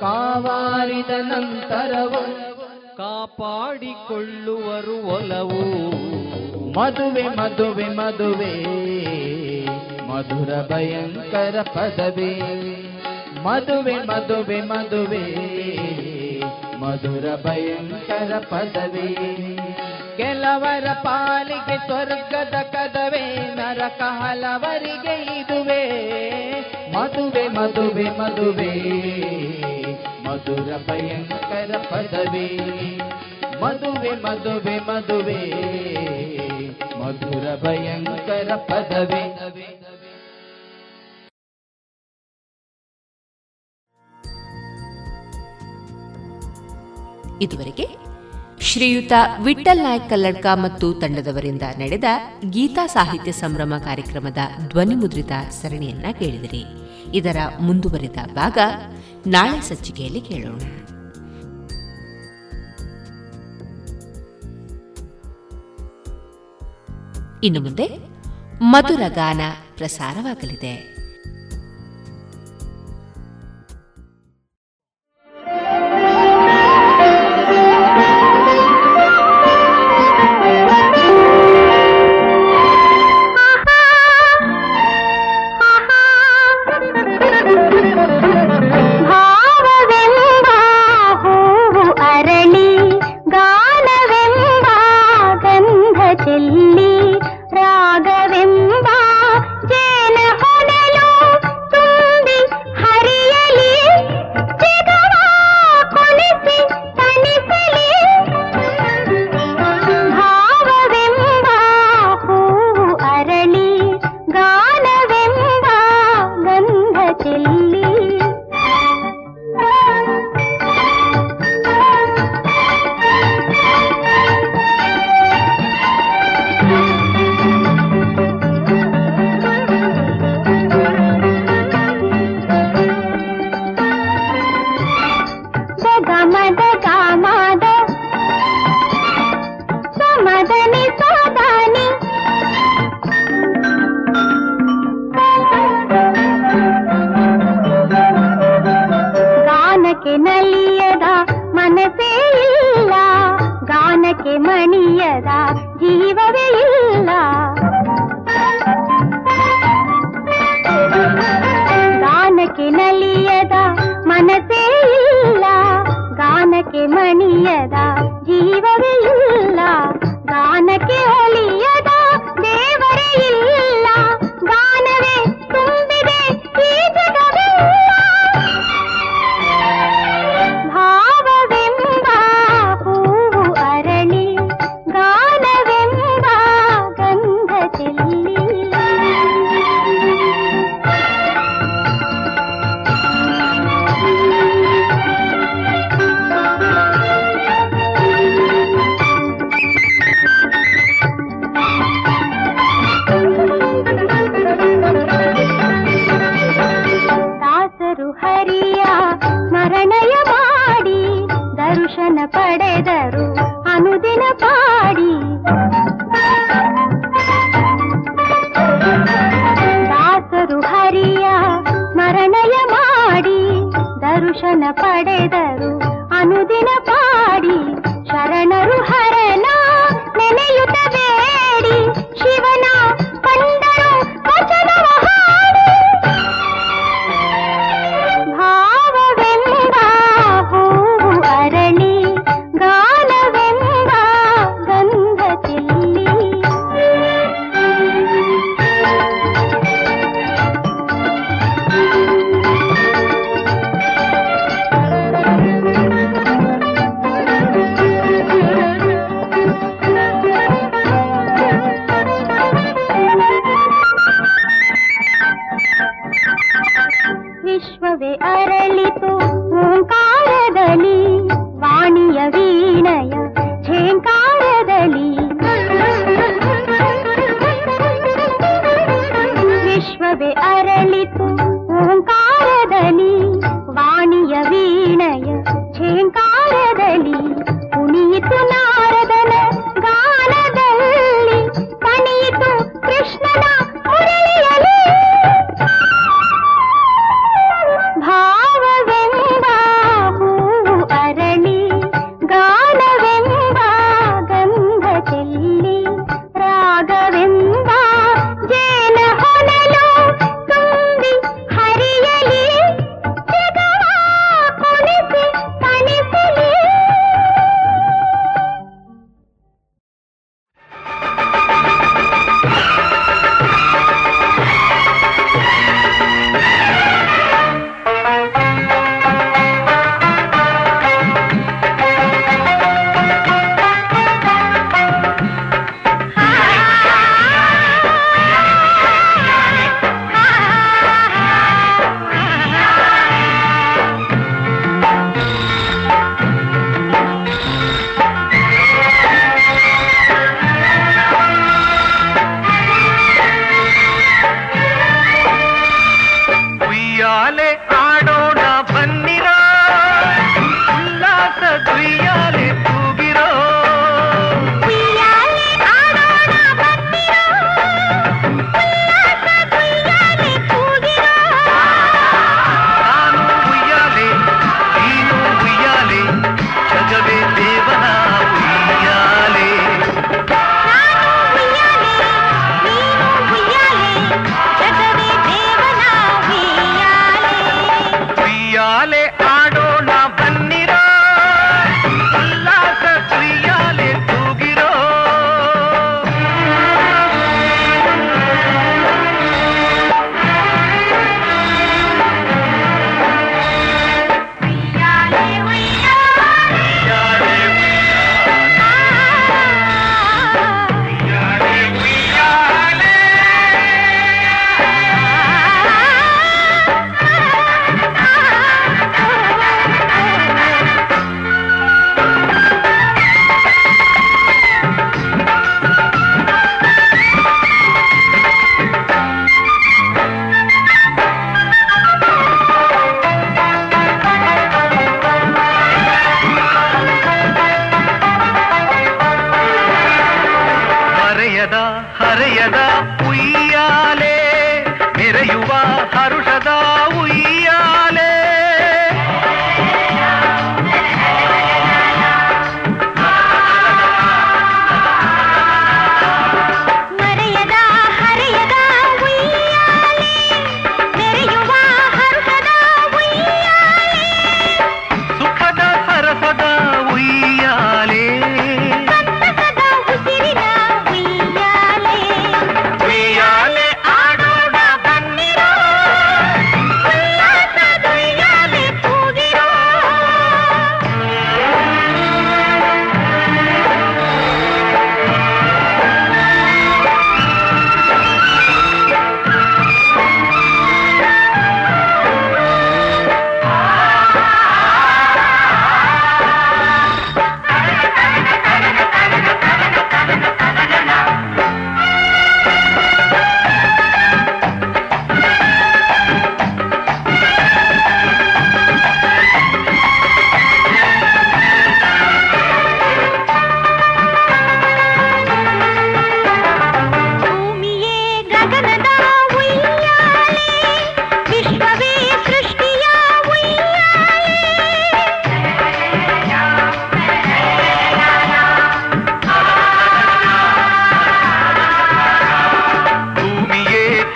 ಕಾವಾರಿದ ನಂತರವು ಕಾಪಾಡಿಕೊಳ್ಳುವರು ಒಲವು. ಮದುವೆ ಮದುವೆ ಮದುವೆ. ಮಧುರ ಭಯಂಕರ ಪದವೇ. ಮದುವೆ ಮದುವೆ ಮದುವೆ. ಮಧುರ ಭಯಂಕರ ಪದವೇ. ಕೆಲವರ ಪಾಲಿಗೆ ಸ್ವರ್ಗದ ಕದವೇ, ನರಕ ಹಲವರಿಗೆ ಇದುವೆ. ಮದುವೆ ಮದುವೆ ಮದುವೆ. ಮಧುರ ಭಯಂಕರ ಪದವೇ. ಮದುವೆ ಮದುವೆ ಮದುವೆ. ಮಧುರ ಭಯಂಕರ ಪದವೇ. ಇದುವರೆಗೆ ಶ್ರೀಯುತ ವಿಠಲ್ ನಾಯಕ್ ಕಲ್ಲಡ್ಕ ಮತ್ತು ತಂಡದವರಿಂದ ನಡೆದ ಗೀತಾ ಸಾಹಿತ್ಯ ಸಂಭ್ರಮ ಕಾರ್ಯಕ್ರಮದ ಧ್ವನಿಮುದ್ರಿತ ಸರಣಿಯನ್ನ ಕೇಳಿದಿರಿ. ಇದರ ಮುಂದುವರಿದ ಭಾಗ ನಾಳೆ ಸಂಚಿಕೆಯಲ್ಲಿ ಕೇಳೋಣ. ಇನ್ನು ಮುಂದೆ ಮಧುರ ಗಾನ ಪ್ರಸಾರವಾಗಲಿದೆ.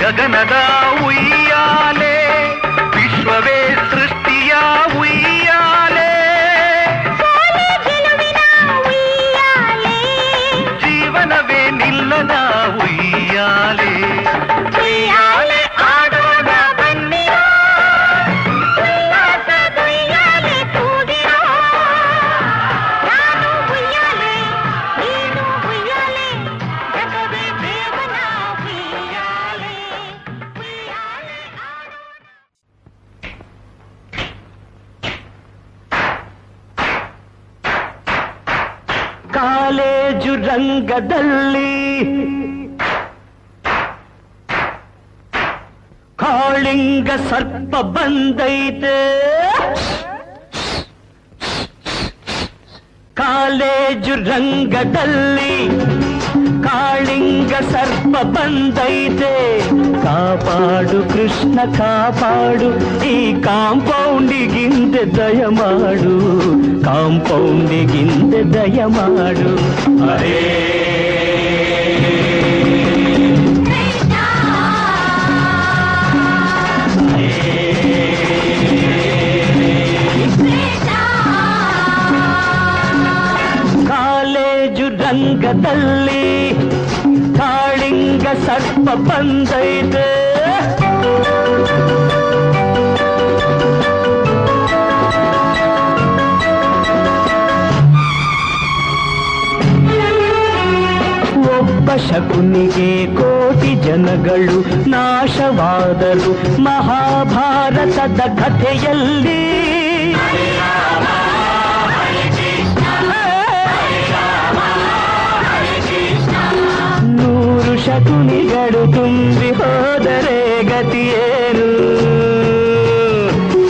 ಗಗನದ నందైతే కాపాడు కృష్ణ కాపాడు ఈ కాంపౌండి గిందె దయమాడు కాంపౌండి గిందె దయమాడు. అరే ಬಂದೈತೆ. ಒಬ್ಬ ಶಕುನಿಗೆ ಕೋಟಿ ಜನಗಳು ನಾಶವಾದರು. ಮಹಾಭಾರತದ ಕಥೆಯಲ್ಲಿ ತುನಿ ಗಡುತುಂಬಿ ಹೋದರೆ ಗತಿಯೇನು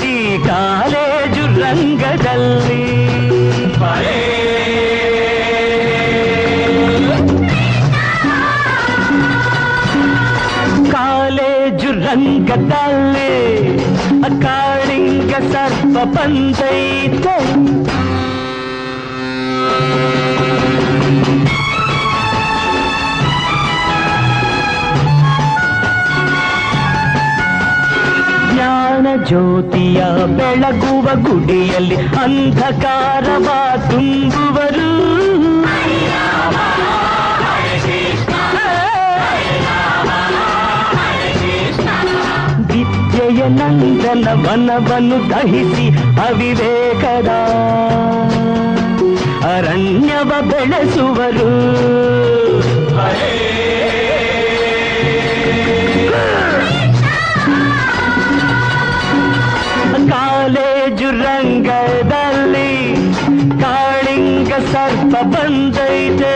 ಈ ಕಾಲೇಜು ರಂಗದಲ್ಲಿ ಕಾಲೇಜು ರಂಗದಲ್ಲಿ ಅಕಾಳಿಂಗ ಸರ್ಪ ಪಂತೈ ಜ್ಯೋತಿಯ ಬೆಳಗುವ ಗುಡಿಯಲ್ಲಿ ಅಂಧಕಾರವ ತುಂಬುವರು ವಿದ್ಯೆಯ ನಂದನ ವನವನ್ನು ದಹಿಸಿ ಅವಿವೇಕದ ಅರಣ್ಯವ ಬೆಳೆಸುವರು ರಂಗದಲ್ಲಿ ಕಾಳಿಂಗ ಸರ್ಪ ಬಂದೈತೆ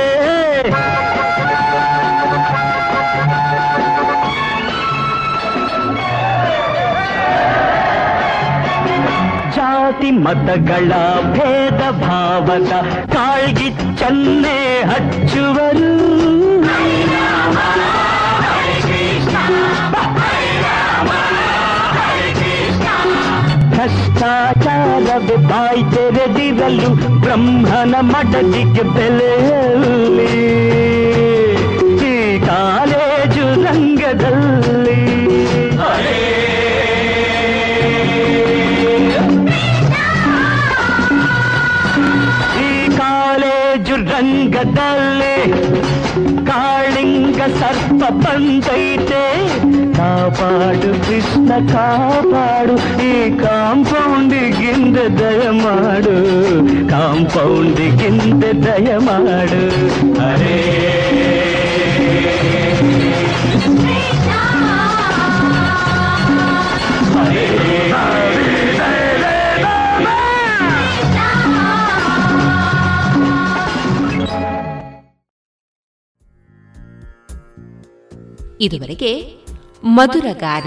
ಜಾತಿ ಮತಗಳ ಭೇದ ಭಾವದ ಕಾಳ್ಗಿಚ್ಚನ್ನೇ ಹಚ್ಚುವರು ಭ್ರಷ್ಟಾಚಾರವೇ ಬಾಯಿ ತೆರೆದಿರಲು ಬ್ರಹ್ಮನ ಮಡದಿಗೆ ಬೆಲೆಯಲ್ಲಿ ಈ ಕಾಲೇಜು ರಂಗದಲ್ಲಿ ಈ ಕಾಲೇಜು ರಂಗದಲ್ಲಿ ಕಾಳಿಂಗ ಸರ್ಪ ಬಂದೈತೆ ಕಾಪಾಡು ಕೃಷ್ಣ ಕಾಪಾಡು ಈ ಕಾಂಪೌಂಡಿಗಿಂದ ದಯ ಮಾಡು ಕಾಂಪೌಂಡಿಗಿಂದ ದಯ ಮಾಡು ಅರೇ ಇದುವರೆಗೆ ಮಧುರ ಗಾನ